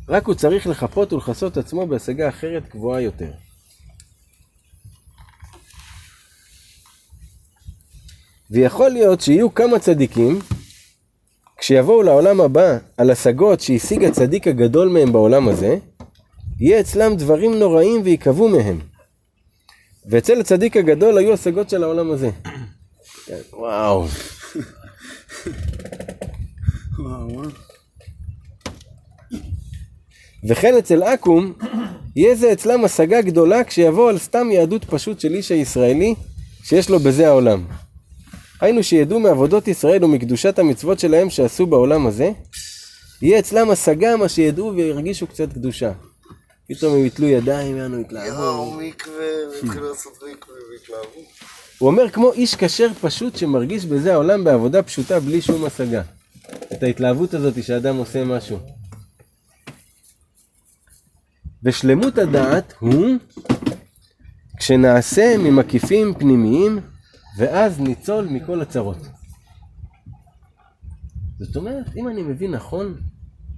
רק הוא צריך לחפות ולכסות עצמו בהשגה אחרת גבוהה יותר. ויכול להיות שיהיו כמה צדיקים, כשיבואו לעולם הבא על השגות שהשיג הצדיק הגדול מהם בעולם הזה, יהיה אצלם דברים נוראים ויקבעו מהם. ואצל הצדיק הגדול היו השגות של העולם הזה. וואו. וכן אצל עכו"ם, יהיה זה אצלם השגה גדולה כשיבוא על סתם יהדות פשוט של איש הישראלי, שיש לו בזה העולם. היינו שידעו מעבודות ישראל ומקדושת המצוות שלהם שעשו בעולם הזה, יהיה אצלם השגה מה שידעו וירגישו קצת קדושה. פתאום הם יתלו ידיים, יענו יתלהבו. יאו, מקווה, והתחילו לעשות מקווה והתלהבו. הוא אומר כמו איש כשר פשוט שמרגיש בזה העולם בעבודה פשוטה בלי שום השגה. את ההתלהבות הזאת שאדם עושה משהו. ושלמות הדעת הוא כשנעשה ממקיפים פנימיים ואז ניצול מכל הצרות. זאת אומרת, אם אני מבין נכון,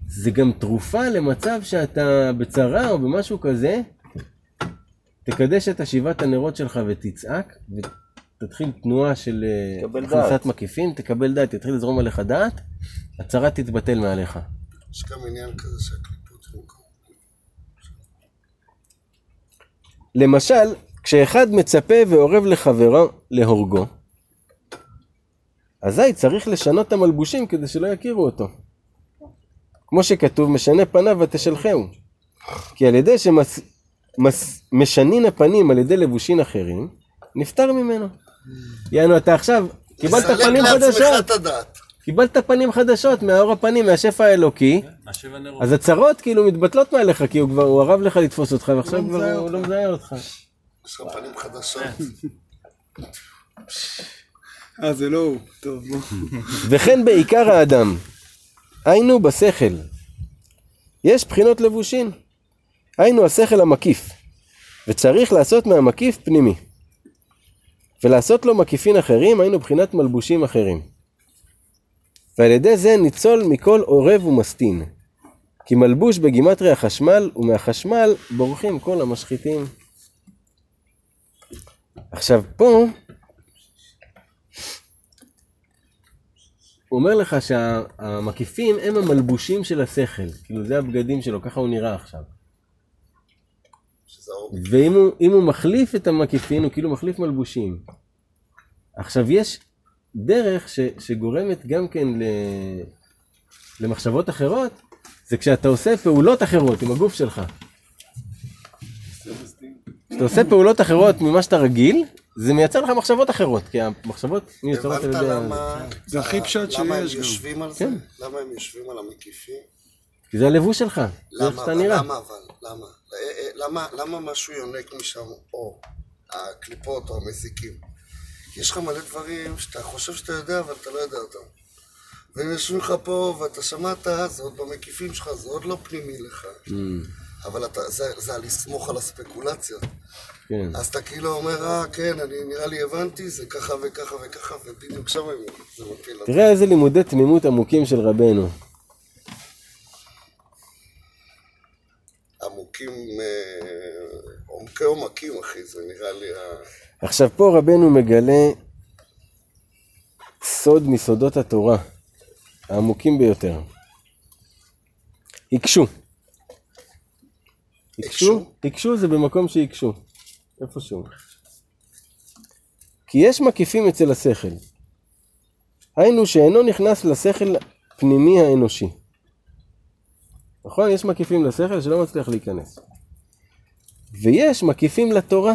זה גם תרופה למצב שאתה בצרה או במשהו כזה, תקדש את השבעת הנרות שלך ותצעק, ותתחיל תנועה של אה, הכנסת דעת. מקיפים, תקבל דעת, תתחיל לזרום עליך דעת, הצרה תתבטל מעליך. יש גם עניין כזה שהקליפות מוכר. למשל, כשאחד מצפה ואורב לחברו להורגו, אזי צריך לשנות את המלבושים כדי שלא יכירו אותו. כמו שכתוב, משנה פניו ותשלחהו. כי על ידי שמשנין הפנים על ידי לבושין אחרים, נפטר ממנו. יענו, אתה עכשיו קיבלת פנים חדשות. קיבלת פנים חדשות מהאור הפנים, מהשפע האלוקי, נרות. אז הצרות כאילו מתבטלות מעליך, כי הוא כבר, הוא הרב לך לתפוס אותך, ועכשיו כבר הוא לא מזהה אותך. יש לך פנים חדשות. אה, זה לא הוא. טוב, בוא. וכן בעיקר האדם, היינו בשכל, יש בחינות לבושין. היינו השכל המקיף, וצריך לעשות מהמקיף פנימי. ולעשות לו מקיפין אחרים, היינו בחינת מלבושים אחרים. ועל ידי זה ניצול מכל עורב ומסטין. כי מלבוש בגימטרי החשמל, ומהחשמל בורחים כל המשחיתים. עכשיו פה, הוא אומר לך שהמקיפים הם המלבושים של השכל, כאילו זה הבגדים שלו, ככה הוא נראה עכשיו. ואם הוא, הוא מחליף את המקיפין, הוא כאילו מחליף מלבושים. עכשיו יש דרך ש, שגורמת גם כן ל, למחשבות אחרות, זה כשאתה עושה פעולות אחרות עם הגוף שלך. כשאתה עושה פעולות אחרות ממה שאתה רגיל, זה מייצר לך מחשבות אחרות, כי המחשבות מיוצרות על הבנת ידי... למה... זה הכי פשט למה הם שיש. יושבים על זה? כן. למה הם יושבים על המקיפים? כי זה הלבוש שלך, זה איך למה, שאתה נראה. למה אבל? למה? אה, אה, למה? למה משהו יונק משם אור? הקליפות או המזיקים? יש לך מלא דברים שאתה חושב שאתה יודע, אבל אתה לא יודע אותם. והם יושבים לך פה, ואתה שמעת, זה עוד במקיפים שלך, זה עוד לא פנימי לך. אבל אתה, זה, זה על לסמוך על הספקולציות. כן. אז אתה כאילו אומר, אה, כן, אני נראה לי הבנתי, זה ככה וככה וככה, ובדיוק שם זה מפיל אותך. תראה איזה לימודי תמימות עמוקים של רבנו. עמוקים, אה, עומקי עומקים, אחי, זה נראה לי ה... עכשיו פה רבנו מגלה סוד מסודות התורה, העמוקים ביותר. הקשו. הקשו? הקשו זה במקום שהקשו. איפשהו. כי יש מקיפים אצל השכל. היינו שאינו נכנס לשכל פנימי האנושי. נכון? יש מקיפים לשכל שלא מצליח להיכנס. ויש מקיפים לתורה.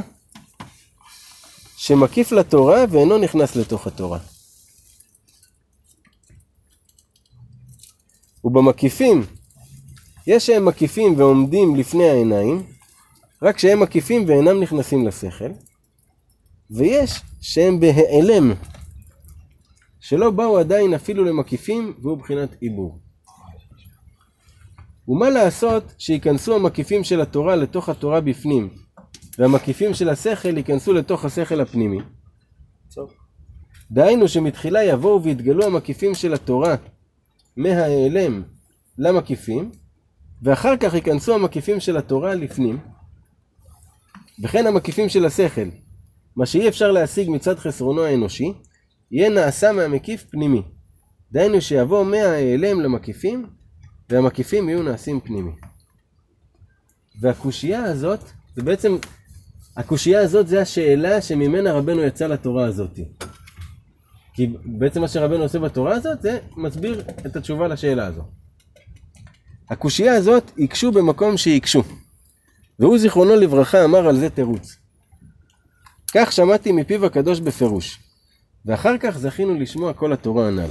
שמקיף לתורה ואינו נכנס לתוך התורה. ובמקיפים, יש שהם מקיפים ועומדים לפני העיניים, רק שהם מקיפים ואינם נכנסים לשכל, ויש שהם בהיעלם, שלא באו עדיין אפילו למקיפים, והוא בחינת עיבור. ומה לעשות שייכנסו המקיפים של התורה לתוך התורה בפנים, והמקיפים של השכל ייכנסו לתוך השכל הפנימי? דהיינו שמתחילה יבואו ויתגלו המקיפים של התורה מההיעלם למקיפים, ואחר כך ייכנסו המקיפים של התורה לפנים, וכן המקיפים של השכל, מה שאי אפשר להשיג מצד חסרונו האנושי, יהיה נעשה מהמקיף פנימי. דהיינו שיבוא מההיעלם למקיפים, והמקיפים יהיו נעשים פנימי. והקושייה הזאת, זה בעצם, הקושייה הזאת זה השאלה שממנה רבנו יצא לתורה הזאת. כי בעצם מה שרבנו עושה בתורה הזאת, זה מסביר את התשובה לשאלה הזו. הקושייה הזאת, הקשו במקום שהקשו. והוא זיכרונו לברכה אמר על זה תירוץ. כך שמעתי מפיו הקדוש בפירוש, ואחר כך זכינו לשמוע כל התורה הנ"ל.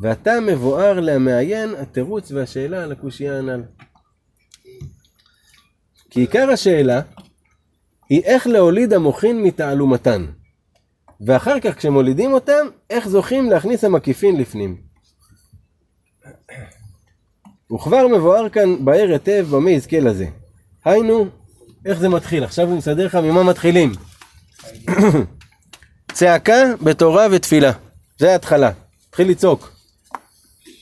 ועתה מבואר למעיין התירוץ והשאלה על הקושייה הנ"ל. כי עיקר השאלה היא איך להוליד המוחין מתעלומתן. ואחר כך כשמולידים אותם, איך זוכים להכניס המקיפין לפנים. וכבר מבואר כאן באר היטב במה יזכה לזה. היינו, איך זה מתחיל? עכשיו הוא מסדר לך ממה מתחילים. צעקה בתורה ותפילה. זה ההתחלה. תתחיל לצעוק.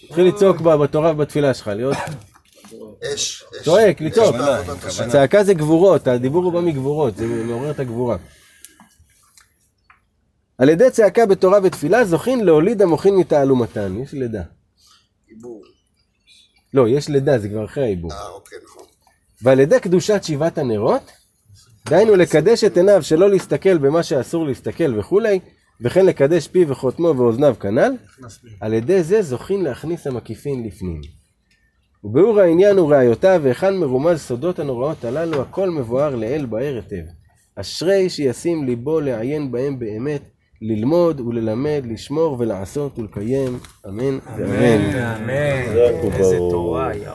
תתחיל לצעוק בתורה ובתפילה שלך, להיות אש. צועק, לצעוק. הצעקה זה גבורות, הדיבור הוא בא מגבורות, זה מעורר את הגבורה. על ידי צעקה בתורה ותפילה זוכין להוליד המוחין מתעלומתן. יש לידה. לא, יש לידה, זה כבר אחרי העיבור. אה, אוקיי, נכון. ועל ידי קדושת שבעת הנרות, דהיינו לקדש את עיניו שלא להסתכל במה שאסור להסתכל וכולי, וכן לקדש פיו וחותמו ואוזניו כנ"ל, על ידי זה זוכין להכניס המקיפין לפנים. וביאור העניין וראיותיו והיכן מרומז סודות הנוראות הללו, הכל מבואר לאל באר היטב. אשרי שישים ליבו לעיין בהם באמת, ללמוד וללמד, לשמור ולעשות ולקיים, אמן ואמן. אמן. איזה תורה, יאו.